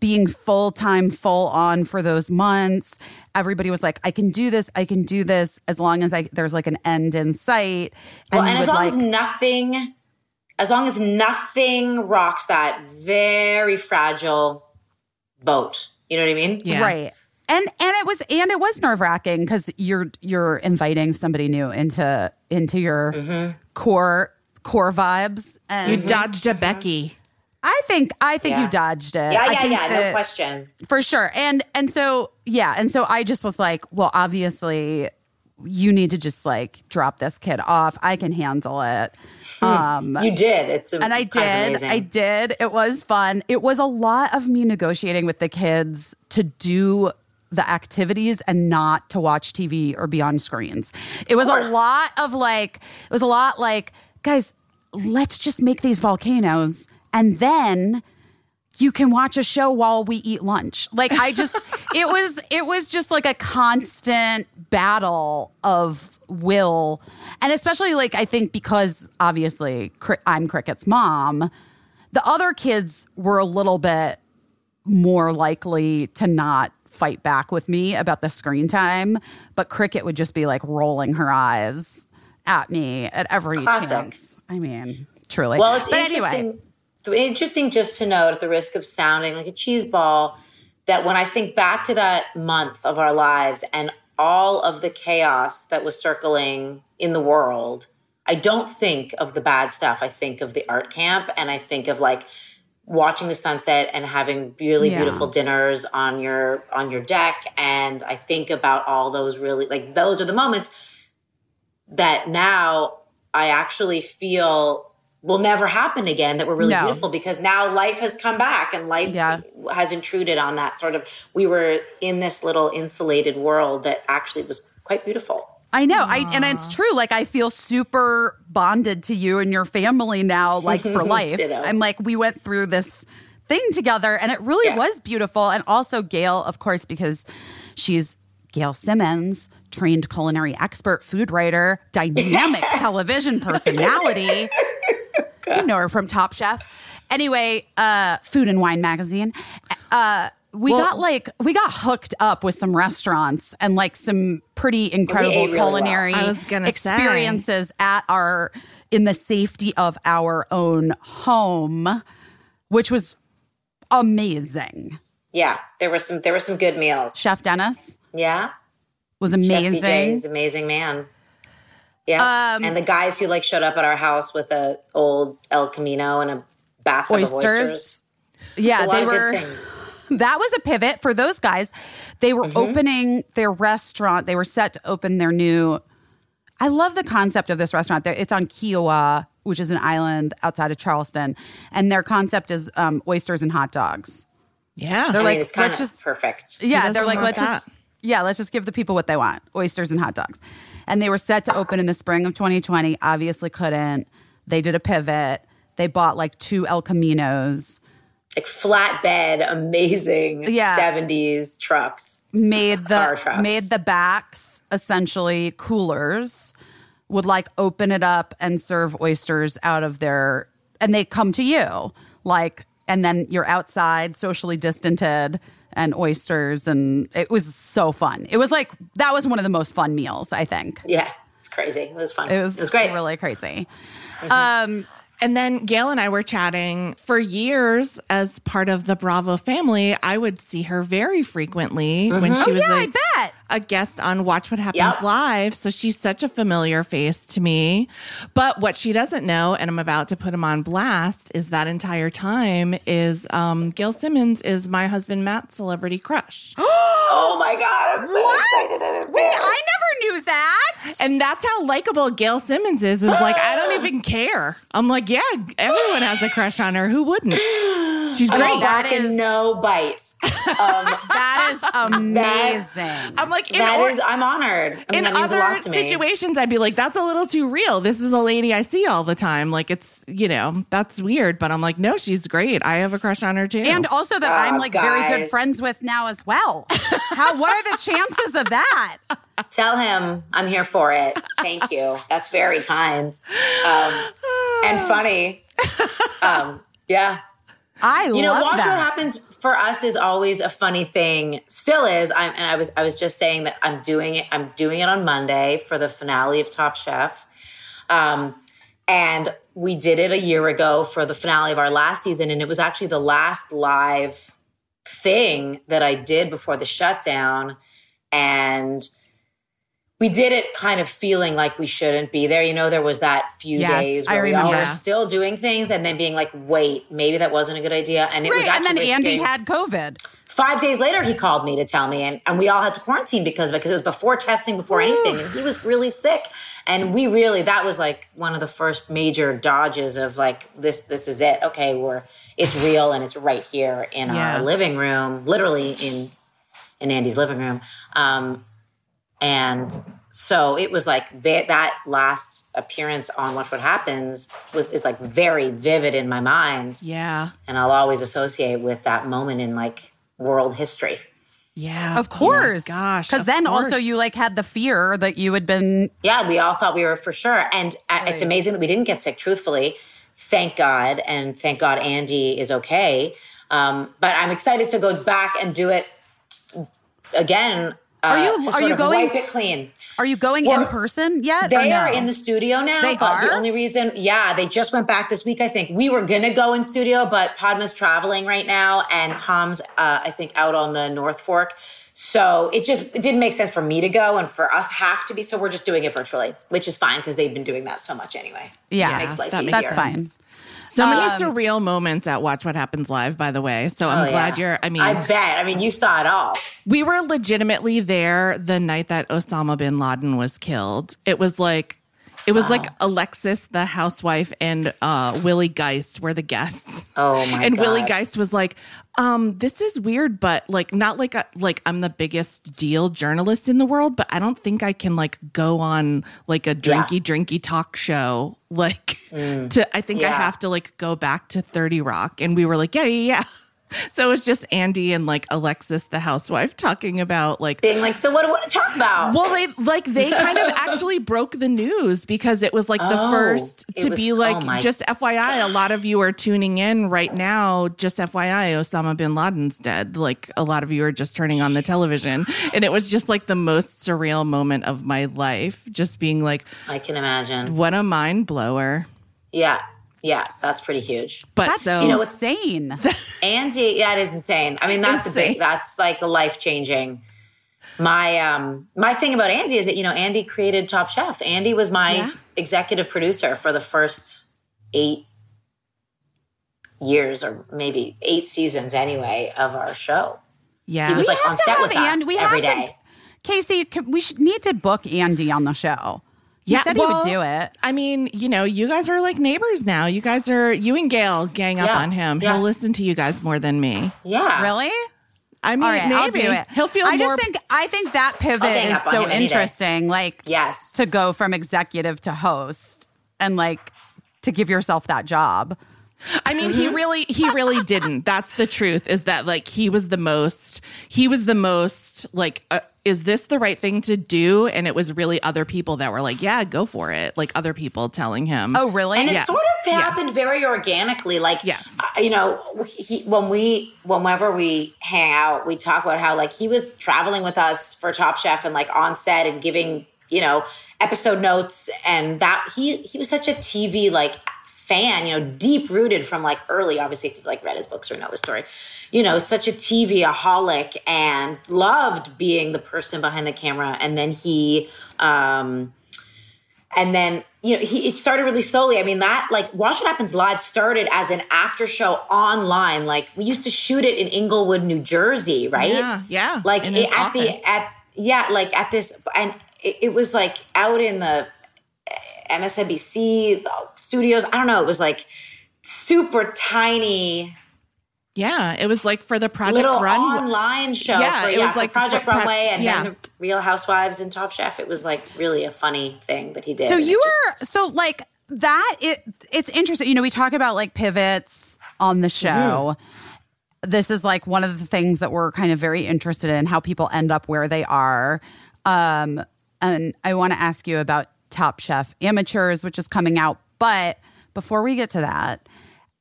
being full time, full on for those months, everybody was like, I can do this, I can do this as long as I there's like an end in sight. Well, and as would, long as nothing, as long as nothing rocks that very fragile boat. You know what I mean? Yeah. Right. And and it was and it was nerve wracking because you're you're inviting somebody new into into your Mm-hmm. core core vibes. And You dodged a Becky. I think I think Yeah. you dodged it. Yeah, I yeah, think yeah. No question. for sure. And and so yeah, and so I just was like, well, obviously you need to just like drop this kid off. I can handle it. Um You did. It's and I did. I did. It was fun. It was a lot of me negotiating with the kids to do the activities and not to watch TV or be on screens. It was a lot of like, it was a lot like, guys, let's just make these volcanoes and then you can watch a show while we eat lunch. Like I just it was it was just like a constant battle of will. And especially like I think because obviously I'm Cricket's mom, the other kids were a little bit more likely to not fight back with me about the screen time, but Cricket would just be like rolling her eyes at me at every Classic. chance. I mean, truly. Well, it's but anyway. Interesting. Interesting just to note, at the risk of sounding like a cheese ball, that when I think back to that month of our lives and all of the chaos that was circling in the world, I don't think of the bad stuff. I think of the art camp and I think of like watching the sunset and having really Yeah. beautiful dinners on your on your deck and I think about all those really like those are the moments that now I actually feel will never happen again that were really No. beautiful because now life has come back and life Yeah. has intruded on that sort of we were in this little insulated world that actually was quite beautiful. I know. I and it's true. Like I feel super bonded to you and your family now, like for life. I'm like we went through this thing together and it really Yeah. was beautiful. And also Gail, of course, because she's Gail Simmons, trained culinary expert, food writer, dynamic television personality. You know her from Top Chef. Anyway, uh, Food and Wine magazine. Uh, we Well- got like we got hooked up with some restaurants and like some pretty incredible ate really well. culinary I was say. experiences at our in the safety of our own home, which was amazing. Yeah, there were some there were some good meals. Chef Dennis Yeah. was Chef BJ amazing. is amazing man. Yeah. Um, and the guys who like showed up at our house with a old El Camino and a bath Oysters. of oysters. Yeah, they were that was a pivot for those guys. They were Mm-hmm. opening their restaurant. They were set to open their new. I love the concept of this restaurant. It's on Kiawah, which is an island outside of Charleston, and their concept is um, oysters and hot dogs. Yeah. They're I like, mean, it's kind let's of just perfect. yeah. They're like, let's just yeah, let's just give the people what they want: oysters and hot dogs. And they were set to open in the spring of 2020. Obviously, couldn't. They did a pivot. They bought like two El Caminos. Like flatbed, amazing Yeah. 70s trucks. made the trucks. made the backs essentially coolers would like open it up and serve oysters out of their and they come to you like and then you're outside socially distanted and oysters and it was so fun it was like that was one of the most fun meals i think Yeah. It's crazy. It was fun. it was, it was great. really crazy Mm-hmm. um And then Gail and I were chatting for years as part of the Bravo family. I would see her very frequently when she oh was yeah a, i bet a guest on Watch What Happens Yep. Live. So she's such a familiar face to me. But what she doesn't know, and I'm about to put him on blast, is that entire time is um, Gail Simmons is my husband Matt's celebrity crush. oh my God. I'm so excited. wait i never knew that. And that's how likable Gail Simmons is. Is like I don't even care. I'm like, yeah, everyone has a crush on her. Who wouldn't? She's great. all That bark and is- no bite. Um, that is amazing. I'm like, in, that or- is, I'm honored. I mean, in that means a other lot to me. situations, I'd be like, that's a little too real. This is a lady I see all the time. Like it's, you know, that's weird. But I'm like, no, she's great. I have a crush on her too. and also that Oh, I'm like very good friends with now as well. How what are the chances of that? Tell him I'm here for it. Thank you. That's very kind um, and funny. Um, yeah. I You know, love watch that. what happens for us is always a funny thing. Still is. I'm, and I was I was just saying that I'm doing it. I'm doing it on Monday for the finale of Top Chef. Um, and we did it a year ago for the finale of our last season, and it was actually the last live thing that I did before the shutdown. And we did it kind of feeling like we shouldn't be there. You know, there was that few Yes, days I where we all were still doing things and then being like, wait, maybe that wasn't a good idea. And it was Right, and actually then Andy had COVID. five days later he called me to tell me and, and we all had to quarantine because of it because it was before testing before anything and he was really sick and we really that was like one of the first major dodges of like this this is it okay we're it's real and it's right here in Yeah. our living room literally in in andy's living room um and so it was like ve- that last appearance on watch what happens was is like very vivid in my mind yeah, and I'll always associate with that moment in like world history. yeah, Of course. Oh gosh, Because of then also you like had the fear that you had been Yeah, we all thought we were for sure, and uh, it's amazing that we didn't get sick. Truthfully, thank God, and thank God Andy is okay. Um, but I'm excited to go back and do it again. Uh, Are you- to are you going- wipe it clean? Are you going Well, in person yet? or They no? are in the studio now. They but the only reason, yeah, they just went back this week. I think we were gonna go in studio, but Padma's traveling right now, and Tom's, uh, I think, out on the North Fork. So it just it didn't make sense for me to go, and for us have to be. So we're just doing it virtually, which is fine because they've been doing that so much anyway. Yeah, it makes life that easier. makes That's fine. So many Um, surreal moments at Watch What Happens Live, by the way. So I'm Oh, glad yeah. you're, I mean, I bet. I mean, you saw it all. we were legitimately there the night that Osama bin Laden was killed. It was like, it was like Alexis, the housewife, and uh, Willie Geist were the guests. Oh my and god! Willie Geist was like, um, "This is weird, but like not like a, like I'm the biggest deal journalist in the world, but I don't think I can like go on like a drinky drinky talk show. Like, to I think I have to like go back to Thirty Rock." And we were like, "Yeah, yeah, yeah." So it was just Andy and like Alexis, the housewife, talking about like being like, so what do we want to talk about? well, they like they kind of actually broke the news because it was like the Oh, first to was- be oh like my- just FYI. A lot of you are tuning in right now. Just FYI, Osama bin Laden's dead. Like a lot of you are just turning on the television, and it was just like the most surreal moment of my life. Just being like, I can imagine. what a mind blower. Yeah, yeah, that's pretty huge. But That's so You know, what- insane. Andy, yeah, it is insane. I mean, that's a big. That's like life changing. My um my thing about Andy is that you know Andy created Top Chef. Andy was my Yeah. executive producer for the first eight years, or maybe eight seasons anyway, of our show. yeah, He was We like have on to set have with Andy- us we every have to- day. Caissie, we should need to book Andy on the show. You Yeah, said he would do it. I mean, you know, you guys are like neighbors now. You guys are you and Gail gang up Yeah, on him. yeah. He'll listen to you guys more than me. Yeah, Really? I mean, All right, maybe I'll do it. he'll feel I more. just think I think that pivot is so him any day. interesting. Like Yes. to go from executive to host and like to give yourself that job. I mean, he really, he really didn't. That's the truth. Is that like he was the most, he was the most like, uh, is this the right thing to do? And it was really other people that were like, yeah, go for it. Like other people telling him. Oh, really? and it sort of Yeah. happened very organically like Yes. uh, you know he, when we whenever we hang out we talk about how like he was traveling with us for top chef and like on set and giving you know episode notes and that he he was such a tv like fan you know deep rooted from like early obviously if you've like read his books or know his story you know such a tv aholic and loved being the person behind the camera. And then he um and then you know he it started really slowly. I mean that like watch what happens live started as an after show online. Like we used to shoot it in englewood new jersey right? Yeah, yeah, like it- at office. the at yeah like at this and it, it was like out in the MSNBC studios. I don't know. It was like super tiny Yeah, it was like for the Project little Run. online show. Yeah, for, it yeah, was like Project for- Runway and yeah. then the Real Housewives and Top Chef. It was like really a funny thing that he did. So you just- were so like that. It it's interesting. You know, we talk about like pivots on the show. This is like one of the things that we're kind of very interested in how people end up where they are. Um, and I want to ask you about Top Chef Amateurs, which is coming out. But before we get to that,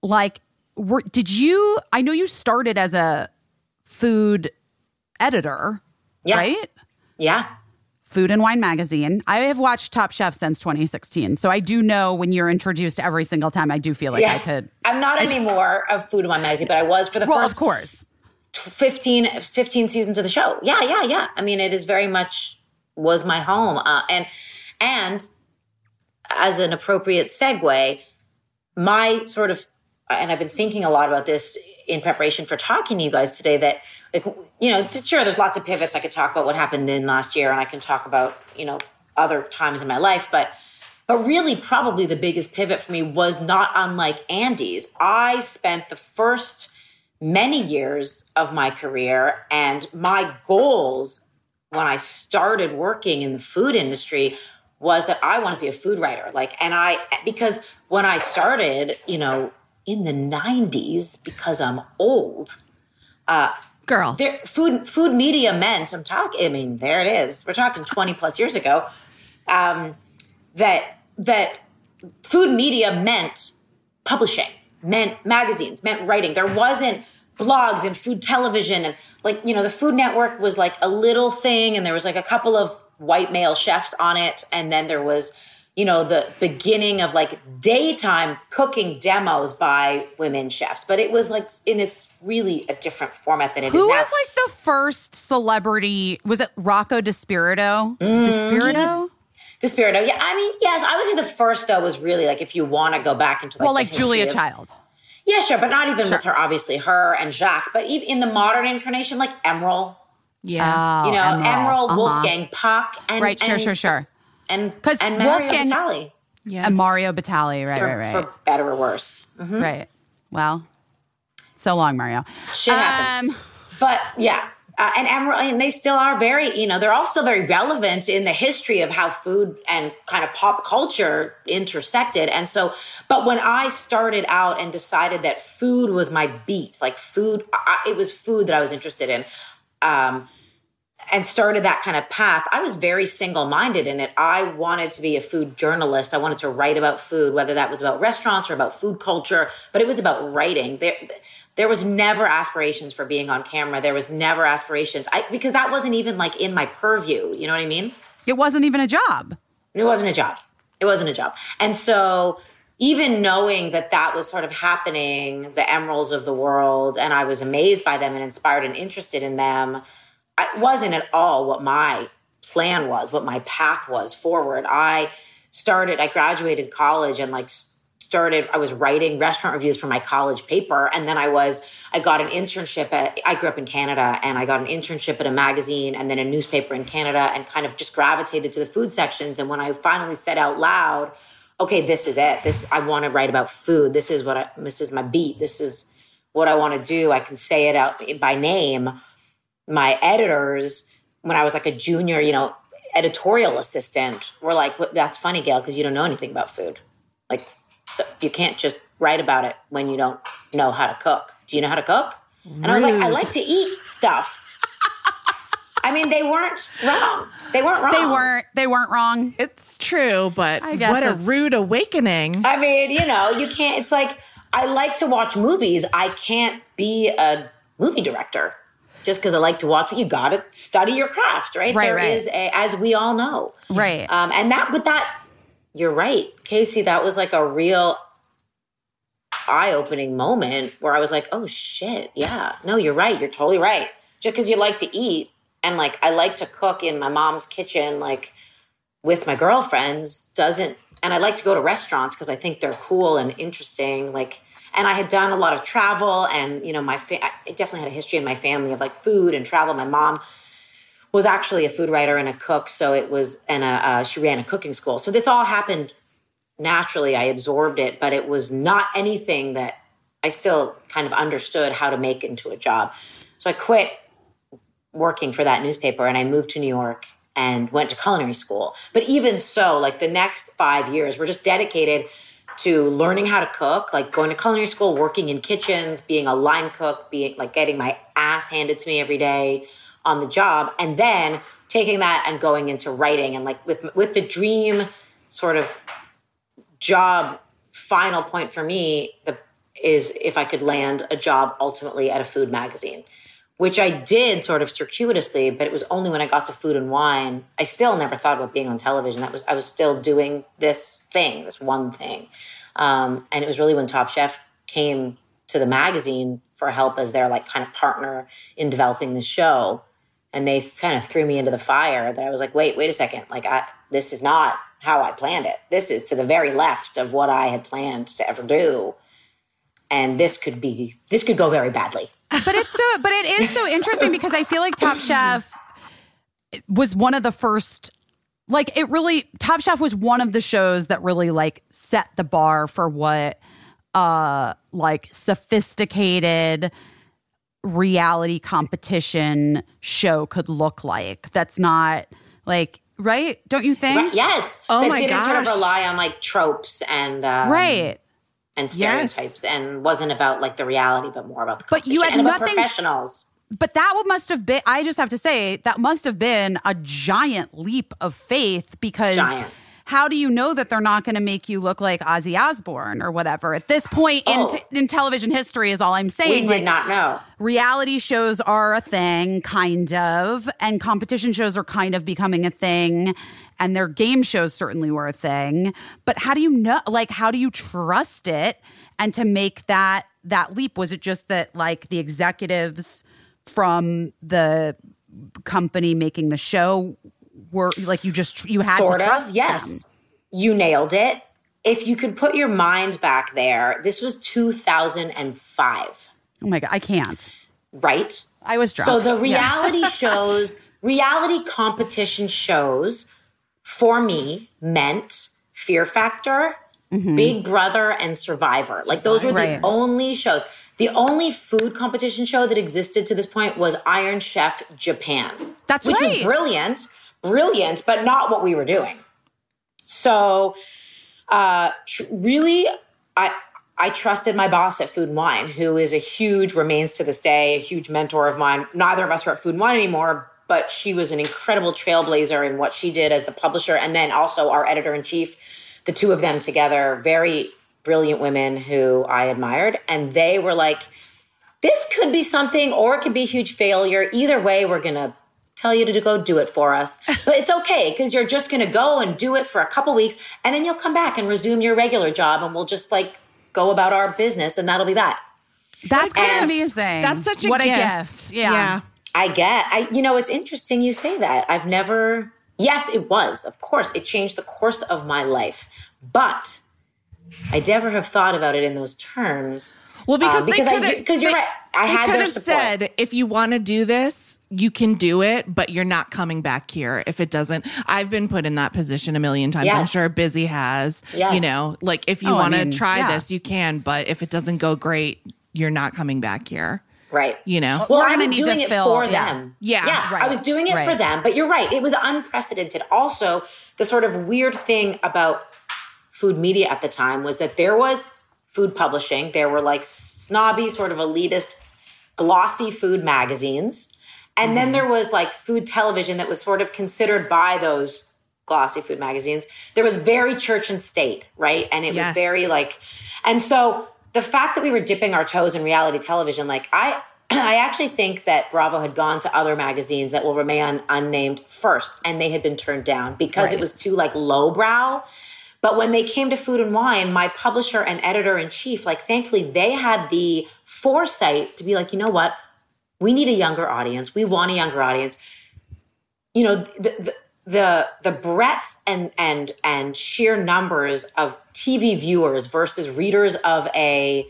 like, were, did you? I know you started as a food editor, Yeah. right? yeah. Food and Wine Magazine. I have watched Top Chef since 2016. So I do know when you're introduced every single time, I do feel like yeah. I could. I'm not anymore of Food and Wine magazine, but I was for the Well, first of course. 15, 15 seasons of the show. Yeah, yeah, yeah. I mean, it is very much was my home. Uh, and and as an appropriate segue, my sort of and I've been thinking a lot about this in preparation for talking to you guys today. That like you know, sure, there's lots of pivots. I could talk about what happened in last year, and I can talk about you know other times in my life, but. But really, probably the biggest pivot for me was not unlike Andy's. I spent the first many years of my career and my goals when I started working in the food industry was that I wanted to be a food writer. Like, and I, because when I started, you know, in the 90s, because I'm old, uh, Girl. there, food food media meant I'm talking. I mean, there it is. We're talking 20 plus years ago. Um, that that food media meant publishing, meant magazines, meant writing. There wasn't blogs and food television and like you know the Food Network was like a little thing, and there was like a couple of white male chefs on it, and then there was you know the beginning of like daytime cooking demos by women chefs but it was like in it's really a different format than it is Who now was like the first celebrity? Was it Rocco DiSpirito? Mm, DiSpirito? DiSpirito. Yeah, I mean, yes, I would say the first though was really like if you want to go back into like Well, like Julia of- Child. Yeah, sure, but not even with her. Obviously, her and Jacques, but even in the modern incarnation, like Emeril, yeah. Oh, you know, Emeril, uh-huh. Wolfgang Puck, and Right, sure, and, sure, sure. and 'Cause and Mario Wolfgang- Batali, yeah. And Mario Batali, right, for, right, right. for better or worse. Mhm. Right. Well, so long, Mario. Shit happens. Um, But yeah, uh, and Emeril, and they still are very, you know, they're also very relevant in the history of how food and kind of pop culture intersected. And so, but when I started out and decided that food was my beat, like food, I, it was food that I was interested in. Um, and started that kind of path, I was very single minded in it. I wanted to be a food journalist. I wanted to write about food, whether that was about restaurants or about food culture, but it was about writing. There, there was never aspirations for being on camera. There was never aspirations I, because that wasn't even like in my purview. You know what I mean? it wasn't even a job. It wasn't a job. It wasn't a job. And so even knowing that that was sort of happening, the emerils of the world, and I was amazed by them and inspired and interested in them, it wasn't at all what my plan was, what my path was forward. I started, I graduated college and like started, I was writing restaurant reviews for my college paper. And then I was, I got an internship at, I grew up in Canada and I got an internship at a magazine and then a newspaper in Canada and kind of just gravitated to the food sections. And when I finally said out loud, okay, this is it. This, I want to write about food. This is what I, this is my beat. This is what I want to do. I can say it out by name. My editors, when I was like a junior, you know, editorial assistant, were like, "What- "That's funny, Gail, because you don't know anything about food. Like, so you can't just write about it when you don't know how to cook. Do you know how to cook?" And I was like, "I like to eat stuff." I mean, they weren't wrong. They weren't wrong. They weren't. They weren't wrong. It's true, but I guess what a rude awakening. I mean, you know, you can't. It's like I like to watch movies. I can't be a movie director just because I like to watch. You got to study your craft, right? Right, There right. is a, as we all know, Right. Um, and that, but that, you're right, Caissie. That was like a real eye-opening moment where I was like, "Oh shit, yeah, no, you're right. You're totally right." Just because you like to eat, and like I like to cook in my mom's kitchen, like with my girlfriends, doesn't. And I like to go to restaurants because I think they're cool and interesting. Like, and I had done a lot of travel, and you know, my fa- I definitely had a history in my family of like food and travel. My mom was actually a food writer and a cook. So it was, and a, uh, she ran a cooking school. So this all happened naturally. I absorbed it, but it was not anything that I still kind of understood how to make into a job. So I quit working for that newspaper and I moved to New York and went to culinary school. But even so, like the next five years were just dedicated to learning how to cook, like going to culinary school, working in kitchens, being a line cook, being like getting my ass handed to me every day on the job, and then taking that and going into writing and like with with the dream sort of job final point for me the is if I could land a job ultimately at a food magazine, which I did sort of circuitously, but it was only when I got to food and wine. I still never thought about being on television. That was I was still doing this thing, this one thing. Um, and it was really when Top Chef came to the magazine for help as their like kind of partner in developing the show. And they kind of threw me into the fire that I was like, wait, wait a second. Like I this is not how I planned it. This is to the very left of what I had planned to ever do and this could be this could go very badly. But it's so but it is so interesting because I feel like Top Chef was one of the first like it really Top Chef was one of the shows that really like set the bar for what uh like sophisticated reality competition show could look like. That's not like right? Don't you think? Right, yes. Oh that my didn't sort of gosh. rely on like tropes and um, Right. And Yes. stereotypes and wasn't about like the reality but more about the But you had nothing- professionals. But that would must have been I just have to say that must have been a giant leap of faith because Giant. how do you know that they're not going to make you look like Ozzy Osbourne or whatever? At this point Oh. in, t- in television history is all I'm saying. We did Like, not know. reality shows are a thing, kind of, and competition shows are kind of becoming a thing, and their game shows certainly were a thing. But how do you know? Like, how do you trust it? And to make that that leap, was it just that like the executives from the company making the show were like you just you had sort to of trust yes them? you nailed it if you could put your mind back there this was 2005 Oh my god, I can't. right I was drunk. So the reality shows, reality competition shows for me meant Fear Factor, Big Brother, and Survivor. Like those were the Right. only shows. The only food competition show that existed to this point was Iron Chef Japan. That's which right. was brilliant, brilliant, but not what we were doing. So, uh, tr- really, I I trusted my boss at Food and Wine, who is a huge, remains to this day, a huge mentor of mine. Neither of us are at Food and Wine anymore, but she was an incredible trailblazer in what she did as the publisher, and then also our editor in chief. The two of them together, very brilliant women who I admired, and they were like, "This could be something, or it could be a huge failure. Either way, we're gonna." Tell you to go do it for us. But it's okay because you're just going to go and do it for a couple weeks and then you'll come back and resume your regular job and we'll just like go about our business and that'll be that. That's kind of amazing. That's such a what gift. a gift. Yeah. I get I you know it's interesting you say that. I've never Yes, it was. Of course, it changed the course of my life. But I never have thought about it in those terms. Well, because um, they because I coulda- 'cause you're they- right. I had could have support. said, if you want to do this, you can do it, but you're not coming back here if it doesn't. I've been put in that position a million times. I'm sure Busy has. Yes. You know, like if you Oh, want to mean, try yeah. this, you can, but if it doesn't go great, you're not coming back here. Right. You know? Well, We're I gonna was need to doing it fill- for yeah. them. Yeah, yeah. right, I was doing it for them. But you're right; it was unprecedented. Also, the sort of weird thing about food media at the time was that there was food publishing. There were like snobby, sort of elitist, glossy food magazines, and Mm-hmm. then there was like food television that was sort of considered by those glossy food magazines. There was very church and state, right? And it Yes. was very like, and so the fact that we were dipping our toes in reality television, like I, I actually think that Bravo had gone to other magazines that will remain unnamed first, and they had been turned down because it was too like lowbrow. But when they came to Food and Wine, my publisher and editor in chief, like thankfully, they had the foresight to be like, you know what? We need a younger audience. We want a younger audience. You know, the the the, the breadth and and and sheer numbers of TV viewers versus readers of a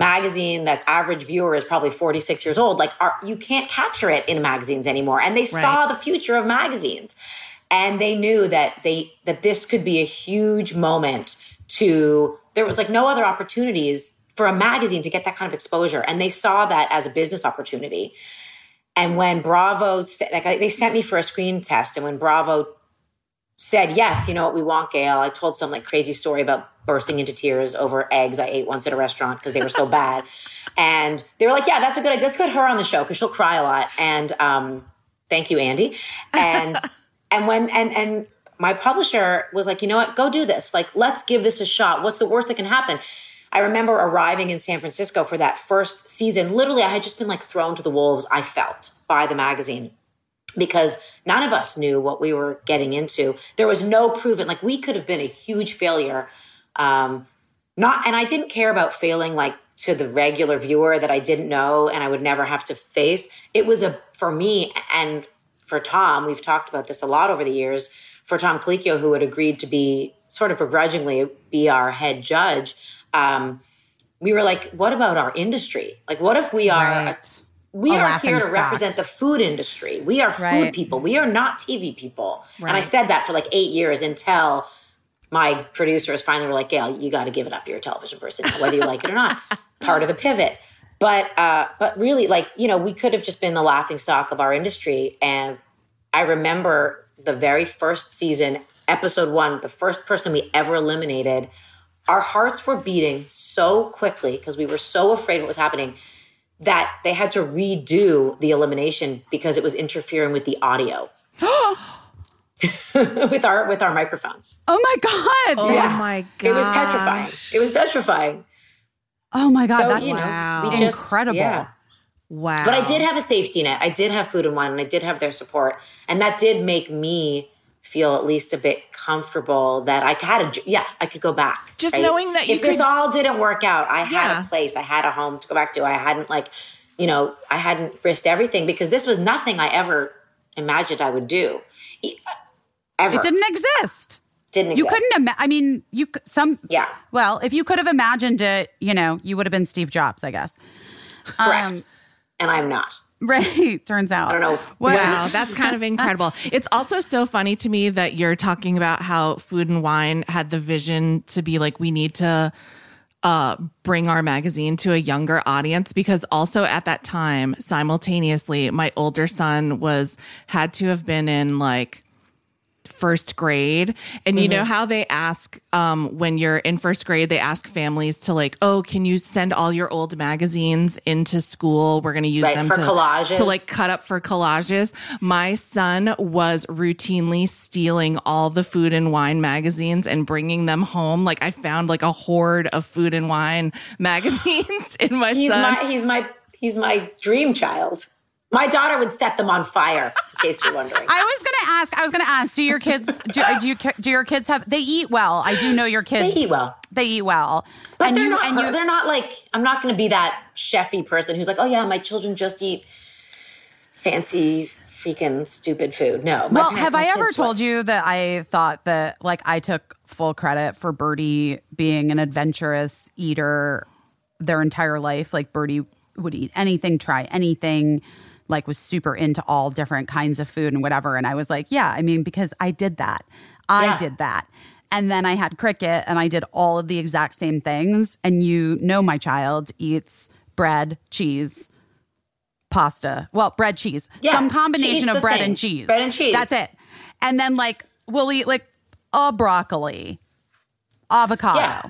magazine that average viewer is probably 46 years old like are, you can't capture it in magazines anymore. And they saw the future of magazines. And they knew that they that this could be a huge moment to there was like no other opportunities for a magazine to get that kind of exposure. And they saw that as a business opportunity. And when bravo like they sent me for a screen test. And when bravo said yes you know what? We want gail. I told some like crazy story about bursting into tears over eggs i ate once at a restaurant because they were so bad. And they were like yeah that's a good idea. let's get her on the show because she'll cry a lot. And um thank you andy. And and when and and my publisher was like you know what? Go do this. Like let's give this a shot. What's the worst that can happen? I remember arriving in san francisco for that first season. Literally i had just been like thrown to the wolves i felt by the magazine because none of us knew what we were getting into. There was no proven like we could have been a huge failure. Um, not and I didn't care about failing like to the regular viewer that I didn't know and I would never have to face. It was a for me and for Tom. We've talked about this a lot over the years. For Tom Colicchio, who had agreed to be sort of begrudgingly be our head judge. Um, we were like, what about our industry? Like, what if we are Right. We are here to stock. represent the food industry. We are food Right. people. We are not TV people. And I said that for like eight years until my producers finally were like, Gail, you got to give it up. You're a television person, whether you like it or not. Part of the pivot. But uh, but really, like you know, we could have just been the laughing stock of our industry. And I remember the very first season, episode one, the first person we ever eliminated. Our hearts were beating so quickly because we were so afraid what was happening that they had to redo the elimination because it was interfering with the audio with our with our microphones. Oh my god. Oh Yes. my god. It was petrifying. It was petrifying. Oh my god. So, that's you know, Wow. just- incredible. yeah. Wow. But I did have a safety net. I did have food and wine, and I did have their support, and that did make me feel at least a bit comfortable that I had a yeah I could go back. Just knowing that you if this could- all didn't work out, I had Yeah. a place, I had a home to go back to. I hadn't like you know I hadn't risked everything because this was nothing I ever imagined I would do. E- Ever It didn't exist. didn't You couldn't. Ima- I mean, you c- some. Yeah. Well, if you could have imagined it, you know, you would have been Steve Jobs, I guess. correct, Um, and I'm not. Right. Turns out. I don't know. What- Wow, that's kind of incredible. It's also so funny to me that you're talking about how Food and Wine had the vision to be like, we need to uh, bring our magazine to a younger audience because also at that time, simultaneously, my older son was had to have been in like first grade. And you know how they ask um when you're in first grade they ask families to like oh can you send all your old magazines into school? We're going to use Right, them for to collages. to like cut up for collages. My son was routinely stealing all the food and wine magazines and bringing them home. Like i found like a hoard of food and wine magazines in my He's son. my he's my he's my dream child. My daughter would set them on fire. In case you're wondering. I was gonna ask. I was gonna ask. Do your kids? Do, do you? Do your kids have? They eat well. I do know your kids. They eat well. They eat well. But and they're you not. and you. they're not like. I'm not going to be that chefy person who's like, oh yeah, my children just eat fancy, freaking stupid food. No. Well, parents- have I ever kids told you that I thought that like I took full credit for Birdie being an adventurous eater their entire life? Like Birdie would eat anything, try anything, like was super into all different kinds of food and whatever. And I was like, yeah, I mean, because I did that. I Yeah. did that. And then I had cricket and I did all of the exact same things. And you know, my child eats bread, cheese, pasta. Well, bread, cheese, Yeah, some combination of bread thing. and cheese. Bread and cheese. That's it. And then like we'll eat like a broccoli, avocado Yeah.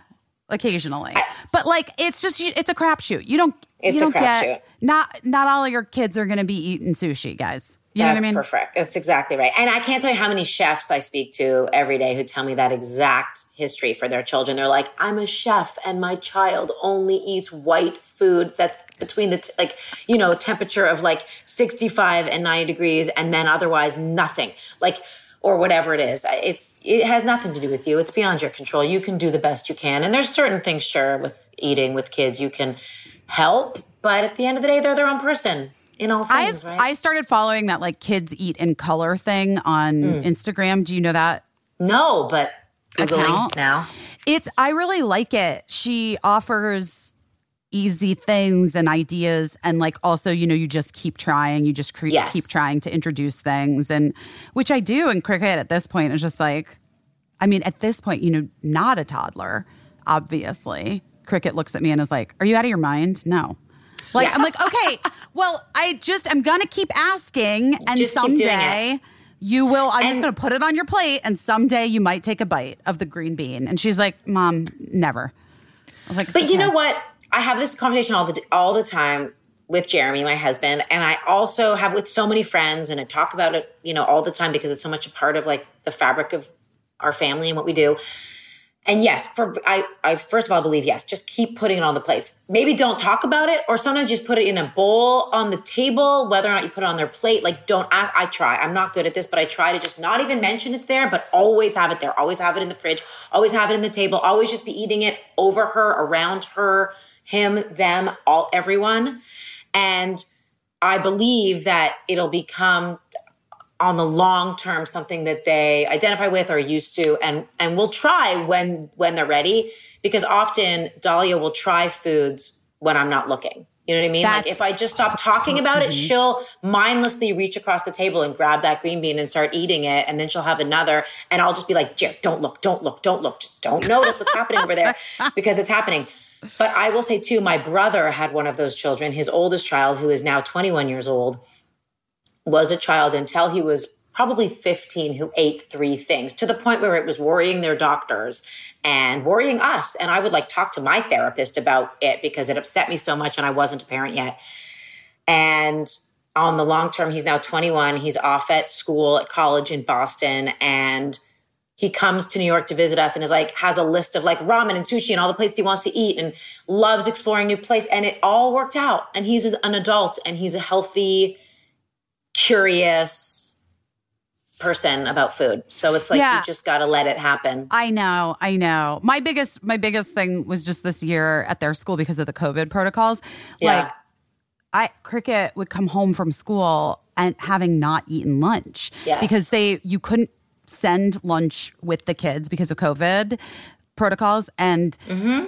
Occasionally. but like it's just it's a crapshoot. You don't It's you don't get crapshoot. not not all of your kids are going to be eating sushi, guys. You know what I mean? perfect. That's exactly right. And I can't tell you how many chefs I speak to every day who tell me that exact history for their children. They're like, I'm a chef and my child only eats white food that's between the, t- like, you know, temperature of like 65 and 90 degrees and then otherwise nothing. Like, or whatever it is. It's it has nothing to do with you. It's beyond your control. You can do the best you can. And there's certain things, sure, with eating with kids, you can help. But at the end of the day, they're their own person in all things, have right? I started following that like kids eat in color thing on Hmm. Instagram. Do you know that? No, but googling Account? now. It's I really like it. She offers easy things and ideas and like also you know you just keep trying you just cre- Yes. keep trying to introduce things. And which i do in cricket at this point is just like i mean at this point you know not a toddler obviously. Cricket looks at me and is like are you out of your mind? No. Like i'm like okay well i just i'm gonna keep asking and Just someday you will i'm just gonna put it on your plate and someday you might take a bite of the green bean. And she's like mom never. I was like But you know what? I have this conversation all the all the time with Jeremy, my husband, and I also have with so many friends, and I talk about it, you know, all the time because it's so much a part of like the fabric of our family and what we do. And yes, for I, I first of all believe yes, just keep putting it on the plates. Maybe don't talk about it, or sometimes just put it in a bowl on the table. Whether or not you put it on their plate, like don't ask. I try. I'm not good at this, but I try to just not even mention it's there, but always have it there. Always have it in the fridge. Always have it in the table. Always just be eating it over her, around her, him, them, all, everyone. And I believe that it'll become on the long term something that they identify with or are used to and and will try when when they're ready because often Dahlia will try foods when I'm not looking. You know what I mean? like if I just stop talking about it, mm-hmm. she'll mindlessly reach across the table and grab that green bean and start eating it. And then she'll have another. And I'll just be like, Jer, don't look, don't look, don't look. Just don't notice what's happening over there because it's happening. But I will say too, my brother had one of those children. His oldest child, who is now 21 years old, was a child until he was probably 15 who ate three things to the point where it was worrying their doctors and worrying us. And I would like talk to my therapist about it because it upset me so much and I wasn't a parent yet. And on the long term, he's now 21. He's off at school at college in Boston and he comes to New York to visit us and is like has a list of like ramen and sushi and all the places he wants to eat and loves exploring new place and it all worked out and he's an adult and he's a healthy curious person about food so it's like Yeah. you just got to let it happen I know, I know. My biggest my biggest thing was just this year at their school because of the COVID protocols. Yeah. Like I cricket would come home from school and having not eaten lunch Yes. because they you couldn't send lunch with the kids because of COVID protocols and Mm-hmm.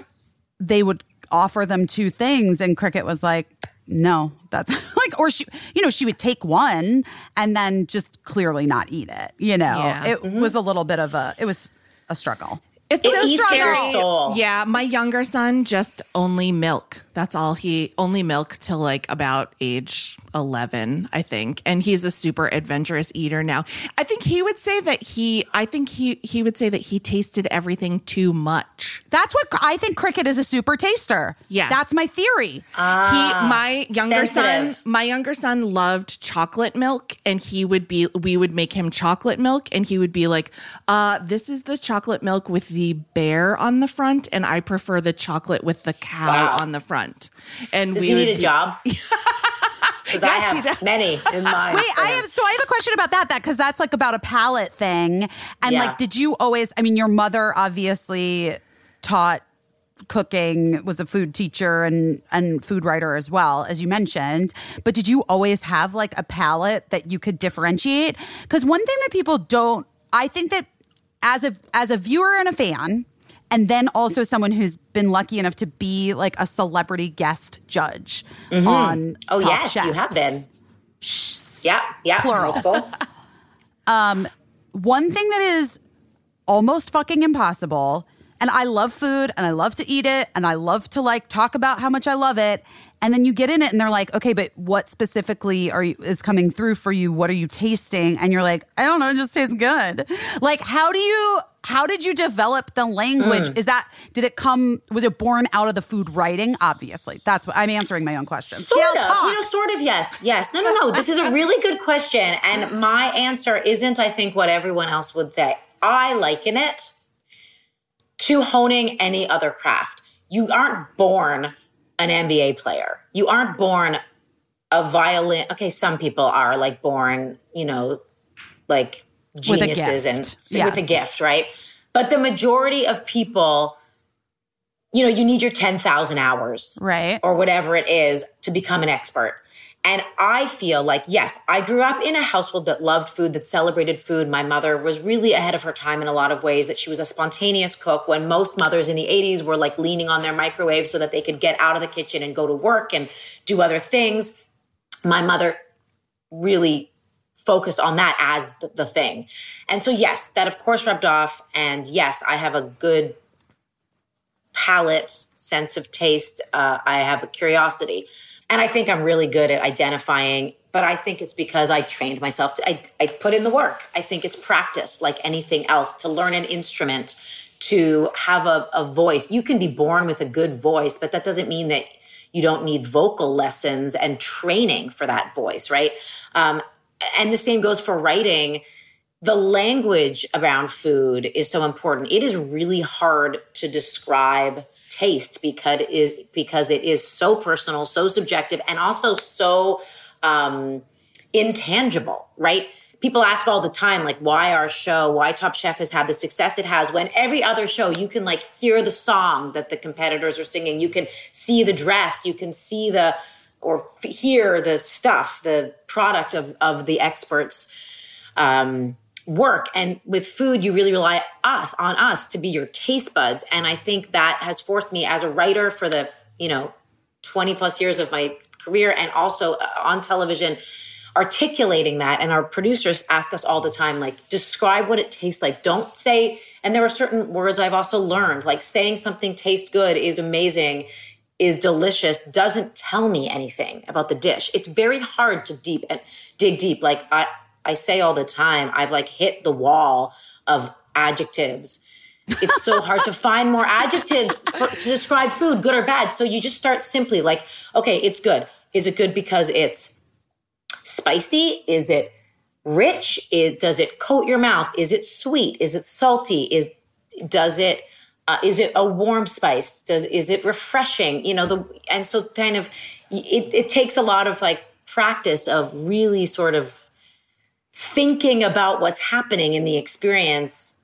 they would offer them two things and cricket was like no that's like or she you know she would take one and then just clearly not eat it you know Yeah. it was a little bit of a it was a struggle It's It so eats their struggle. soul. Yeah, my younger son just only milk. That's all he only milk till like about age 11, I think. And he's a super adventurous eater now. I think he would say that he I think he he would say that he tasted everything too much. That's what I think. Cricket is a super taster. Yeah. that's my theory. he my younger son my younger son loved chocolate milk and he would be we would make him chocolate milk and he would be like uh this is the chocolate milk with the bear on the front and i prefer the chocolate with the cow Wow. on the front and does we he would need a be- job because i Yes, he have does. many in mind Wait, I have so I have a question about that that because that's like about a palate thing. And Yeah. like, did you always? I mean, your mother obviously taught cooking, was a food teacher and and food writer as well as you mentioned. But did you always have like a palate that you could differentiate? Because one thing that people don't, I think that as a as a viewer and a fan. And then also someone who's been lucky enough to be like a celebrity guest judge on oh Top yes you have been. Yeah yeah Plural. um one thing that is almost fucking impossible and I love food and I love to eat it and I love to like talk about how much I love it and then you get in it and they're like okay but what specifically are you is coming through for you? What are you tasting? And you're like I don't know it just tastes good. Like how do you how did you develop the language Mm. is that did it come was it born out of the food writing obviously that's what I'm answering my own question Sort Gail, of, talk. you know, sort of. Yes, yes. No, no, no. This is a really good question, and my answer isn't, I think, what everyone else would say. I liken it to honing any other craft. You aren't born an NBA player. You aren't born a violin. Okay, some people are like born, you know, like geniuses and gift. with a gift, right? But the majority of people, you know, you need your 10,000 hours right or whatever it is to become an expert. And I feel like, yes, I grew up in a household that loved food, that celebrated food. My mother was really ahead of her time in a lot of ways, that she was a spontaneous cook when most mothers in the 80s were like leaning on their microwave so that they could get out of the kitchen and go to work and do other things. My mother really focused on that as the, the thing. And so, yes, that of course rubbed off. And yes, I have a good palate, sense of taste. Uh, I have a curiosity. And I think I'm really good at identifying, but I think it's because I trained myself. To, I, I put in the work. I think it's practice like anything else to learn an instrument, to have a, a voice. You can be born with a good voice, but that doesn't mean that you don't need vocal lessons and training for that voice, right? Um, and the same goes for writing the language around food is so important. It is really hard to describe taste because it is because it is so personal, so subjective, and also so um, intangible. Right? People ask all the time, like, why our show, why Top Chef has had the success it has, when every other show you can like hear the song that the competitors are singing, you can see the dress, you can see the or f- hear the stuff, the product of of the experts. Um, work. And with food you really rely us on us to be your taste buds. And i think that has forced me as a writer for the you know 20 plus years of my career and also uh, on television articulating that. And our producers ask us all the time like describe what it tastes like. Don't say and there are certain words i've also learned like saying something tastes good is amazing is delicious doesn't tell me anything about the dish it's very hard to deep and dig deep like i I say all the time, I've like hit the wall of adjectives. It's so hard to find more adjectives for, to describe food, good or bad. So you just start simply like, okay, it's good. Is it good because it's spicy? Is it rich? It, does it coat your mouth? Is it sweet? Is it salty? Is does it uh, is it a warm spice? Does is it refreshing? You know the and so kind of it, it takes a lot of like practice of really sort of thinking about what's happening in the experience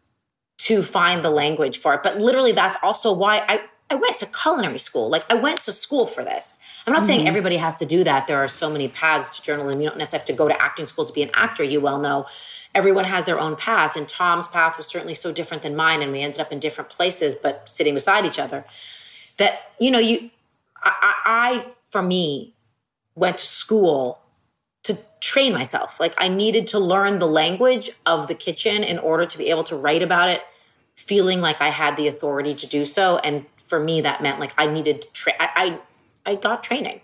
to find the language for it. But literally, that's also why I, I went to culinary school. Like, I went to school for this. I'm not saying mm-hmm. everybody has to do that. There are so many paths to journalism. You don't necessarily have to go to acting school to be an actor. You well know everyone has their own paths. And Tom's path was certainly so different than mine. And we ended up in different places, but sitting beside each other. That, you know, you, I, I, I for me, went to school to train myself. Like I needed to learn the language of the kitchen in order to be able to write about it, feeling like I had the authority to do so. And for me, that meant like I needed to train. I, I I got training.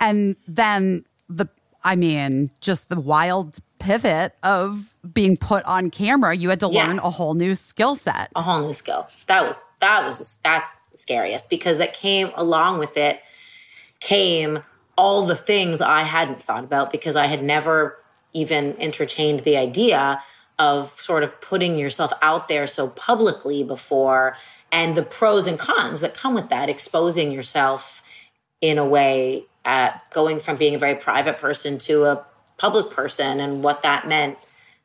And then the, I mean, just the wild pivot of being put on camera, you had to Yeah. learn a whole new skill set. a whole new skill. That was that was that's the scariest because that came along with it came all the things I hadn't thought about because I had never even entertained the idea of sort of putting yourself out there so publicly before and the pros and cons that come with that exposing yourself in a way uh, going from being a very private person to a public person and what that meant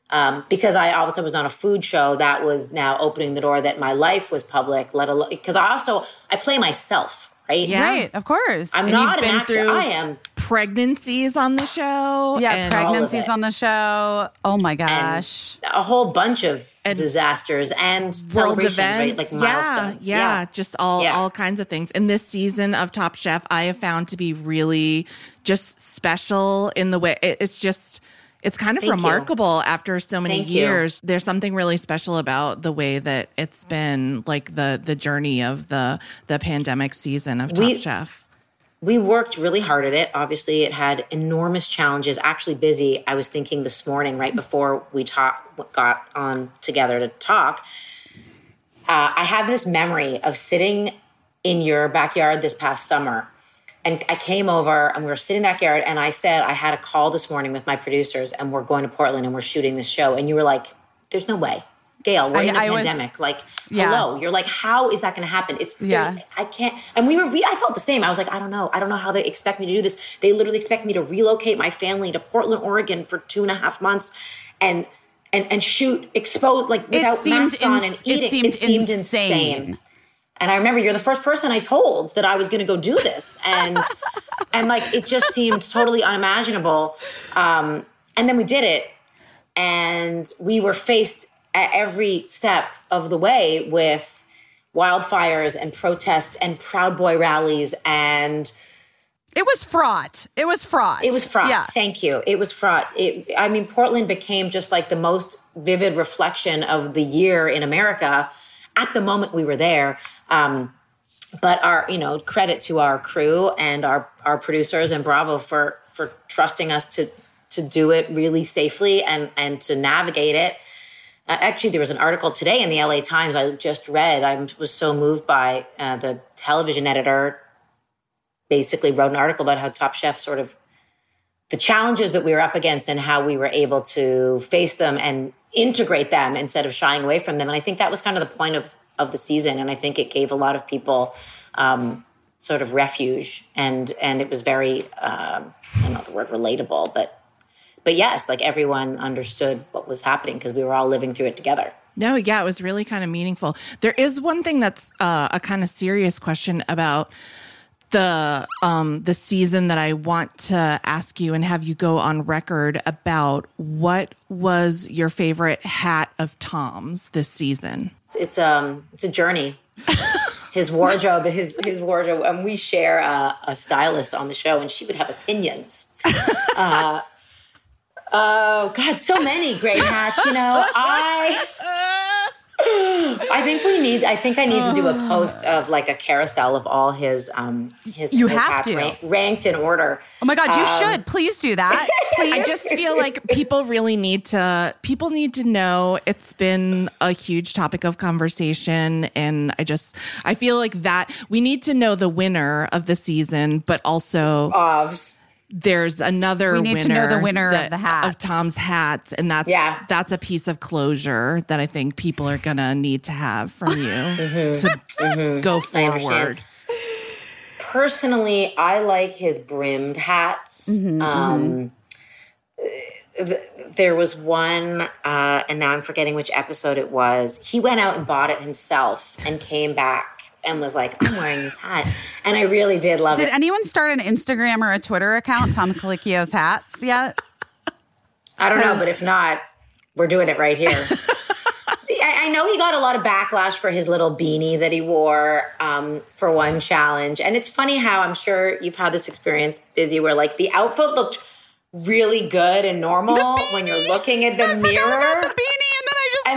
um, because I obviously was on a food show that was now opening the door that my life was public let alone because I also I play myself right Yeah. Right, of course. I'm And not you've an been actor through- I am Pregnancies on the show. yeah, and pregnancies on the show. Oh my gosh. a whole bunch of And disasters and world celebrations right events. like yeah, milestones yeah, just all Yeah. all kinds of things. And this season of Top Chef, I have found to be really just special in the way it- it's just. It's kind of Thank you. remarkable after so many Thank you. years. There's something really special about the way that it's been like the the journey of the the pandemic season of Top We- Chef. We worked really hard at it. Obviously, it had enormous challenges. Actually, busy. I was thinking this morning, right before we talk, got on together to talk. Uh, I have this memory of sitting in your backyard this past summer, and I came over and we were sitting in backyard, and I said I had a call this morning with my producers, and we're going to Portland and we're shooting this show, and you were like, "There's no way." Gail, we're I- in a I was- pandemic. like, Yeah. hello. You're like, how is that going to happen? It's Yeah. I can't. And we were. We, I felt the same. I was like, I don't know. I don't know how they expect me to do this. They literally expect me to relocate my family to Portland, Oregon, for two and a half months, and and and shoot expose like without seemed masks on and ins- it eating. seemed insane. insane. And I remember you're the first person I told that I was going to go do this, and and like it just seemed totally unimaginable. Um, and then we did it, and we were faced at every step of the way with wildfires and protests and Proud Boy rallies and It was fraught. It was fraught. it was fraught. Yeah. Thank you. It was fraught. It, I mean, Portland became just like the most vivid reflection of the year in America at the moment we were there. Um, but our, you know, credit to our crew and our our producers and Bravo for for trusting us to to do it really safely and and to navigate it. Uh, actually, there was an article today in the LA Times I just read. I was so moved by uh, the television editor basically wrote an article about how Top Chef sort of the challenges that we were up against and how we were able to face them and integrate them instead of shying away from them. And I think that was kind of the point of of the season. And I think it gave a lot of people um, sort of refuge and and it was very um, I don't know the word relatable, but but yes, like everyone understood what was happening because we were all living through it together. No, yeah, it was really kind of meaningful. There is one thing that's uh, a kind of serious question about the um the season that I want to ask you and have you go on record about what was your favorite hat of Tom's this season. It's, um it's a journey. his wardrobe, his his wardrobe, and we share a, a stylist on the show, and she would have opinions. uh, oh God, so many great hats. You know, I I think we need. I think I need to do a post of like a carousel of all his um his You his have hats to. rank- ranked in order. Oh my God, you Um, should. Please do that. Please. I just feel like people really need to people need to know it's been a huge topic of conversation and I just I feel like that we need to know the winner of the season but also Ofs. There's another We need to winner know the winner of the hats. of Tom's hats and that's Yeah. that's a piece of closure that I think people are going to need to have from you Mm-hmm. to go I understand. forward. personally, I like his brimmed hats. um, th- there was one, uh, and now I'm forgetting which episode it was. He went out and bought it himself and came back and was like, "I'm wearing this hat," and I really did love Did it. Did anyone start an Instagram or a Twitter account, Tom Colicchio's hats yet? I don't know, but if not, we're doing it right here. I, I know he got a lot of backlash for his little beanie that he wore um, for one challenge, and it's funny how I'm sure you've had this experience, Busy, where like the outfit looked really good and normal when you're looking at the I mirror. the beanie,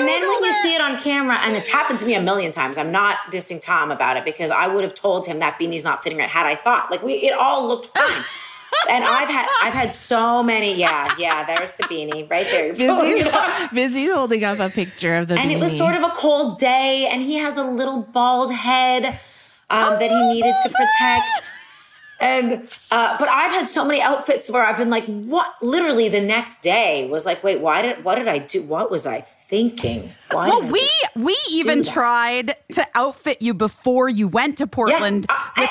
and then I just And then when you see it on camera, and it's happened to me a million times. I'm not dissing Tom about it because I would have told him that beanie's not fitting right. Had I thought, like we, it all looked fine. and I've had, I've had so many. Yeah, yeah. There's the beanie right there. Busy, busy holding up a picture of the beanie. And it was sort of a cold day, and he has a little bald head um, that he needed to protect. And uh, but I've had so many outfits where I've been like, what? Literally, the next day was like, wait, why did what did I do? What was I thinking? Why? Well, we we even that. tried to outfit you before you went to Yeah, Portland. Uh, I-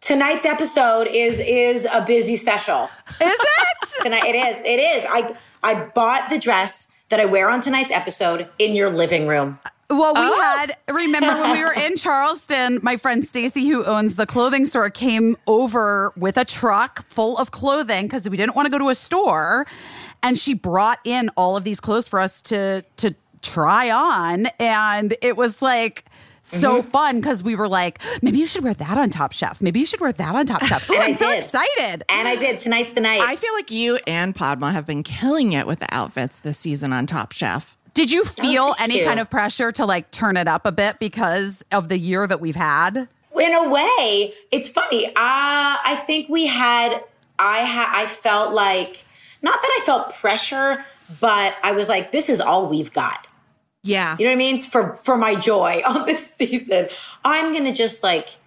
tonight's episode is is a busy special. Is it? Tonight it is. It is. I I bought the dress that I wear on tonight's episode in your living room. Uh, well, we Oh. had remember when we were in Charleston, my friend Stacy who owns the clothing store came over with a truck full of clothing cuz we didn't want to go to a store and she brought in all of these clothes for us to to try on and it was like so Mm-hmm. fun because we were like, maybe you should wear that on Top Chef. Maybe you should wear that on Top Chef. Ooh, And I I'm so did. excited. And I did. Tonight's the night. I feel like you and Padma have been killing it with the outfits this season on Top Chef. Did you feel thank any you. kind of pressure to like turn it up a bit because of the year that we've had? in a way, it's funny. Uh, I think we had. I ha- I felt like not that I felt pressure, but I was like, this is all we've got. Yeah. You know what I mean? For for my joy on this season, I'm gonna just like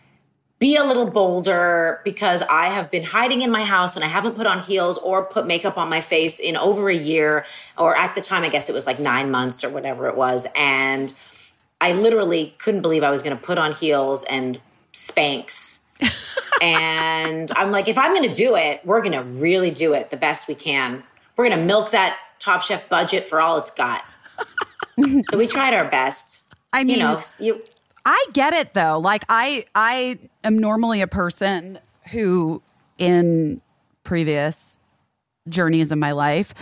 be a little bolder because I have been hiding in my house and I haven't put on heels or put makeup on my face in over a year, or at the time, I guess it was like nine months or whatever it was. And I literally couldn't believe I was gonna put on heels and Spanx. And I'm like, if I'm gonna do it, we're gonna really do it the best we can. We're gonna milk that Top Chef budget for all it's got. so we tried our best. I mean, you know, you I get it though. Like I I am normally a person who in previous journeys in my life,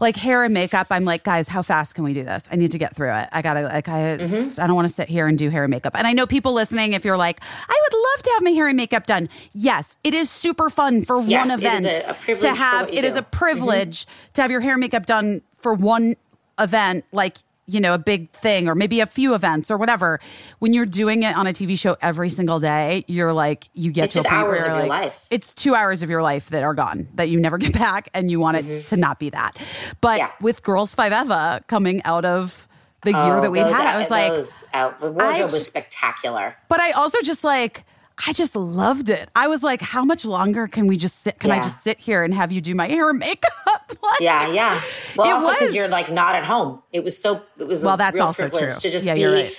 like hair and makeup, I'm like, guys, how fast can we do this? I need to get through it. I gotta like I mm-hmm. I don't want to sit here and do hair and makeup. And I know people listening, if you're like, I would love to have my hair and makeup done. Yes, it is super fun for Yes, one is event a- a privilege to have it is do. a privilege mm-hmm. to have your hair and makeup done for one event, like you know, a big thing or maybe a few events or whatever. When you're doing it on a TV show every single day, you're like, you get It's to a point hours where of you're your life. it's two hours of your life that are gone that you never get back, and you want it to not be that. But Mm-hmm. Yeah. with Girls5eva coming out of the year that we Oh, had, I was like, out. The wardrobe I was spectacular. but I also just like, I just loved it. I was like, how much longer can we just sit? Can I just sit here and have you do my hair and makeup? Like, Yeah, yeah. Well, It also because you're like not at home. It was so. It was. Well, a that's real also privilege true. To just Yeah, be right.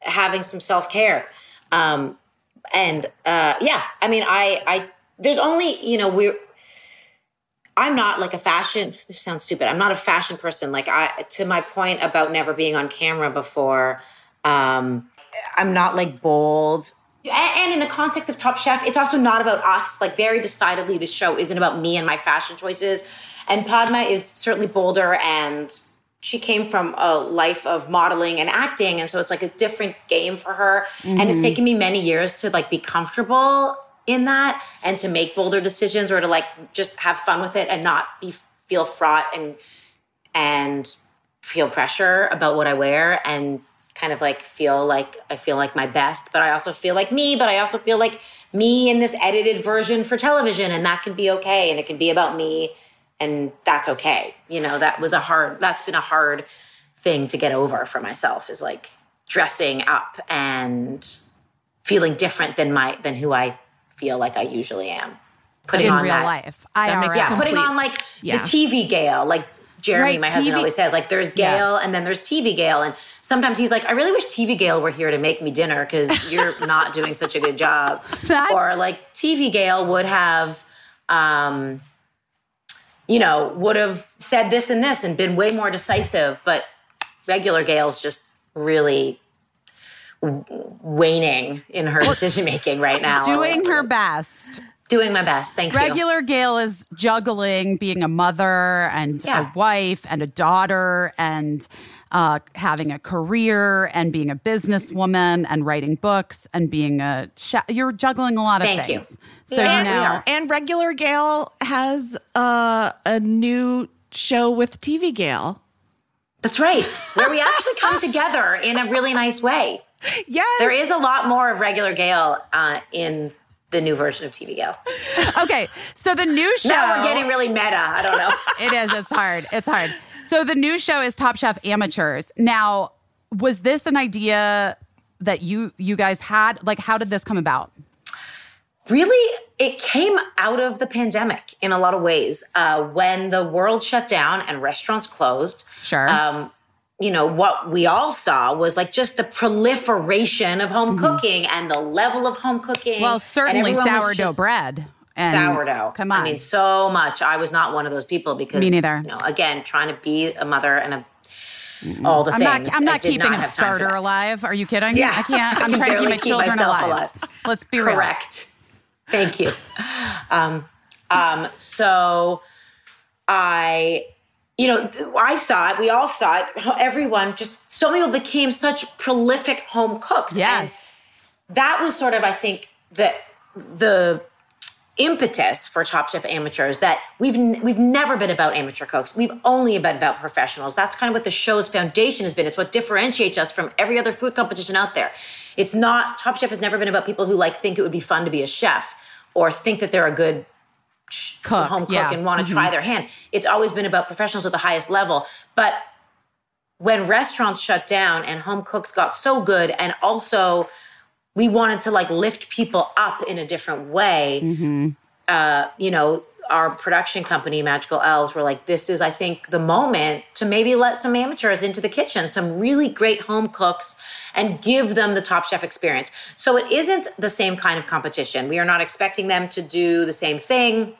having some self care, um, and uh, yeah. I mean, I, I. There's only you know we're. I'm not like a fashion. This sounds stupid. I'm not a fashion person. Like I, to my point about never being on camera before. Um, I'm not like bold. And in the context of Top Chef, it's also not about us. Like very decidedly, the show isn't about me and my fashion choices. And Padma is certainly bolder, and she came from a life of modeling and acting, and so it's like a different game for her. And it's mm-hmm. taken me many years to like be comfortable in that and to make bolder decisions or to like just have fun with it and not be feel fraught and and feel pressure about what I wear and kind of like feel like I feel like my best, but I also feel like me, but I also feel like me in this edited version for television and that can be okay and it can be about me and that's okay. You know, that was a hard that's been a hard thing to get over for myself is like dressing up and feeling different than my than who I feel like I usually am. Putting in on real that, life. IRL. yeah, putting on like yeah. the TV Gail, like Jeremy, Right, my husband, always says, like there's Yeah. Gail and then there's TV Gail, and sometimes he's like, I really wish TV Gail were here to make me dinner because you're not doing such a good job. That's- or like TV Gail would have, um, you know, would have said this and this and been way more decisive, but regular Gail's just really waning in her decision making right now. doing her best. Doing my best. Thank you. Regular Gail is juggling being a mother and Yeah. a wife and a daughter and uh, having a career and being a businesswoman and writing books and being a chef. You're juggling a lot of Thank things. So you we know, are. And regular Gail has uh, a new show with TV Gail. That's right. Where we actually come together in a really nice way. Yes. There is a lot more of regular Gail uh, in the new version of TV Gail. okay. So the new show. Now we're getting really meta. I don't know. it is. It's hard. It's hard. So the new show is Top Chef Amateurs. Now, was this an idea that you you guys had? Like, how did this come about? really, it came out of the pandemic in a lot of ways. Uh, when the world shut down and restaurants closed, Sure. um, you know, what we all saw was like just the proliferation of home cooking and the level of home cooking. Mm-hmm. well, certainly sourdough bread. And sourdough. Come on. I mean, so much. I was not one of those people because Me neither. You know, again, trying to be a mother and a all the I'm things. not. I'm not keeping a time for starter alive. Are you kidding? Yeah. I can't. I'm trying to keep my keep children alive. alive. Let's be real. Correct. Thank you. um, um, so I, you know, I saw it. We all saw it. Everyone, just so many people became such prolific home cooks. And Yes. that was sort of, I think, the the impetus for Top Chef Amateurs that we've n- we've never been about amateur cooks. We've only been about professionals. That's kind of what the show's foundation has been. It's what differentiates us from every other food competition out there. It's not Top Chef has never been about people who like think it would be fun to be a chef or think that they're a good Cook. home cook yeah. Mm-hmm. and want to try their hand. It's always been about professionals at the highest level. But when restaurants shut down and home cooks got so good, and also we wanted to like lift people up in a different way, Mm-hmm. uh, you know, our production company, Magical Elves, were like, this is, I think, the moment to maybe let some amateurs into the kitchen, some really great home cooks, and give them the Top Chef experience. So it isn't the same kind of competition. We are not expecting them to do the same thing.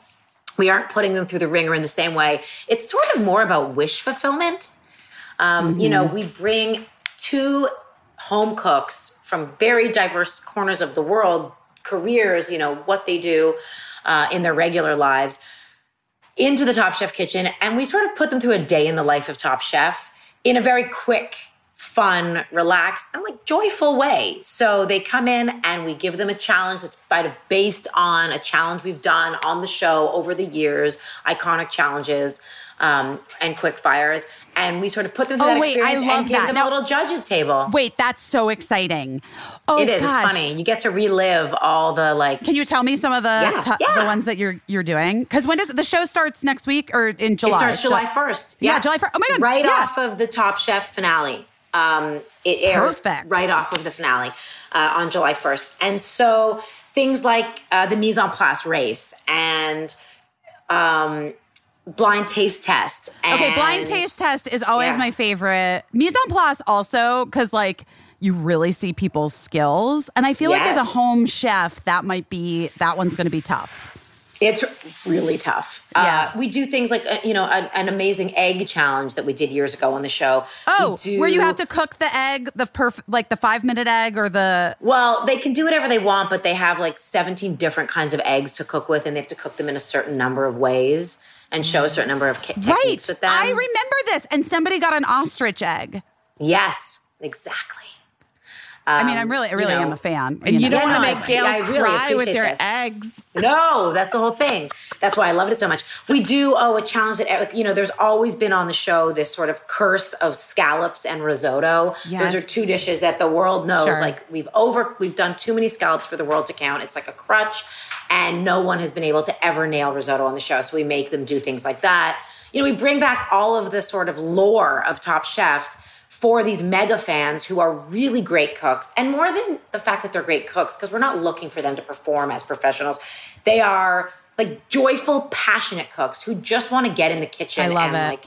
We aren't putting them through the ringer in the same way. It's sort of more about wish fulfillment. Um, You know, we bring two home cooks from very diverse corners of the world, careers, you know, what they do uh, in their regular lives, into the Top Chef kitchen. And we sort of put them through a day in the life of Top Chef in a very quick, fun, relaxed, and like joyful way. So they come in and we give them a challenge that's based on a challenge we've done on the show over the years, iconic challenges. Um, and quick fires, and we sort of put them through Oh, that wait, I experience love and give that. them Now- a little judges table. Wait, that's so exciting. Oh, it is. gosh. It's funny. You get to relive all the like. Can you tell me some of the Yeah, to- yeah. the ones that you're you're doing? Because when does the show starts next week or in July? It starts July first. Yeah, July 1st. Oh my God, Right yeah. off of the Top Chef finale. Um, it airs Perfect. right off of the finale uh, on July first, and so things like uh, the mise en place race and um, blind taste test. Okay, blind taste test is always Yeah. my favorite. Mise en place also because like you really see people's skills, and I feel like as a home chef, that might be that one's going to be tough. It's really tough. Yeah. Uh, we do things like, uh, you know, an, an amazing egg challenge that we did years ago on the show. Oh, do- where you have to cook the egg, the perf- like the five minute egg or the Well, they can do whatever they want, but they have like 17 different kinds of eggs to cook with, and they have to cook them in a certain number of ways and show a certain number of ca- right. techniques with them. I remember this, and somebody got an ostrich egg. Yes, exactly. I mean, Um, I'm really, I you really know. am a fan. And you, know. don't Yeah, want to I- make Gail I really cry with appreciate your this. eggs. No, that's the whole thing. That's why I loved it so much. We do oh a challenge that you know. There's always been on the show this sort of curse of scallops and risotto. Those are two dishes that the world knows. Sure. Like we've over we've done too many scallops for the world to count. It's like a crutch, and no one has been able to ever nail risotto on the show. So we make them do things like that. You know, we bring back all of the sort of lore of Top Chef for these mega fans who are really great cooks. And more than the fact that they're great cooks, because we're not looking for them to perform as professionals, they are like joyful, passionate cooks who just want to get in the kitchen I love and it. like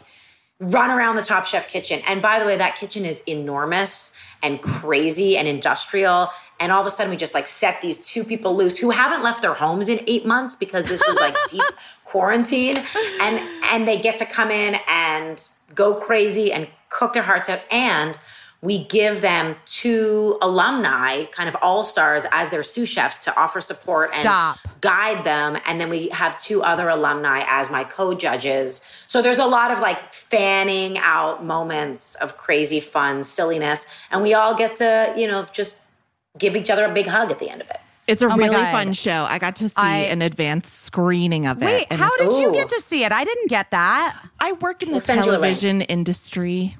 run around the Top Chef kitchen. And by the way, that kitchen is enormous and crazy and industrial. And all of a sudden, we just like set these two people loose who haven't left their homes in eight months because this was like deep quarantine, and and they get to come in and go crazy and cook their hearts out. And we give them two alumni, kind of all stars, as their sous chefs to offer support Stop. and guide them. And then we have two other alumni as my co judges. So there's a lot of like fanning out moments of crazy fun, silliness. And we all get to, you know, just give each other a big hug at the end of it. It's a oh my really fun show. I got to see I- an advanced screening of it. Wait, how did you get to see it? I didn't get that. I work in the We'll send you a link. television industry.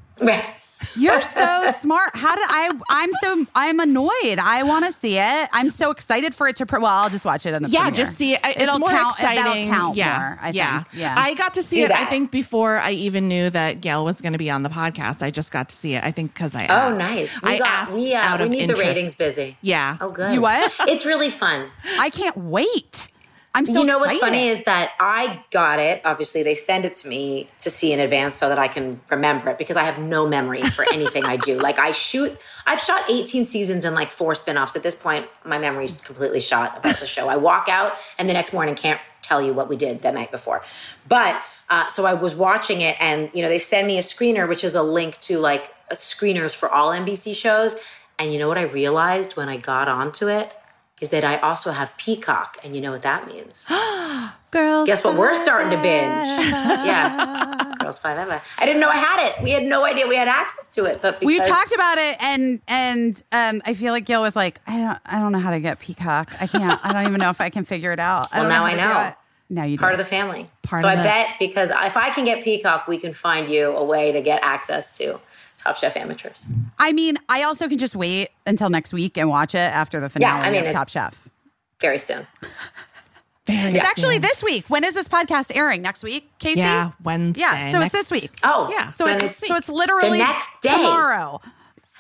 You're so smart. How did I? I'm so I'm annoyed. I want to see it. I'm so excited for it to. Pre- well, I'll just watch it in the Yeah, premiere. just see it. It's It'll more count. exciting. That'll count yeah, more. I yeah. think. Yeah. I got to see Do it. I think before I even knew that Gail was going to be on the podcast. I just got to see it. I think because I Oh, nice. We I got- asked we, uh, out we of need the ratings busy. Yeah. Oh, good. You what? It's really fun. I can't wait. I'm so you know excited. what's funny is that I got it. Obviously, they send it to me to see in advance so that I can remember it because I have no memory for anything I do. Like I shoot, I've shot 18 seasons and like four spin-offs. At this point, my memory's completely shot about the show. I walk out and the next morning can't tell you what we did the night before. But uh, so I was watching it, and you know they send me a screener, which is a link to like screeners for all NBC shows. And you know what I realized when I got onto it is that I also have Peacock, and you know what that means. girls. Guess what? We're starting to binge. yeah, Girls5eva. I didn't know I had it. We had no idea we had access to it. But We talked about it, and and um, I feel like Gail was like, I don't, I don't know how to get Peacock. I can't. I don't even know if I can figure it out. I Well, don't now I know. it. Now you do. part of the family. Part so I the- bet because if I can get Peacock, we can find you a way to get access to Top Chef amateurs. I mean, I also can just wait until next week and watch it after the finale I mean, of Top Chef. Very soon. Very It's actually this week. When is this podcast airing? Next week, Caissie? Yeah, Wednesday. Yeah, so next- it's this week. Oh, Yeah, So then it's, so it's literally the next day. tomorrow.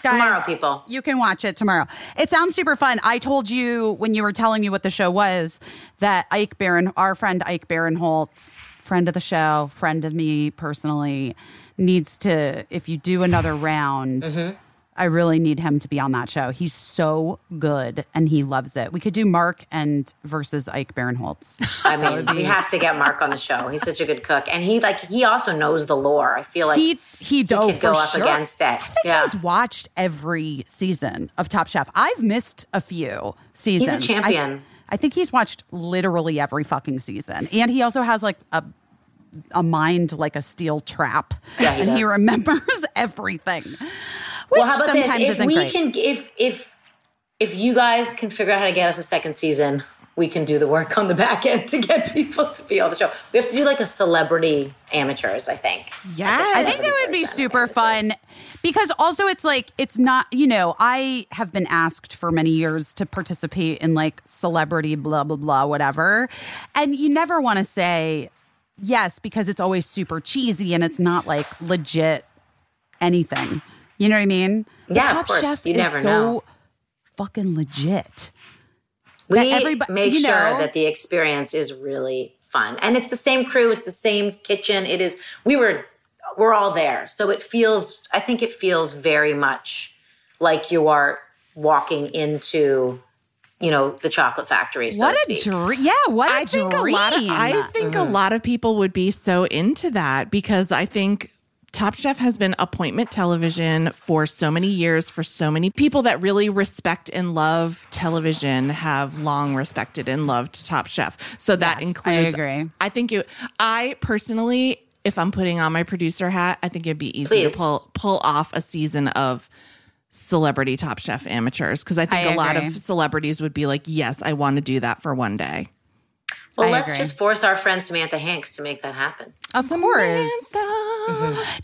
Guys, Tomorrow, people. You can watch it tomorrow. It sounds super fun. I told you when you were telling me what the show was that Ike Baron, our friend Ike Barinholtz, friend of the show, friend of me personally, needs to, if you do another round, Mm-hmm. I really need him to be on that show. He's so good and he loves it. We could do Mark and versus Ike Barinholtz. I mean, we have to get Mark on the show. He's such a good cook, and he like he also knows the lore. I feel like he he dove could go up sure. against it. I think Yeah. he's watched every season of Top Chef. I've missed a few seasons. I- champion. I, think he's watched literally every fucking season, and he also has like a a mind like a steel trap, Yeah, he and he remembers everything. Which well, how about sometimes this? If we great. can, if if if you guys can figure out how to get us a second season, we can do the work on the back end to get people to be on the show. We have to do like a celebrity amateurs. I think. Yes. I think that would be super fun because also it's like it's not you know I have been asked for many years to participate in like celebrity blah blah blah whatever, and you never want to say yes because it's always super cheesy and it's not like legit anything. You know what I mean? The Yeah, of Top course. Chef You is never so know. fucking legit. We that everybo- make you sure know- that the experience is really fun, and it's the same crew. It's the same kitchen. It is. We were we're all there, so it feels. I think it feels very much like you are walking into, you know, the chocolate factory. So what to a dream! Yeah, what a I think dream! a lot of I think Mm-hmm. a lot of people would be so into that because I think Top Chef has been appointment television for so many years for so many people that really respect and love television have long respected and loved Top Chef. So that Yes, I includes agree. I think you I personally if I'm putting on my producer hat, I think it'd be easy Please. to pull pull off a season of celebrity Top Chef amateurs because I think I a lot of celebrities would be like, "Yes, I want to do that for one day." Well, I let's agree. just force our friend Samantha Hanks to make that happen. Of course.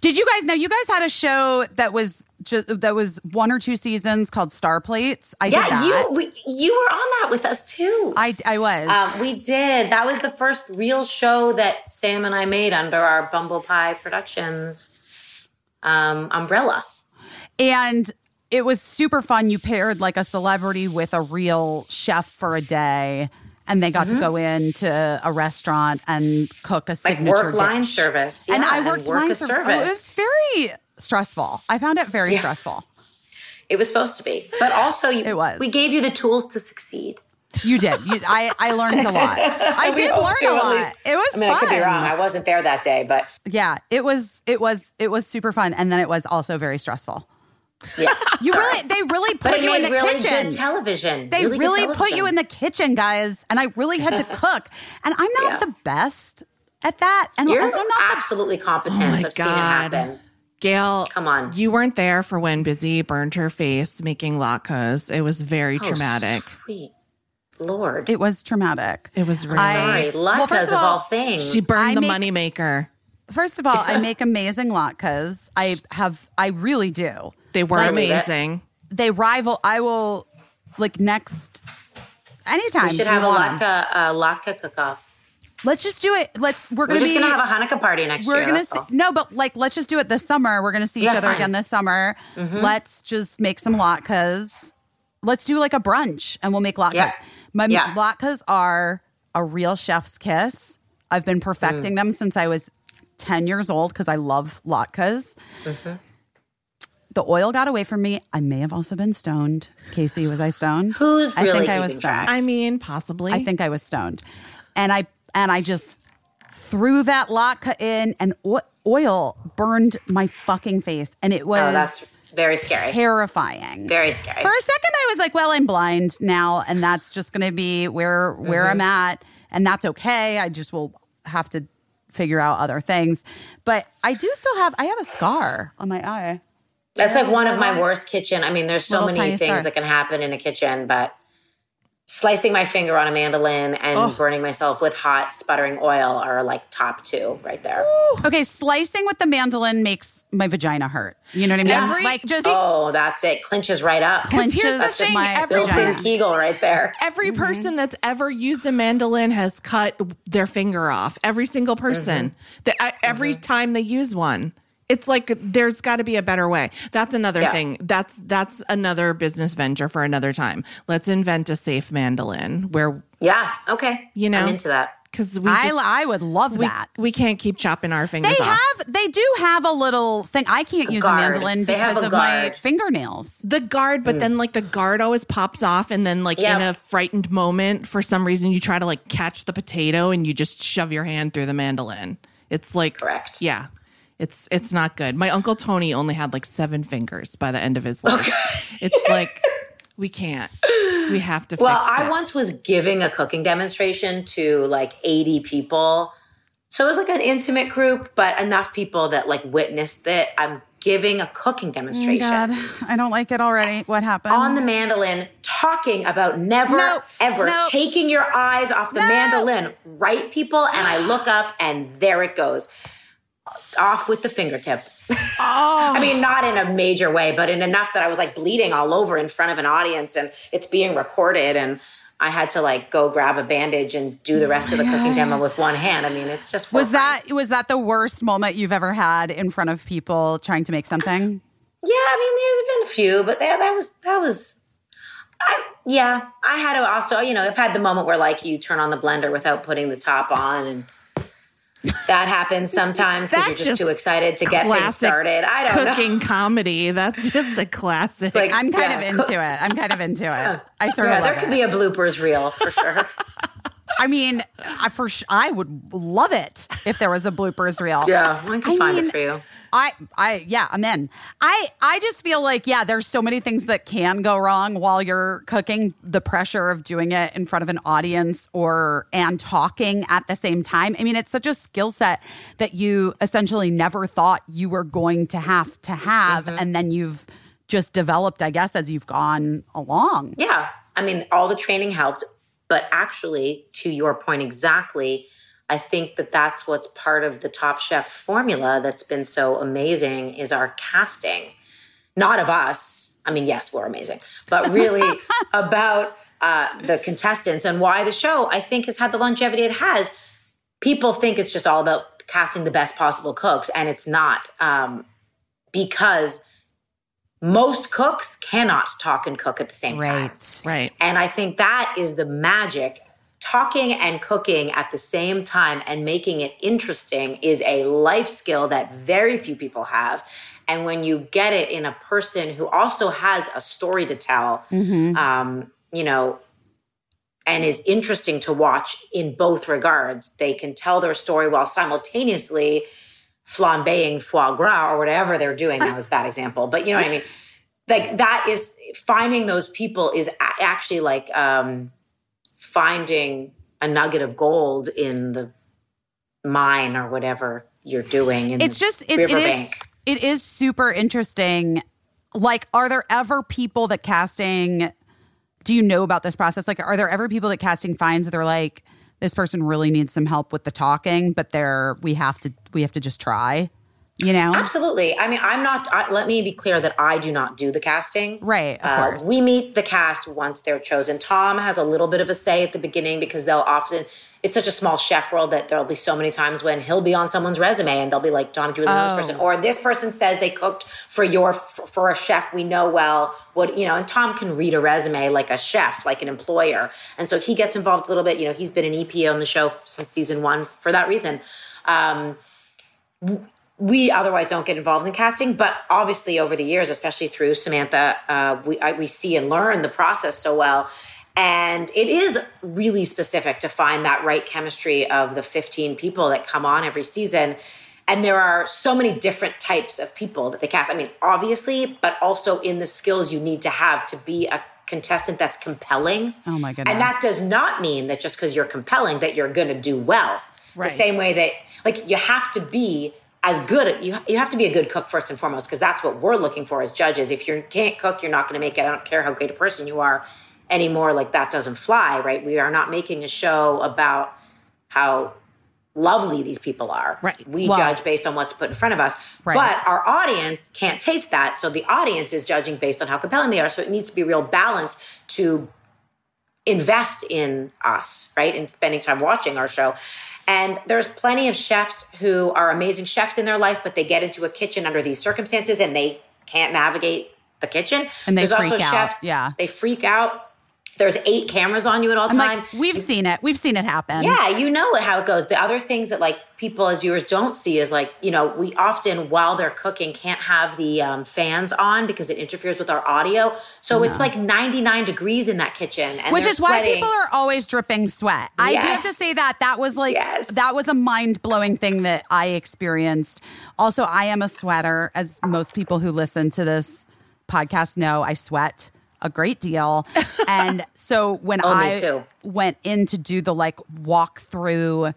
Did you guys know you guys had a show that was just that was one or two seasons called Star Plates? I did Yeah, that. you we, you were on that with us too. I I was. Um, we did. That was the first real show that Sam and I made under our Bumble Pie Productions um, umbrella. and it was super fun. You paired like a celebrity with a real chef for a day, and they got to go into a restaurant and cook a Mm-hmm. Like signature work line dish. service. and I worked work line service. service. Oh, it was very stressful. I found it very Yeah. stressful. It was supposed to be, but also you, It was. We gave you the tools to succeed. You did. You, I I learned a lot. I did learn a lot. least. It was I mean, fun. I could be wrong. I wasn't there that day, but yeah, it was. It was. It was super fun, and then it was also very stressful. Yeah, You sorry. really, they really put you in the really kitchen. good television. they good really, put you in the kitchen, guys, and I really had to cook. And I'm not Yeah. the best at that, and You're also not the absolutely competent. Oh my I've seen it God. happen. Gail, Come on. You weren't there for when Busy burned her face making latkes. It was very Oh, traumatic. Sweet Lord. It was traumatic. It was really. I- Sorry, well, first latkes of of all, all things. she burned I the make- moneymaker. First of all, I make amazing latkes. I have, I really do. They were I amazing. They rival. I will like next anytime. We should have a want 'em. latke, uh, latke cook-off. Let's just do it. Let's. We're We're gonna just be. gonna have a Hanukkah party next we're year. gonna that's see, no, but like let's just do it this summer. We're gonna see each other fine. Mm-hmm. again this summer. Let's just make some latkes. Let's do like a brunch and we'll make latkes. Yeah. My Yeah. latkes are a real chef's kiss. I've been perfecting Mm. them since I was 10 years old because I love latkes. Mm-hmm. The oil got away from me. I may have also been stoned. Caissie, was I stoned? Who's I really think I keeping was track? stoned. I mean, possibly. I think I was stoned. And I and I just threw that latke in and oil burned my fucking face and it was Oh, that's very scary. terrifying. Very scary. For a second I was like, well, I'm blind now and that's just going to be where where Mm-hmm. I'm at and that's okay. I just will have to figure out other things. But I do still have I have a scar on my eye. That's like one of my worst kitchen. I mean, there's so Little many things scar. that can happen in a kitchen, but slicing my finger on a mandolin and Oh. burning myself with hot sputtering oil are like top two right there. Okay, slicing with the mandolin makes my vagina hurt. You know what I mean? Every- like just Oh, that's it. Clinches right up. clinches here's the That's just thing, my every built-in. Kegel right there. Every Mm-hmm. person that's ever used a mandolin has cut their finger off. Every single person. Mm-hmm. That I- every time they use one. It's like there's got to be a better way. That's another Yeah. thing. That's that's another business venture for another time. Let's invent a safe mandolin where Yeah. Okay. You know? I'm into that. because we I just, I would love we, that. we can't keep chopping our fingers They off. have they do have a little thing. I can't use guard. a mandolin because a of my fingernails. the guard, but hmm. then like the guard always pops off, and then like Yep. in a frightened moment, for some reason, you try to like catch the potato and you just shove your hand through the mandolin. It's like Correct. Yeah, it's it's not good. My uncle Tony only had like seven fingers by the end of his life. It's like we can't. We have to. Well, fix I it. once was giving a cooking demonstration to like 80 people. So it was like an intimate group, but enough people that like witnessed it. I'm giving a cooking demonstration oh God, I don't like it already. What happened? on the mandolin, talking about never No, ever no. taking your eyes off the No. mandolin. Right, people? And I look up and there it goes. Off with the fingertip. Oh. I mean, not in a major way, but in enough that I was like bleeding all over in front of an audience and it's being recorded. And I had to like go grab a bandage and do the rest of the cooking demo with one hand. I mean, it's just was that was that the worst moment you've ever had in front of people trying to make something? Yeah, I mean, there's been a few, but that, that was that was. I, yeah, I had to also, you know, I've had the moment where like you turn on the blender without putting the top on, and that happens sometimes because you're just, just too excited to get things started. I don't know. cooking comedy. That's just a classic. like- I'm kind Yeah, of into it. I'm kind of into it. I sort Yeah, of there could it. be a bloopers reel for sure. I mean, I for sh- I would love it if there was a bloopers reel. yeah, I can I find mean, it for you. I, I, yeah, I'm in. I, I just feel like, yeah, there's so many things that can go wrong while you're cooking. The pressure of doing it in front of an audience or and talking at the same time. I mean, it's such a skill set that you essentially never thought you were going to have to have, mm-hmm. and then you've just developed, I guess, as you've gone along. Yeah. I mean, all the training helped, but actually, to your point exactly, I think that that's what's part of the Top Chef formula that's been so amazing is our casting. Not of us. I mean, yes, we're amazing, but really about uh, the contestants and why the show, I think, has had the longevity it has. People think it's just all about casting the best possible cooks, and it's not. Um, because most cooks cannot talk and cook at the same time. Right. right. And I think that is the magic. Talking and cooking at the same time and making it interesting is a life skill that very few people have. And when you get it in a person who also has a story to tell, um, you know, and is interesting to watch in both regards, they can tell their story while simultaneously flambeing foie gras or whatever they're doing. That was a bad example, but you know what I mean? Like that is finding those people is actually like um, finding a nugget of gold in the mine or whatever you're doing. In it's just it, it is it is super interesting. Like are there ever people that casting do you know about this process? Like are there ever people that casting finds that they're like this person really needs some help with the talking but they're we have to we have to just try you know Absolutely. I mean, I'm not. I, let me be clear that I do not do the casting. Right, of Uh, course. We meet the cast once they're chosen. Tom has a little bit of a say at the beginning because they'll often. It's such a small chef world that there'll be so many times when he'll be on someone's resume and they'll be like, "Tom, do you really know Oh. this person?" Or this person says they cooked for your for a chef we know well. What you know, and Tom can read a resume like a chef, like an employer, and so he gets involved a little bit. You know, he's been an EP on the show since season one for that reason. Um, we otherwise don't get involved in casting, but obviously over the years, especially through Samantha, uh, we I, we see and learn the process so well, and it is really specific to find that right chemistry of the 15 people that come on every season. And there are so many different types of people that they cast. I mean, obviously, but also in the skills you need to have to be a contestant that's compelling. Oh my goodness. And that does not mean that just because you're compelling that you're going to do well. Right. The same way that like you have to be as good you you have to be a good cook first and foremost because that's what we're looking for as judges. If you can't cook, you're not going to make it. I don't care how great a person you are anymore. Like that doesn't fly, right? We are not making a show about how lovely these people are. Right. We Well- judge based on what's put in front of us. Right. But our audience can't taste that. So the audience is judging based on how compelling they are. So it needs to be real balance to invest in us, right? In spending time watching our show. And there's plenty of chefs who are amazing chefs in their life, but they get into a kitchen under these circumstances and they can't navigate the kitchen. And they there's freak also out, chefs, yeah. they freak out. There's eight cameras on you at all I'm time. like, we've seen it. We've seen it happen. Yeah, you know how it goes. The other things that like people as viewers don't see is like you know we often while they're cooking can't have the um, fans on because it interferes with our audio. So it's like 99 degrees in that kitchen, and Which is why people are always dripping sweat. I do have to say that that was like Yes. that was a mind blowing thing that I experienced. Also, I am a sweater, as most people who listen to this podcast know. I sweat a great deal, and so when Oh, I went in to do the like walk through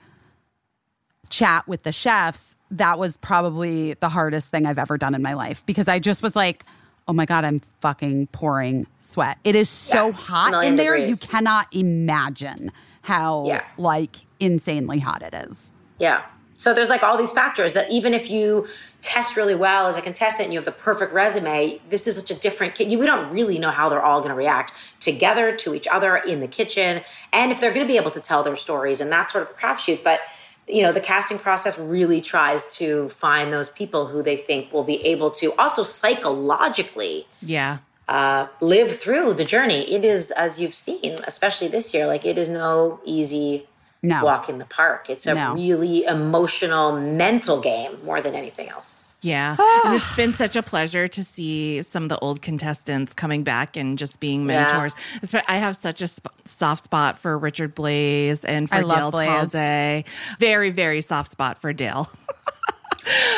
chat with the chefs, that was probably the hardest thing I've ever done in my life because I just was like, oh my God, I'm fucking pouring sweat. It is so Yeah, hot in there. You cannot imagine how Yeah. like insanely hot it is. Yeah. So there's like all these factors that even if you test really well as a contestant and you have the perfect resume, this is such a different kid. We don't really know how they're all going to react together to each other in the kitchen and if they're going to be able to tell their stories and that sort of crapshoot. But you know, the casting process really tries to find those people who they think will be able to also psychologically Yeah. uh, live through the journey. It is, as you've seen, especially this year, like it is no easy No. walk in the park. It's a No. really emotional, mental game more than anything else. Yeah. and it's been such a pleasure to see some of the old contestants coming back and just being mentors. Espe- I have such a sp- soft spot for Richard Blais and for I love Dale Blais. Talde. Very, very soft spot for Dale.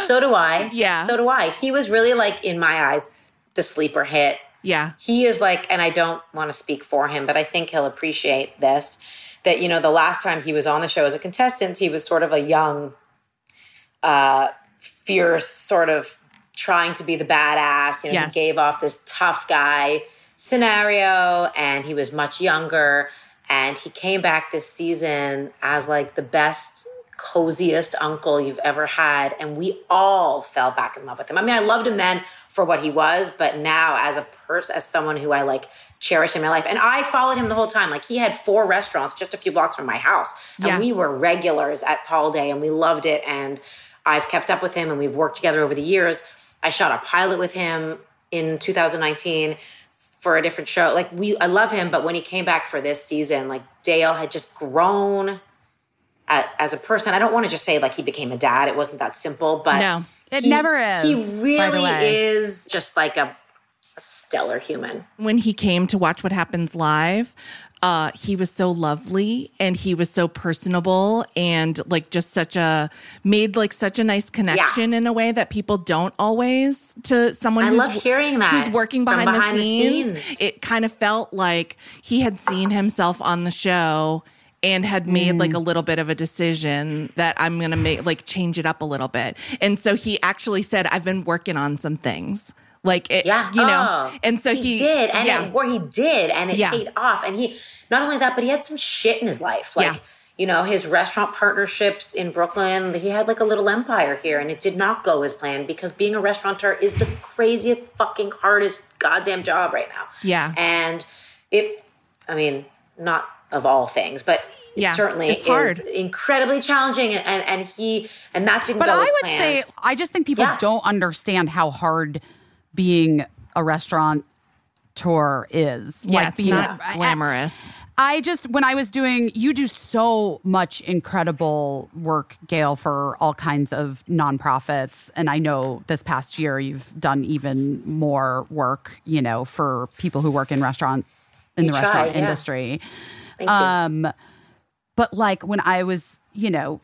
So do I. Yeah. So do I. He was really like, in my eyes, the sleeper hit. yeah. He is like, and I don't want to speak for him, but I think he'll appreciate this. That, you know, the last time he was on the show as a contestant, he was sort of a young, uh, fierce, sort of trying to be the badass. You know, Yes. he gave off this tough guy scenario, and he was much younger. And he came back this season as like the best, coziest uncle you've ever had. And we all fell back in love with him. I mean, I loved him then for what he was, but now as a person, as someone who I like cherish in my life. And I followed him the whole time. Like he had four restaurants just a few blocks from my house. And Yeah. we were regulars at Talde and we loved it. And I've kept up with him and we've worked together over the years. I shot a pilot with him in 2019 for a different show. Like we I love him, but when he came back for this season, like Dale had just grown a- as a person. I don't want to just say like he became a dad. It wasn't that simple, but No. It he- never is, He really by the way. is just like a, a stellar human. when he came to watch what happens live uh he was so lovely and he was so personable and like just such a made like such a nice connection in a way that people don't always to someone I who's love hearing that who's working behind, behind the, the scenes. scenes. it kind of felt like he had seen himself on the show and had made like a Mm. little bit of a decision that I'm going to make like change it up a little bit. And so he actually said I've been working on some things. Like it, Yeah. you know. Oh, and so he, did, and yeah. it, or he did, and it Yeah. paid off. And he not only that, but he had some shit in his life, like Yeah. you know his restaurant partnerships in Brooklyn. He had like a little empire here, and it did not go as planned because being a restaurateur is the craziest, fucking hardest goddamn job right now. Yeah. and it. I mean, not of all things, but. Yeah, It certainly it's is hard. incredibly challenging, and and he and that didn't But I would planned. say, I just think people Yeah. don't understand how hard being a restaurant tour is. Yeah, it's being not I- I- glamorous. I just when I was doing you do so much incredible work, Gail, for all kinds of nonprofits. And I know this past year you've done even more work, you know, for people who work in restaurant in You the try, restaurant yeah. industry. Thank you. Um, But like when I was, you know,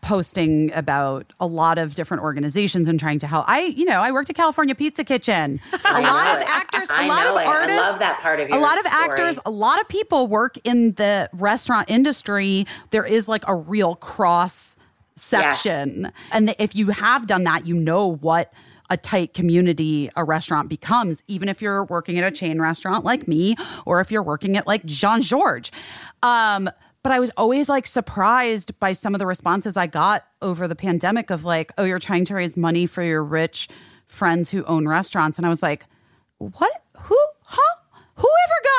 posting about a lot of different organizations and trying to help, I, you know, I worked at California Pizza Kitchen. A lot of it. actors, a I lot of it. I artists, love that part of a lot of story. actors, a lot of people work in the restaurant industry. There is like a real cross section, and if you have done that, you know what a tight community a restaurant becomes, even if you're working at a chain restaurant like me, or if you're working at like Jean-Georges. Um, but I was always like surprised by some of the responses I got over the pandemic of like, oh, you're trying to raise money for your rich friends who own restaurants. And I was like, what? Who? Huh? Whoever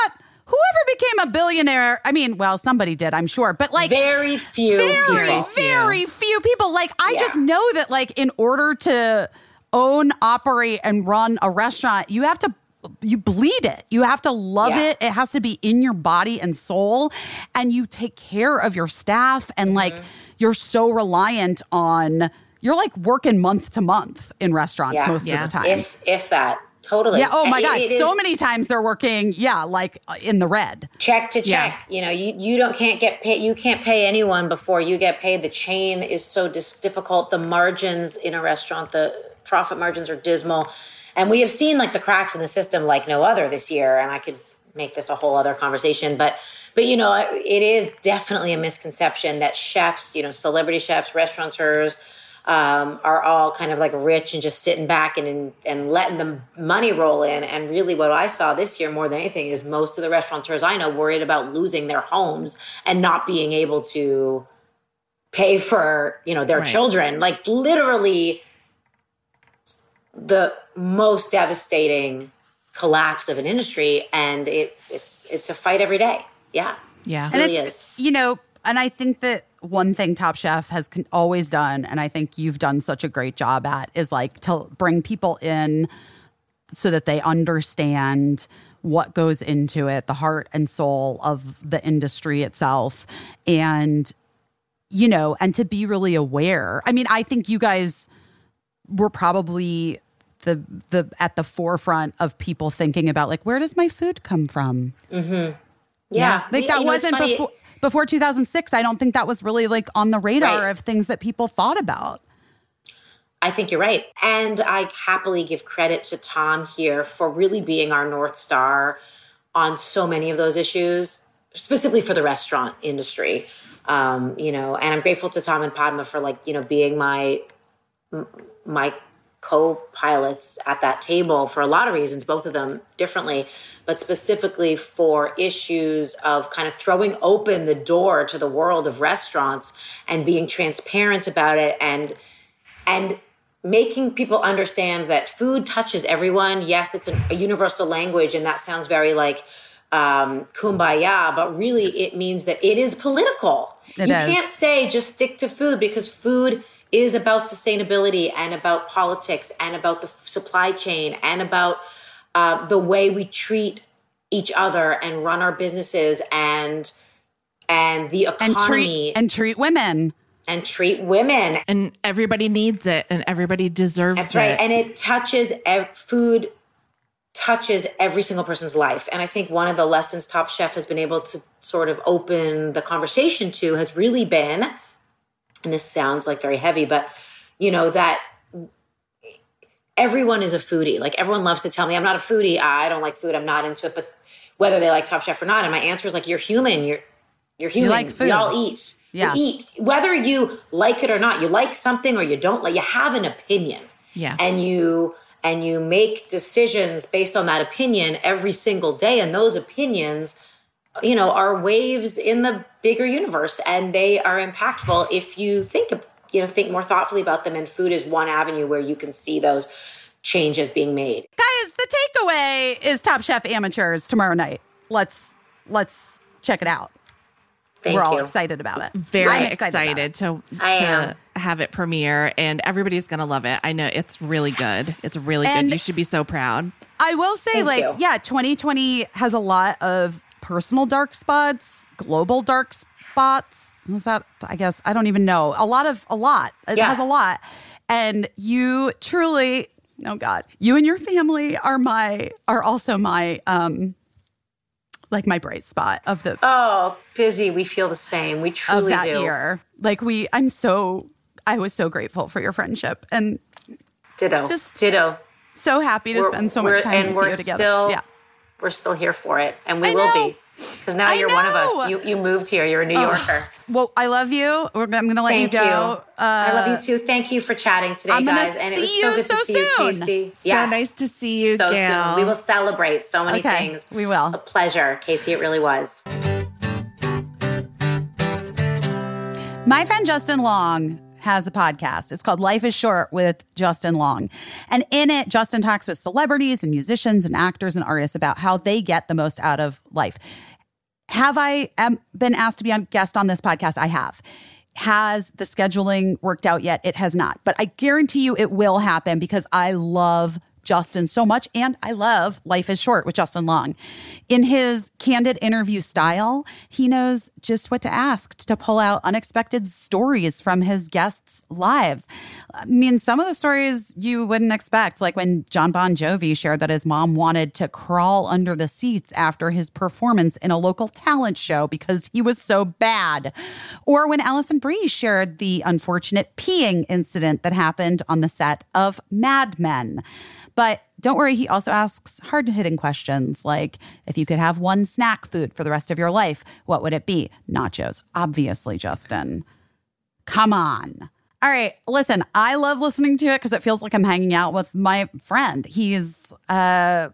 got, whoever became a billionaire. I mean, well, somebody did, I'm sure, but like, very few very, people. very few people. Like, I Yeah. just know that, like, in order to own, operate, and run a restaurant, you have to you bleed it. You have to love Yeah. it. It has to be in your body and soul and you take care of your staff and like Mm-hmm. you're so reliant on you're like working month to month in restaurants Yeah. most Yeah. of the time. if if that totally. yeah, oh my It- god, it so is many times they're working yeah, like uh, in the red. check to Yeah. check. You know, you you don't can't get paid. You can't pay anyone before you get paid. The chain is so dis- difficult. The margins in a restaurant, the profit margins are dismal, and we have seen like the cracks in the system like no other this year. And I could make this a whole other conversation, but but you know, it is definitely a misconception that chefs, you know, celebrity chefs, restaurateurs. Um, are all kind of like rich and just sitting back and, and letting the money roll in. And really, what I saw this year more than anything is most of the restaurateurs I know worried about losing their homes and not being able to pay for you know their Right. children. Like literally, the most devastating collapse of an industry, and it it's it's a fight every day. Yeah, Yeah. It really it's is. you know, and I think that one thing Top Chef has con- always done, and I think you've done such a great job at, is like to bring people in so that they understand what goes into it, the heart and soul of the industry itself, and you know, and to be really aware. I mean, I think you guys were probably the the at the forefront of people thinking about like where does my food come from Yeah, like You that know, wasn't before before 2006 i don't think that was really like on the radar Right. of things that people thought about I think you're right. And I happily give credit to Tom here for really being our North Star on so many of those issues, specifically for the restaurant industry. Um, you know, and I'm grateful to Tom and Padma for like, you know, being my my co-pilots at that table for a lot of reasons, both of them differently, but specifically for issues of kind of throwing open the door to the world of restaurants and being transparent about it and and making people understand that food touches everyone. Yes, it's a, a universal language, and that sounds very like um, kumbaya, but really it means that it is political. It you is. can't say just stick to food because food is about sustainability and about politics and about the supply chain and about uh, the way we treat each other and run our businesses and and the and economy treat and treat women and treat women and everybody needs it and everybody deserves That's it. right. And it touches ev- food touches every single person's life. And I think one of the lessons Top Chef has been able to sort of open the conversation to has really been, and this sounds like very heavy, but you know, that everyone is a foodie. Like everyone loves to tell me, I'm not a foodie. I don't like food. I'm not into it. But whether they like Top Chef or not, and my answer is like, you're human. You're you're human. like food. We all eat. Yeah. Eat. Whether you like it or not, you like something or you don't like, you have an opinion yeah. and you and you make decisions based on that opinion every single day and those opinions you know are waves in the bigger universe and they are impactful if you think you know think more thoughtfully about them and food is one avenue where you can see those changes being made guys the takeaway is top chef amateurs tomorrow night let's let's check it out thank we're all you excited about it very I'm excited, about it. to, to have it premiere and everybody's gonna love it. I know it's really good. It's really And- good. You should be so proud. I will say, Thank like, you. yeah, 2020 has a lot of personal dark spots, global dark spots. Is that, I guess, I don't even know. A lot of, a lot. It Yeah. has a lot. And you truly, oh God, you and your family are my, are also my, um, like my bright spot of the, oh busy we feel the same we of truly that do year. Like we, I'm so, I was so grateful for your friendship and ditto Just- ditto so happy to We're- spend so much time with you together. still- yeah. We're still here for it and we I will know. be because now I you're one of us you you moved here you're a new yorker Well, I love you. We're, I'm going to let Thank you you. go. Uh, I love you too. Thank you for chatting today, I'm guys. And it was so good so to see you, soon. Caissie. So nice to see you, so Gail. soon. We will celebrate so many Okay, things. we will. A pleasure, Caissie. It really was. My friend Justin Long has a podcast. It's called Life is Short with Justin Long. And in it, Justin talks with celebrities and musicians and actors and artists about how they get the most out of life. Have I um, been asked to be on guest on this podcast? I have. Has the scheduling worked out yet? It has not. But I guarantee you it will happen because I love Justin so much, and I love Life is Short with Justin Long. In his candid interview style, he knows just what to ask to pull out unexpected stories from his guests' lives. I mean, some of the stories you wouldn't expect, like when John Bon Jovi shared that his mom wanted to crawl under the seats after his performance in a local talent show because he was so bad. Or when Alison Brie shared the unfortunate peeing incident that happened on the set of Mad Men. But don't worry, he also asks hard hitting questions like if you could have one snack food for the rest of your life, what would it be? Nachos, obviously, Justin. Come on. All right, listen, I love listening to it because it feels like I'm hanging out with my friend. He's uh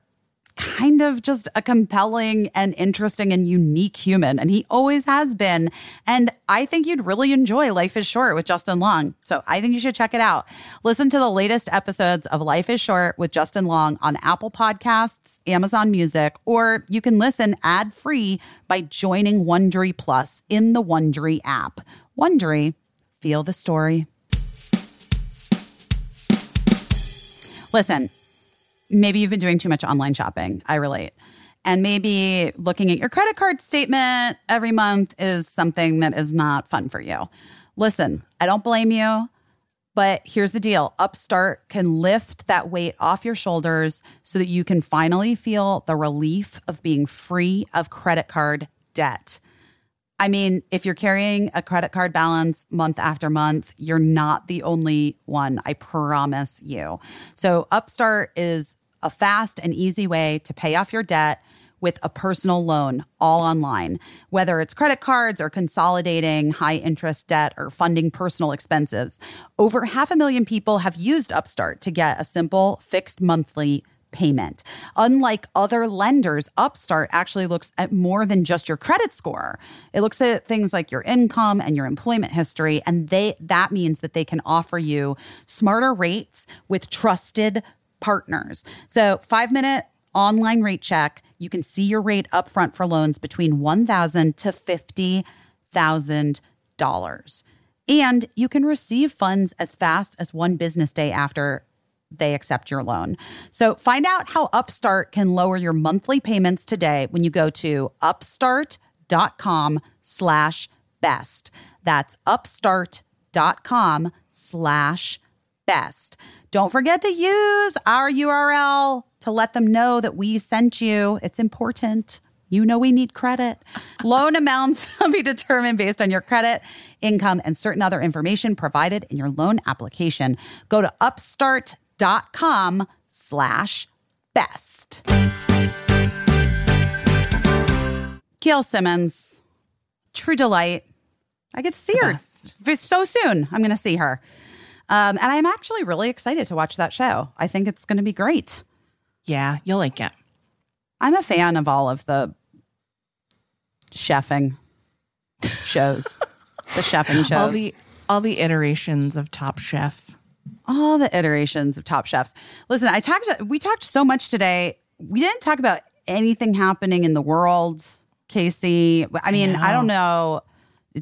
kind of just a compelling and interesting and unique human. And he always has been. And I think you'd really enjoy Life is Short with Justin Long. So I think you should check it out. Listen to the latest episodes of Life is Short with Justin Long on Apple Podcasts, Amazon Music, or you can listen ad free by joining Wondery Plus in the Wondery app. Wondery, feel the story. Listen, maybe you've been doing too much online shopping. I relate. And maybe looking at your credit card statement every month is something that is not fun for you. Listen, I don't blame you, but here's the deal Upstart can lift that weight off your shoulders so that you can finally feel the relief of being free of credit card debt. I mean, if you're carrying a credit card balance month after month, you're not the only one. I promise you. So, Upstart is a fast and easy way to pay off your debt with a personal loan all online, whether it's credit cards or consolidating high interest debt or funding personal expenses. Over half a million people have used Upstart to get a simple fixed monthly payment. Unlike other lenders, Upstart actually looks at more than just your credit score. It looks at things like your income and your employment history and they that means that they can offer you smarter rates with trusted partners. So, 5-minute online rate check, you can see your rate upfront for loans between 1000 to $50,000. And you can receive funds as fast as one business day after they accept your loan. So find out how Upstart can lower your monthly payments today when you go to upstart.com slash best. That's upstart.com slash best. Don't forget to use our URL to let them know that we sent you. It's important. You know we need credit. Loan amounts will be determined based on your credit, income, and certain other information provided in your loan application. Go to upstart.com slash best. Gail Simmons, true delight. I get to see her so soon. I'm going to see her. Um, and I'm actually really excited to watch that show. I think it's going to be great. Yeah, you'll like it. I'm a fan of all of the chefing shows, the chefing shows, All the all the iterations of Top Chef. All the iterations of Top Chefs. Listen, I talked. We talked so much today. We didn't talk about anything happening in the world, Caissie. I mean, I, don't know.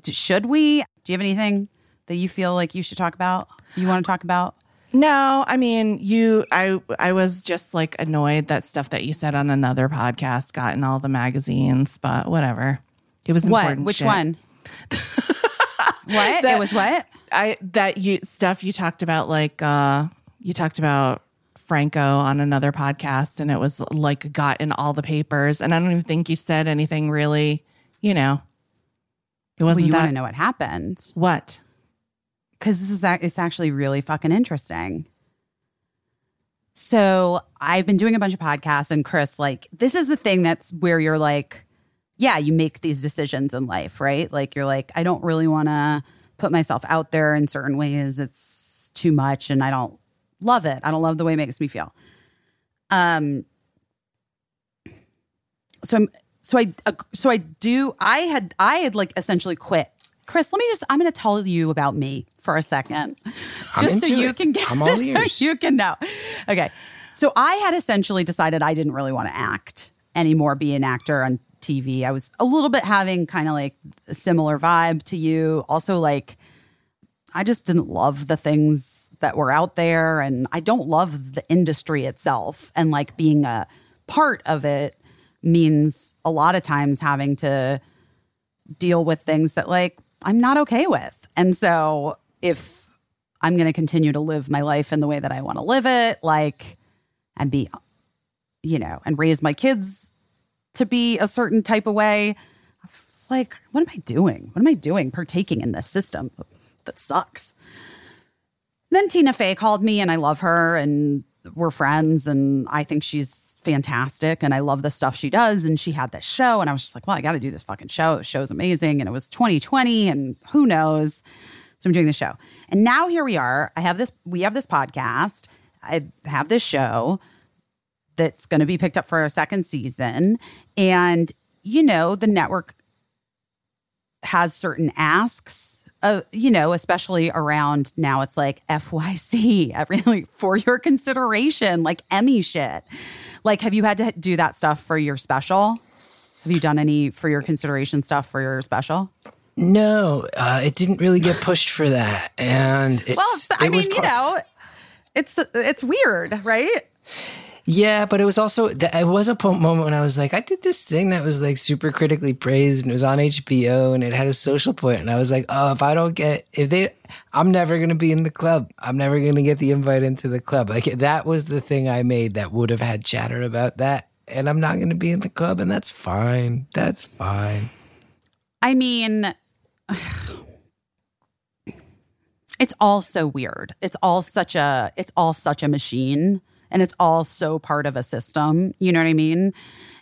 Should we? Do you have anything that you feel like you should talk about? You want to talk about? No, I mean you. I I was just like annoyed that stuff that you said on another podcast got in all the magazines, but whatever. It was What? important. Which shit. one? what? it was what? I that you stuff you talked about like uh you talked about Franco on another podcast and it was like got in all the papers and I don't even think you said anything really, you know. It wasn't you want to know what happened? what? because this is it's actually really fucking interesting. So I've been doing a bunch of podcasts, and Chris, like, this is the thing that's where you're like, yeah, you make these decisions in life, right? Like, you're like, I don't really want to put myself out there in certain ways. It's too much, and I don't love it. I don't love the way it makes me feel. Um. So I'm so I uh, so I do. I had I had like essentially quit. Chris, let me just. I'm going to tell you about me for a second, I'm just so you it. can get. So you can know. Okay, so I had essentially decided I didn't really want to act anymore, be an actor on TV. I was a little bit having kind of like a similar vibe to you. Also, like I just didn't love the things that were out there and I don't love the industry itself and like being a part of it means a lot of times having to deal with things that like I'm not okay with. And so if I'm going to continue to live my life in the way that I want to live it, like and be you know, and raise my kids to be a certain type of way, it's like what am I doing? What am I doing partaking in this system that sucks? Then Tina Fey called me and I love her and we're friends and I think she's fantastic and I love the stuff she does. And she had this show and I was just like, well, I got to do this fucking show. The show's amazing. And it was 2020 and who knows. So I'm doing the show. And now here we are. I have this, we have this podcast. I have this show that's going to be picked up for a second season. And, you know, the network has certain asks uh, you know, especially around now, it's like FYC, everything for your consideration, like Emmy shit. Like, have you had to do that stuff for your special? Have you done any for your consideration stuff for your special? No, uh, it didn't really get pushed for that, and it's. Well, I it mean, you know, it's it's weird, right? Yeah, but it was also it was a moment when I was like, I did this thing that was like super critically praised and it was on HBO and it had a social point, and I was like, oh, if I don't get if they, I'm never gonna be in the club. I'm never gonna get the invite into the club. Like that was the thing I made that would have had chatter about that, and I'm not gonna be in the club, and that's fine. That's fine. I mean, it's all so weird. It's all such a it's all such a machine and it's all so part of a system, you know what I mean?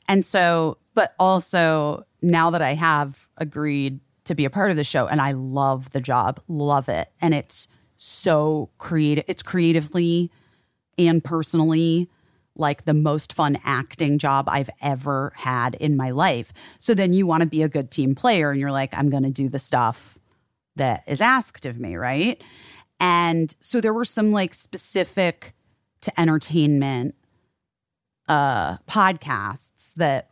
And so but also now that I have agreed to be a part of the show and I love the job, love it. And it's so creative. It's creatively and personally like the most fun acting job I've ever had in my life. So then you want to be a good team player and you're like, I'm going to do the stuff that is asked of me, right? And so there were some like specific to entertainment uh podcasts that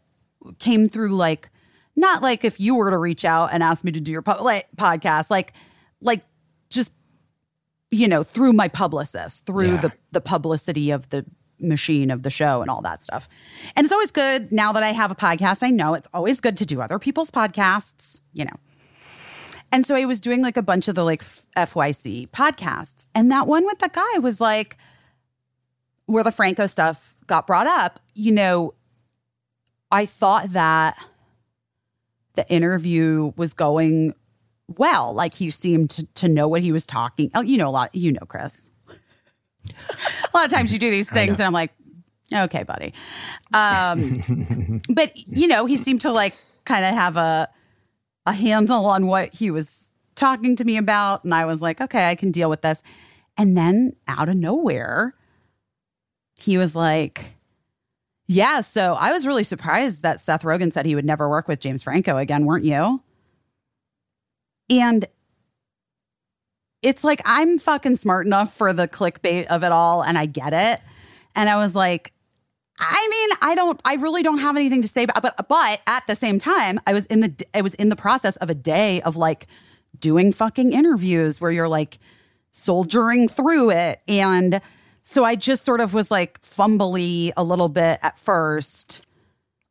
came through like not like if you were to reach out and ask me to do your po- like, podcast like like just you know through my publicist through Yeah. the the publicity of the machine of the show and all that stuff. And it's always good now that i have a podcast i know it's always good to do other people's podcasts you know. And so i was doing like a bunch of the like fyc podcasts. And that one with the guy was like where the franco stuff got brought up you know i thought that the interview was going well. Like he seemed to, to know what he was talking oh you know a lot you know chris. A lot of times you do these things and i'm like okay buddy. Um but you know he seemed to like kind of have a a handle on what he was talking to me about and i was like okay i can deal with this. And then out of nowhere he was like yeah so i was really surprised that seth rogen said he would never work with james franco again weren't you and it's like I'm fucking smart enough for the clickbait of it all and I get it. And I was like, I mean, I don't I really don't have anything to say about but but at the same time, I was in the I was in the process of a day of like doing fucking interviews where you're like soldiering through it and so I just sort of was like fumbly a little bit at first.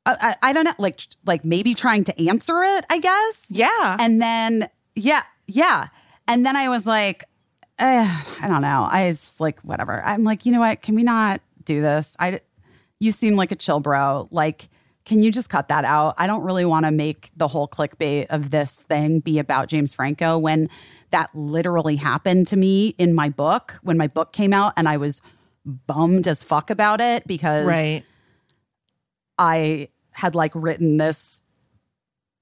I, I, I don't know, like like maybe trying to answer it, I guess. Yeah. And then, yeah, yeah. And then I was like, eh, I don't know. I was like, whatever. I'm like, you know what? Can we not do this? I, you seem like a chill bro. Like, can you just cut that out? I don't really want to make the whole clickbait of this thing be about James Franco when that literally happened to me in my book when my book came out and I was bummed as fuck about it because right. I had like written this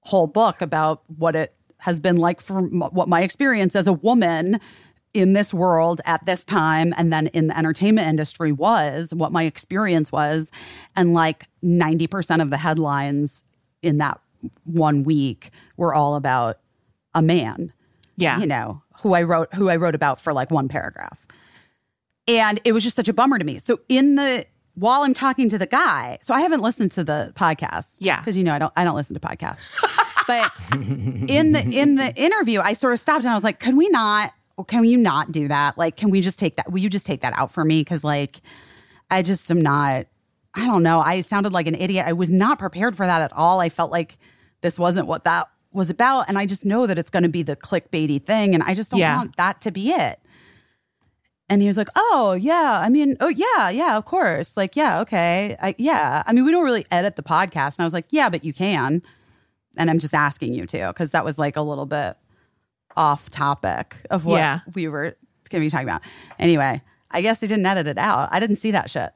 whole book about what it has been like for m- what my experience as a woman in this world at this time and then in the entertainment industry was what my experience was and like 90% of the headlines in that one week were all about a man Yeah. you know who i wrote who i wrote about for like one paragraph and it was just such a bummer to me so in the while i'm talking to the guy so i haven't listened to the podcast Yeah. because you know i don't i don't listen to podcasts but in the in the interview i sort of stopped and i was like can we not can you not do that? Like, can we just take that? Will you just take that out for me? Because like, I just am not. I don't know. I sounded like an idiot. I was not prepared for that at all. I felt like this wasn't what that was about, and I just know that it's going to be the clickbaity thing, and I just don't Yeah. want that to be it. And he was like, "Oh yeah, I mean, oh yeah, yeah, of course, like yeah, okay, I, yeah. I mean, we don't really edit the podcast." And I was like, "Yeah, but you can." And I'm just asking you to because that was like a little bit off topic of what Yeah. we were going to be talking about. Anyway, I guess he didn't edit it out. I didn't see that shit.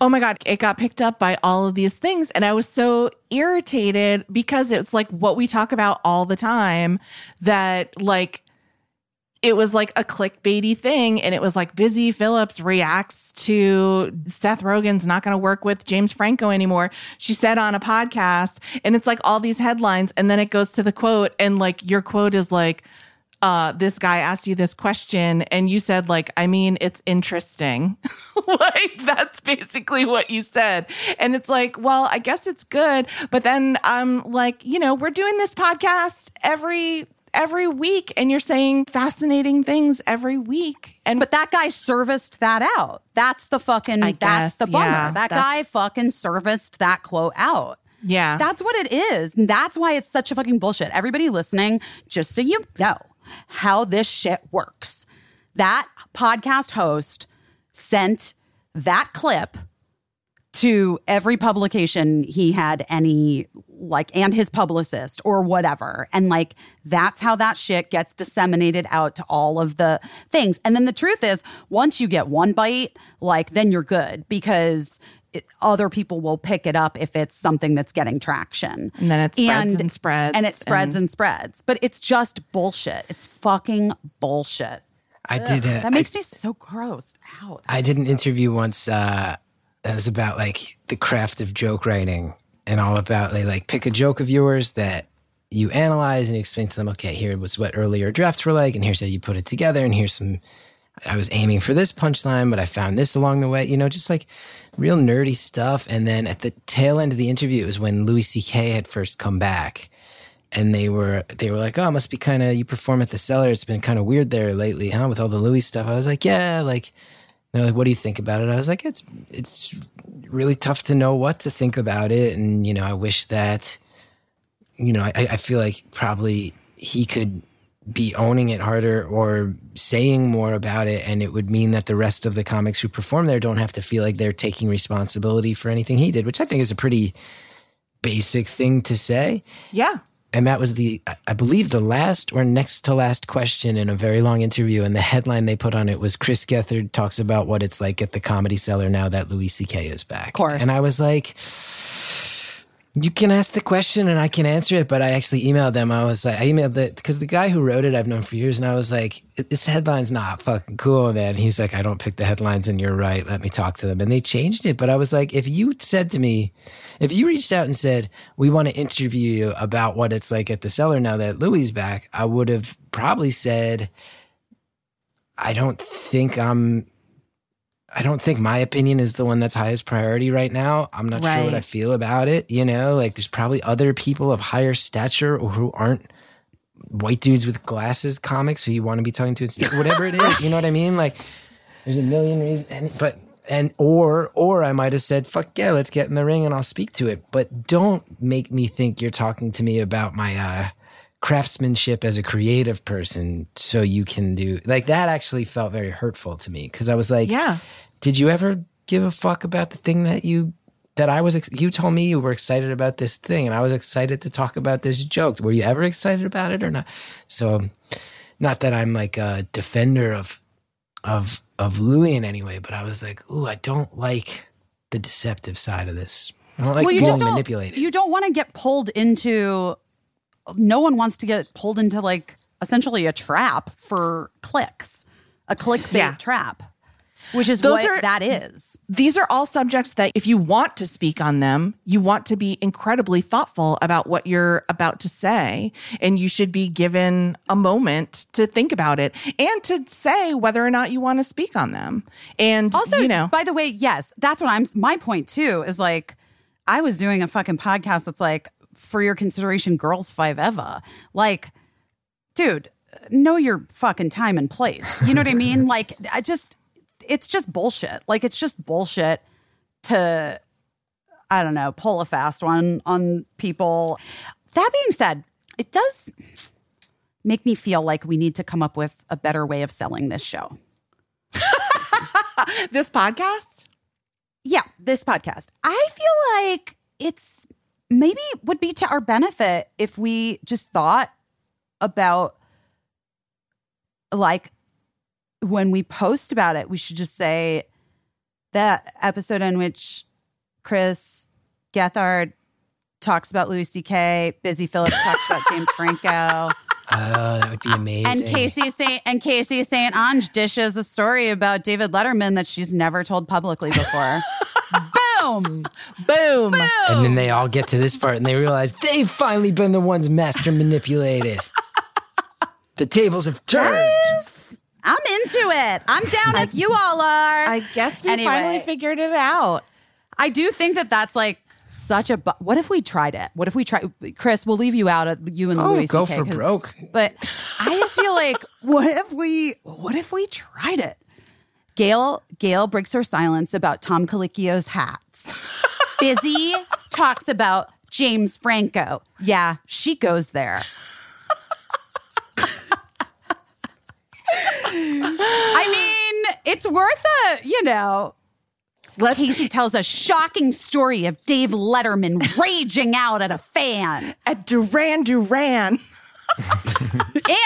Oh my God, it got picked up by all of these things. And I was so irritated because it's like what we talk about all the time that, like, it was like a clickbaity thing. And it was like Busy Philipps reacts to Seth Rogen's not going to work with James Franco anymore. She said on a podcast, and it's like all these headlines. And then it goes to the quote, and like your quote is like, uh, this guy asked you this question and you said like i mean it's interesting like that's basically what you said and it's like well i guess it's good but then i'm like you know we're doing this podcast every every week and you're saying fascinating things every week and But that guy serviced that out. That's the fucking, I that's guess, the bummer. yeah, that guy fucking serviced that quote out. yeah That's what it is. And that's why it's such a fucking bullshit. Everybody listening, just so you know how this shit works. That podcast host sent that clip to every publication he had any like and his publicist or whatever and like that's how that shit gets disseminated out to all of the things and then the truth is once you get one bite like then you're good because it, other people will pick it up if it's something that's getting traction And then it spreads and spreads and it spreads and- and spreads but it's just bullshit it's fucking bullshit I did. A, that makes me so gross out I did an interview once uh, that was about like the craft of joke writing and all about they like pick a joke of yours that you analyze and you explain to them, okay, here was what earlier drafts were like, and here's how you put it together, and here's some. I was aiming for this punchline, but I found this along the way. You know, just like real nerdy stuff. And then at the tail end of the interview, it was when Louis C.K. had first come back, and they were they were like, "Oh, must be kind of you perform at the cellar. It's been kind of weird there lately, huh? With all the Louis stuff." I was like, "Yeah, like." They're like, "What do you think about it?" I was like, "It's it's really tough to know what to think about it, and you know, I wish that, you know, I, I feel like probably he could be owning it harder or saying more about it, and it would mean that the rest of the comics who perform there don't have to feel like they're taking responsibility for anything he did, which I think is a pretty basic thing to say." yeah And that was the, I- believe, the last or next to last question in a very long interview. And the headline they put on it was Chris Gethard talks about what it's like at the comedy cellar now that Louis C.K. is back. Of course. And I was like, you can ask the question and I can answer it. But I actually emailed them. I was like, I emailed the, because the guy who wrote it I've known for years. And I was like, this headline's not fucking cool, man. He's like, I don't pick the headlines and you're right. Let me talk to them. And they changed it. But I was like, if you said to me, if you reached out and said, we want to interview you about what it's like at the cellar now that Louis is back, I would have probably said, I don't think I'm. I don't think my opinion is the one that's highest priority right now. I'm not sure what I feel about it. You know, like there's probably other people of higher stature or who aren't white dudes with glasses comics who you want to be talking to instead, whatever it is. You know what I mean? Like there's a million reasons, and, but and or or I might have said, "Fuck yeah, let's get in the ring and I'll speak to it." But don't make me think you're talking to me about my uh, craftsmanship as a creative person, so you can do like that. Actually, felt very hurtful to me because I was like, yeah did you ever give a fuck about the thing that you that I was you told me you were excited about this thing and I was excited to talk about this joke. Were you ever excited about it or not? So not that I'm like a defender of of of Louis in any way, but I was like, "Ooh, I don't like the deceptive side of this. I don't like well, you being manipulated." You don't want to get pulled into. No one wants to get pulled into like essentially a trap for clicks, a clickbait Yeah. trap, which is Those what are- that is. these are all subjects that if you want to speak on them, you want to be incredibly thoughtful about what you're about to say. And you should be given a moment to think about it and to say whether or not you want to speak on them. And Also, you know, by the way, yes, that's what I'm. My point too is like, I was doing a fucking podcast that's like for your consideration, Girls5eva. Like, dude, know your fucking time and place. You know what I mean? Like, I just, it's just bullshit. Like, it's just bullshit to, I don't know, pull a fast one on people. That being said, it does make me feel like we need to come up with a better way of selling this show. This podcast? Yeah, this podcast. I feel like it's maybe would be to our benefit if we just thought about like when we post about it, we should just say that episode in which Chris Gethard talks about Louis C.K., Busy Philipps talks about James Franco. Oh, that would be amazing. And Caissie Saint and Caissie St. Onge dishes a story about David Letterman that she's never told publicly before. Boom. Boom. And then they all get to this part and they realize they've finally been the ones master manipulated. the tables have turned. I'm into it. I'm down if you all are. I guess we Anyway. finally figured it out. I do think that that's like such a. Bu- what if we tried it? What if we try? Chris, we'll leave you out of you and Oh, Louis. go CK, for 'cause- broke. But I just feel like, what if we? What if we tried it? Gail Gail breaks her silence about Tom Colicchio's hats. Busy talks about James Franco. Yeah, she goes there. I mean, it's worth a, you know, Let's Caissie tells a shocking story of Dave Letterman raging out at a fan at Duran Duran.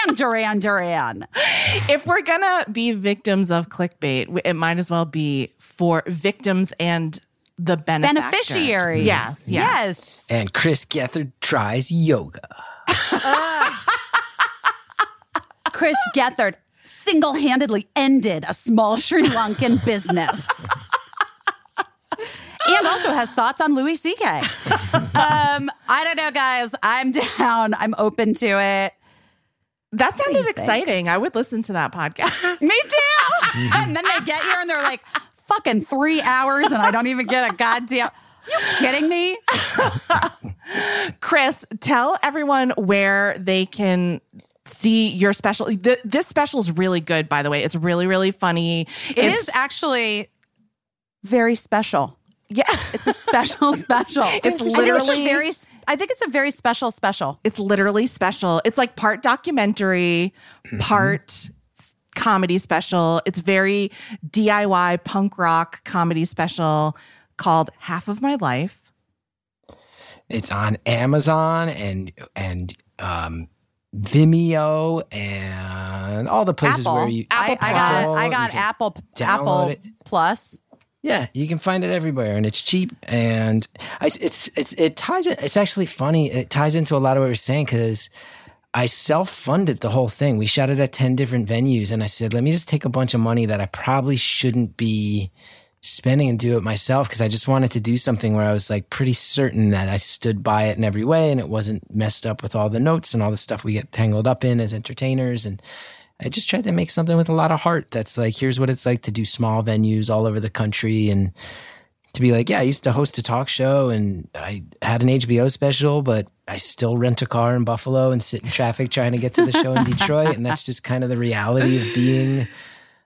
and Duran Duran. if we're gonna be victims of clickbait, it might as well be for victims and the benefactors. Beneficiaries. Yes, yes. Yes. And Chris Gethard tries yoga. Chris Gethard single handedly ended a small Sri Lankan business. and also has thoughts on Louis C.K. um, I don't know, guys. I'm down. I'm open to it. That do you sounded think? exciting. I would listen to that podcast. Me too. and then they get here and they're like, fucking three hours and I don't even get a goddamn. You kidding me? Chris, tell everyone where they can see your special. Th- this special is really good, by the way. It's really, really funny. It is actually very special. yeah. It's a special special. It's I it's a literally- very. I think it's a very special special. It's literally special. It's like part documentary, mm-hmm. part s- comedy special. It's very DIY punk rock comedy special called Half of My Life. It's on Amazon and and um, Vimeo and all the places Apple. where you. I, I got. Apple, I got Apple. Apple it. Plus. Yeah, you can find it everywhere, and it's cheap. And I, it's it's it ties it. It's actually funny. It ties into a lot of what we're saying because I self funded the whole thing. We shot it at ten different venues, and I said, let me just take a bunch of money that I probably shouldn't be spending and do it myself because I just wanted to do something where I was like pretty certain that I stood by it in every way, and it wasn't messed up with all the notes and all the stuff we get tangled up in as entertainers and. I just tried to make something with a lot of heart that's like, here's what it's like to do small venues all over the country and to be like, yeah, I used to host a talk show and I had an HBO special, but I still rent a car in Buffalo and sit in traffic trying to get to the show in Detroit. And that's just kind of the reality of being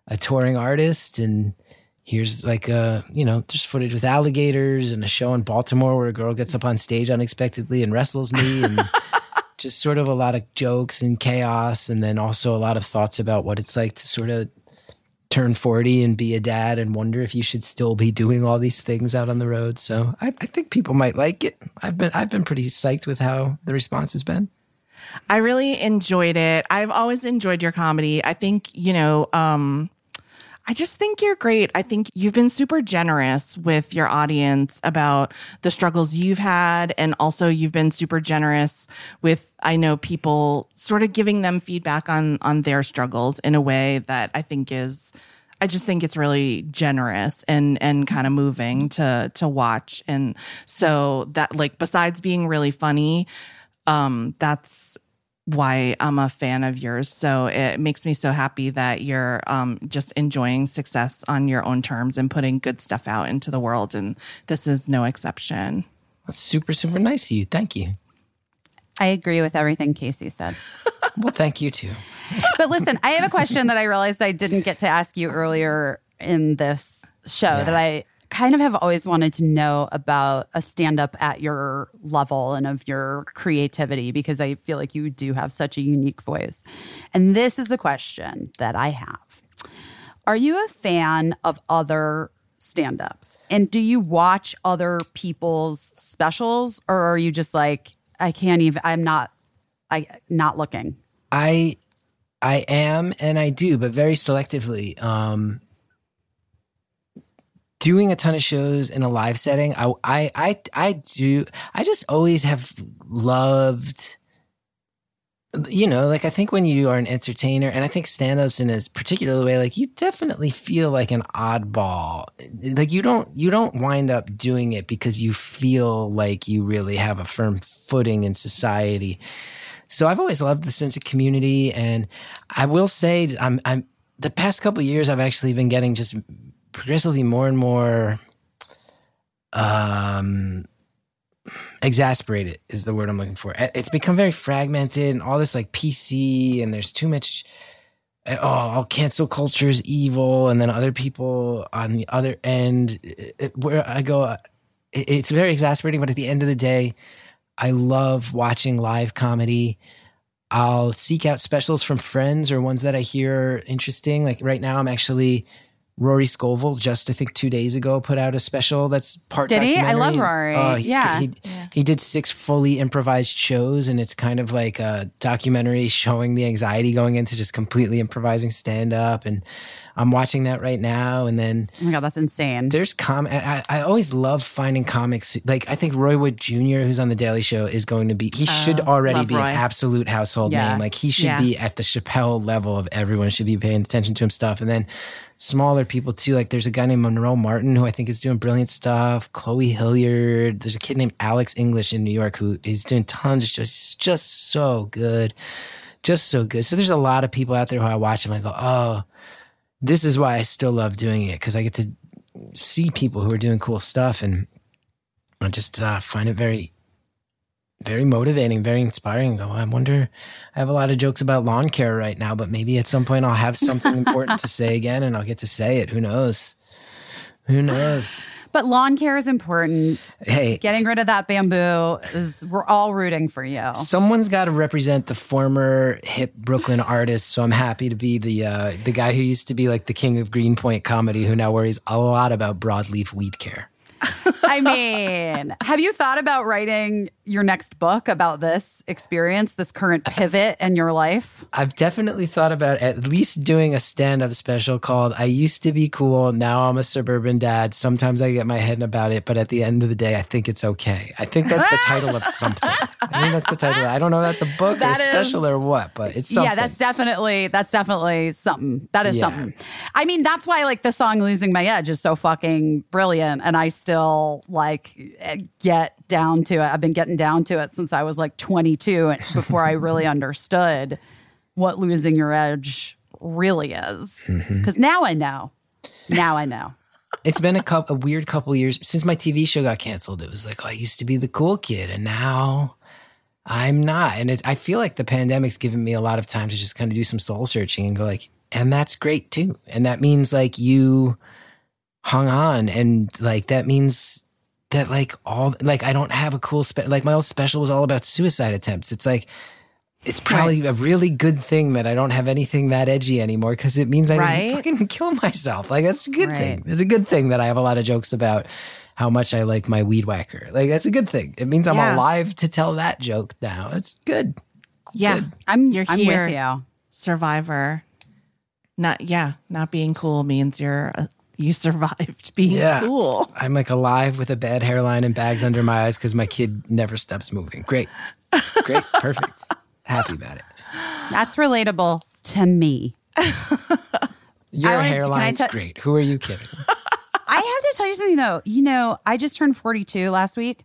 a touring artist. And here's like a, you know, there's footage with alligators and a show in Baltimore where a girl gets up on stage unexpectedly and wrestles me and just sort of a lot of jokes and chaos and then also a lot of thoughts about what it's like to sort of turn 40 and be a dad and wonder if you should still be doing all these things out on the road. So I, I think people might like it. I've been I've been pretty psyched with how the response has been. I really enjoyed it. I've always enjoyed your comedy. I think, you know, um, I just think you're great. I think you've been super generous with your audience about the struggles you've had. And also you've been super generous with, I know people sort of giving them feedback on, on their struggles in a way that I think is, I just think it's really generous and, and kind of moving to, to watch. And so that like, besides being really funny, um, that's why I'm a fan of yours. So it makes me so happy that you're um, just enjoying success on your own terms and putting good stuff out into the world. And this is no exception. That's super super nice of you. Thank you. I agree with everything Caissie said. Well, thank you too. but listen, I have a question that I realized I didn't get to ask you earlier in this show that I kind of have always wanted to know about a stand up at your level and of your creativity because I feel like you do have such a unique voice. And this is the question that I have Are you a fan of other stand ups? And do you watch other people's specials or are you just like, I can't even, I'm not, I, not looking? I I am and I do, but very selectively. Um doing a ton of shows in a live setting, I I I, I do I just always have loved you know, like I think when you are an entertainer, and I think stand ups in a particular way, like you definitely feel like an oddball. Like you don't you don't wind up doing it because you feel like you really have a firm footing in society. So I've always loved the sense of community, and I will say I'm I'm the past couple years I've actually been getting just progressively more and more um exasperated is the word I'm looking for. Eh, it's become very fragmented and all this like PC and there's too much eh, oh, all cancel culture is evil and then other people on the other end it, where I go it, it's very exasperating but at the end of the day I love watching live comedy. I'll seek out specials from friends or ones that I hear interesting. Like right now, I'm actually Rory Scovel. Just I think two days ago, put out a special that's part. Did he? I love Rory. Oh, he's- Yeah. he, he did six fully improvised shows, and it's kind of like a documentary showing the anxiety going into just completely improvising stand up. And I'm watching that right now. And then Oh my God, that's insane. there's com. I, I always love finding comics. Like I think Roy Wood Jr., who's on the Daily Show, is going to be. He oh, should already be Roy. an absolute household Yeah. name. Like he should Yeah. be at the Chappelle level of everyone should be paying attention to him stuff. And then smaller people too. Like there's a guy named Monroe Martin who I think is doing brilliant stuff. Chloe Hilliard. There's a kid named Alex English in New York who is doing tons of shows. He's just so good. Just so good. So there's a lot of people out there who I watch and I go, oh, this is why I still love doing it because I get to see people who are doing cool stuff and I just uh, find it very, very motivating, very inspiring. Go, I wonder. I have a lot of jokes about lawn care right now, but maybe at some point I'll have something important to say again, and I'll get to say it. Who knows? Who knows? But lawn care is important. Hey, Getting rid of that bamboo is, we're all rooting for you. someone's got to represent the former hip Brooklyn artist. So I'm happy to be the uh, the guy who used to be like the king of Greenpoint comedy, who now worries a lot about broadleaf weed care. I mean, have you thought about writing your next book about this experience, this current pivot in your life? I've definitely thought about at least doing a stand up special called I Used to Be Cool. Now I'm a suburban dad. Sometimes I get my head about it, but at the end of the day, I think it's okay. I think that's the title of something. I think that's the title. I don't know if that's a book That or a special is- or what, but it's something. Yeah, that's definitely that's definitely something. That is Yeah. something. I mean, that's why like the song "Losing My Edge" is so fucking brilliant, and I still like eh, get down to it. I've been getting down to it since I was like 22, and before I really understood what losing your edge really is. Mm-hmm. Because now I know. Now I know. it's been a couple, a weird couple years since my TV show got canceled. It was like, oh, I used to be the cool kid, and now I'm not. And it, I feel like the pandemic's given me a lot of time to just kind of do some soul searching and go like, and that's great too. And that means like you hung on, and like that means that like all like I don't have a cool spe- like my old special was all about suicide attempts. It's like. It's probably a really good thing that I don't have anything that edgy anymore because it means I Right? didn't fucking kill myself. Like that's a good Right. thing. It's a good thing that I have a lot of jokes about how much I like my weed whacker. Like that's a good thing. It means I'm Yeah. alive to tell that joke now. It's good. Yeah. I'm You're I'm here. with you. Survivor. Not yeah, not being cool means you're uh, you survived being Yeah. cool. I'm like alive with a bad hairline and bags under my eyes because my kid never stops moving. Great. Great. Perfect. Happy about it. That's relatable to me. Your I wanted to- can I hairline's tell- great. Who are you kidding? I have to tell you something though. You know, I just turned 42 last week.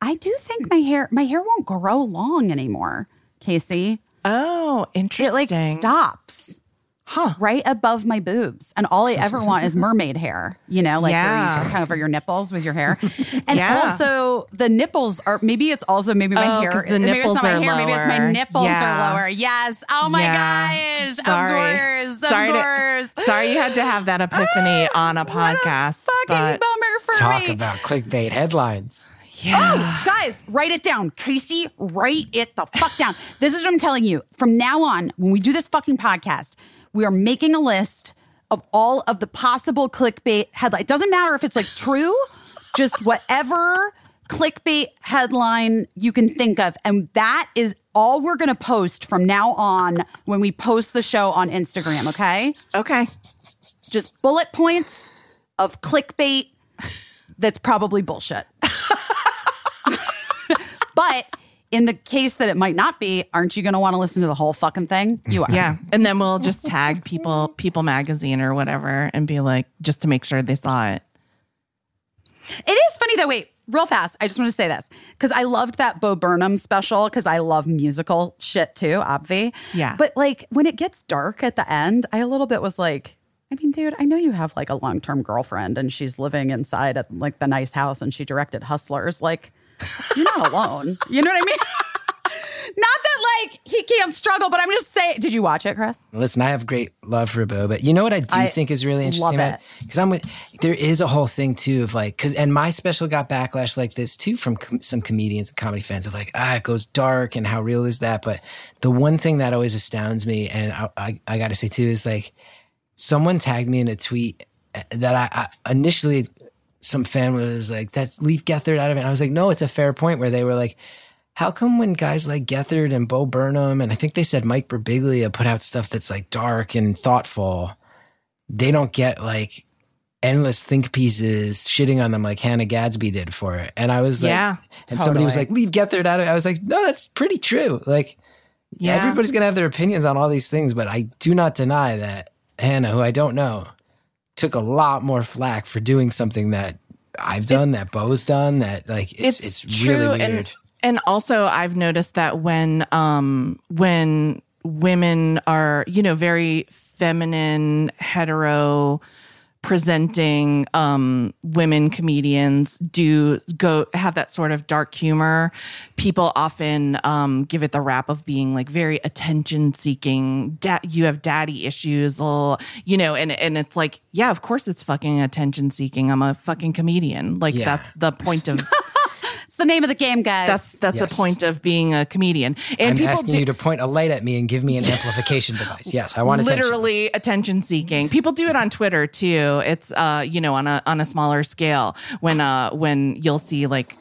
I do think my hair my hair won't grow long anymore, Caissie. Oh, interesting. It interesting. like stops. Huh. right above my boobs. And all I ever want is mermaid hair, you know, like Yeah. where you cover your nipples with your hair. And Yeah. also the nipples are maybe it's also maybe my Oh, hair. 'cause the maybe nipples it's not my are hair, maybe it's my nipples Yeah. are lower. Yes. Oh my Yeah. gosh. Sorry. Of course. Of Sorry to- course. Sorry you had to have that epiphany on a What a podcast. fucking but bummer for Talk me. about clickbait headlines. yeah. Oh, guys, write it down. Caissie, write it the fuck down. This is what I'm telling you. From now on, when we do this fucking podcast, we are making a list of all of the possible clickbait headline. It doesn't matter if it's like true, just whatever clickbait headline you can think of. And that is all we're going to post from now on when we post the show on Instagram, okay? Okay. Just bullet points of clickbait that's probably bullshit. but in the case that it might not be, aren't you going to want to listen to the whole fucking thing? You are. Yeah. And then we'll just tag people, People Magazine or whatever, and be like, just to make sure they saw it. It is funny though. Wait, real fast. I just want to say this because I loved that Bo Burnham special because I love musical shit too, obvi. Yeah. But like when it gets dark at the end, I a little bit was like, I mean, dude, I know you have like a long term girlfriend and she's living inside at like the nice house and she directed Hustlers. Like, you're not alone. You know what I mean? not that like he can't struggle, but I'm just saying. Did you watch it, Chris? Listen, I have great love for Bo, but you know what I do I think is really interesting because I'm with. There is a whole thing too of like because and my special got backlash like this too from com- some comedians and comedy fans of like ah it goes dark and how real is that? But the one thing that always astounds me and I I, I got to say too is like someone tagged me in a tweet that I, I initially some fan was like that's leave Gethard out of it. And I was like no, it's a fair point where they were like how come when guys like Gethard and Bo Burnham and I think they said Mike Birbiglia put out stuff that's like dark and thoughtful, they don't get like endless think pieces shitting on them like Hannah Gadsby did for it. And I was like, Yeah, and somebody was like, leave Gethard out of it. I was like, no, that's pretty true. Like, Yeah. everybody's gonna have their opinions on all these things, but I do not deny that Hannah, who I don't know, took a lot more flack for doing something that I've done, that Bo's done, that like it's it's, really weird. and and also I've noticed that when um when women are you know very feminine hetero presenting um women comedians do go have that sort of dark humor. People often um give it the rap of being like very attention seeking da- you have daddy issues little, you know and and it's like yeah of course it's fucking attention seeking. I'm a fucking comedian. Like Yeah. that's the point of It's the name of the game, guys. that's that's Yes. the point of being a comedian. And I'm people asking do you to point a light at me and give me an amplification device. Yes, I want attention. literally attention seeking. People do it on Twitter too. It's uh, you know, on a on a smaller scale when uh when you'll see like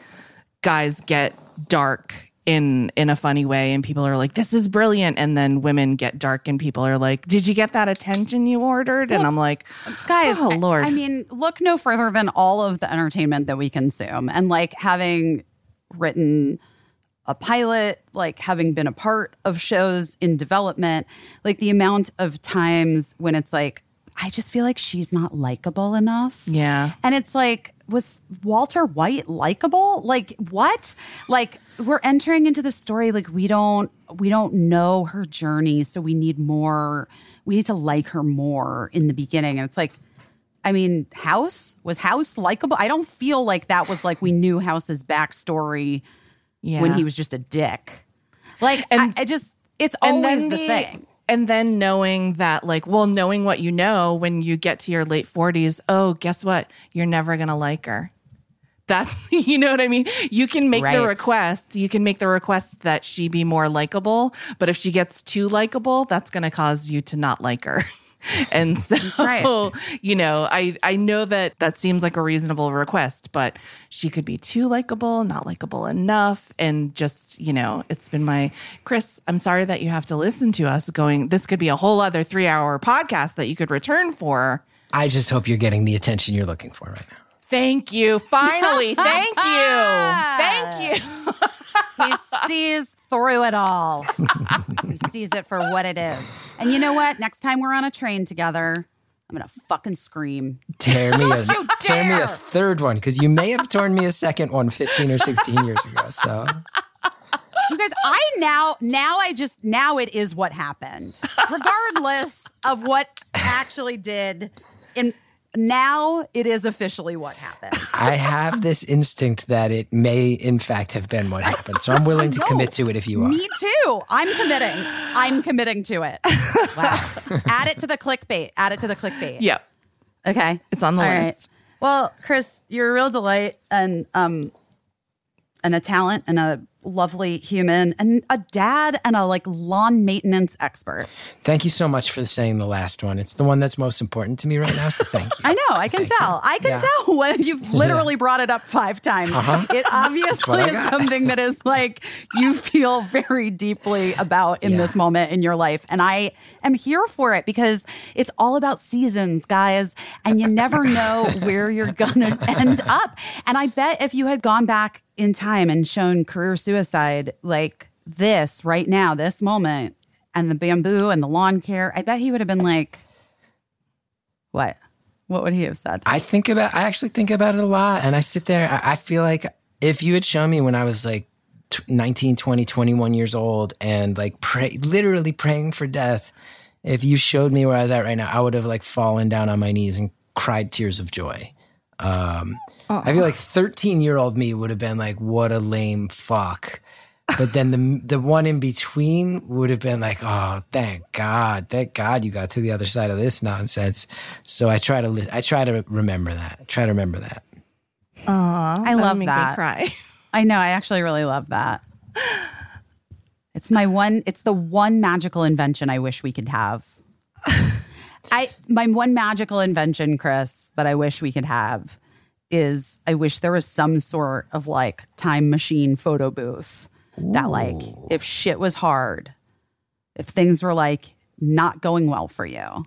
guys get dark in in a funny way and people are like this is brilliant. And then women get dark and people are like did you get that attention you ordered? And i'm like guys oh I- lord. I, mean look no further than all of the entertainment that we consume. And like having written a pilot like having been a part of shows in development like the amount of times when it's like i just feel like she's not likable enough. Yeah. and it's like was walter white likable? Like what? Like we're entering into the story like we don't we don't know her journey so we need more we need to like her more in the beginning and it's like I mean, House was House likable. I don't feel like that was like we knew House's backstory yeah when he was just a dick. Like, And- I, I just, it's always then the, thing. And then knowing that, like, well, knowing what you know when you get to your late 40s, oh, guess what? You're never going to like her. That's, you know what I mean? You can make the request. You can make the request that she be more likable. But if she gets too likable, that's going to cause you to not like her. And so, right. you know, I, I know that that seems like a reasonable request, but she could be too likable, not likable enough. And just, you know, it's been my, Chris, I'm sorry that you have to listen to us going, this could be a whole other three hour podcast that you could return for. I just hope you're getting the attention you're looking for right now. Thank you. Finally. Thank you. Thank you. He sees through it all. he sees it for what it is. And you know what? Next time we're on a train together, I'm going to fucking scream. Tear me a tear me a third one because you may have torn me a second one 15 or 16 years ago. So You guys, I now now I just now it is what happened. Regardless of what actually did in now it is officially what happened. I have this instinct that it may, in fact, have been what happened. So I'm willing to commit to it if you are. Me too. I'm committing. I'm committing to it. Wow. Add it to the clickbait. Add it to the clickbait. Yep. Okay. It's on the All list. Well, Chris, you're a real delight and um and a talent and a lovely human and a dad and a like lawn maintenance expert. Thank you so much for saying the last one. It's the one that's most important to me right now. So thank you. I know, I can tell. I can Yeah. tell when you've literally brought it up five times. It obviously Uh-huh. Is something that is like you feel very deeply about in Yeah. this moment in your life. And I am here for it because it's all about seasons, guys. And you never know where you're going to end up. And I bet if you had gone back in time and shown career suicide like this right now, this moment, and the bamboo and the lawn care, I bet he would have been like, what? What would he have said? I think about, I actually think about it a lot. And I sit there, I, I feel like if you had shown me when I was like t- 19, 20, 21 years old and like pray, literally praying for death, if you showed me where I was at right now, I would have like fallen down on my knees and cried tears of joy. Um, I feel like 13 year old me would have been like, what a lame fuck. But then the the one in between would have been like, oh, thank God, thank God you got to the other side of this nonsense. So I try to li- I try to remember that. I try to remember that. Aw, I that love made that. cry. I know. I actually really love that. It's my one. It's the one magical invention I wish we could have. I my one magical invention, Chris, that I wish we could have is I wish there was some sort of like time machine photo booth that like if shit was hard, if things were like not going well for you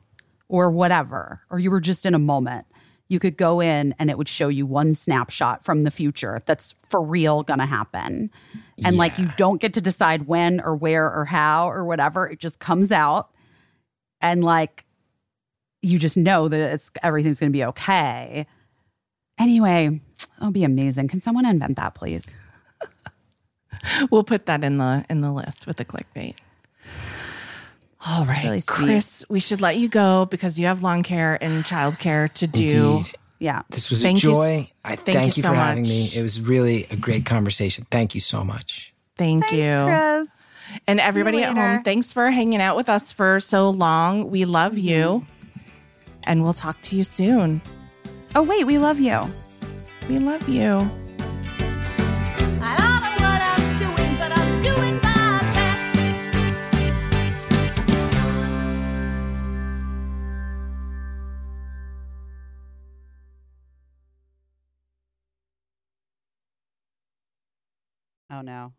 or whatever, or you were just in a moment, you could go in and it would show you one snapshot from the future that's for real gonna happen. And like you don't get to decide when or where or how or whatever. It just comes out and like you just know that it's everything's gonna be okay. Anyway, it'll be amazing. Can someone invent that, please? We'll put that in the in the list with the clickbait. All right, Really. Chris, we should let you go because you have lawn care and childcare to do. Indeed. Yeah. This was Thank a you joy. thank thank, you you, so for having me. It was really a great conversation. Thank you so much. Thank you. Chris. And everybody at home, thanks for hanging out with us for so long. We love mm-hmm. you. And we'll talk to you soon. Oh wait, we love you. We love you. I don't know what I'm doing, but I'm doing my best. Oh no.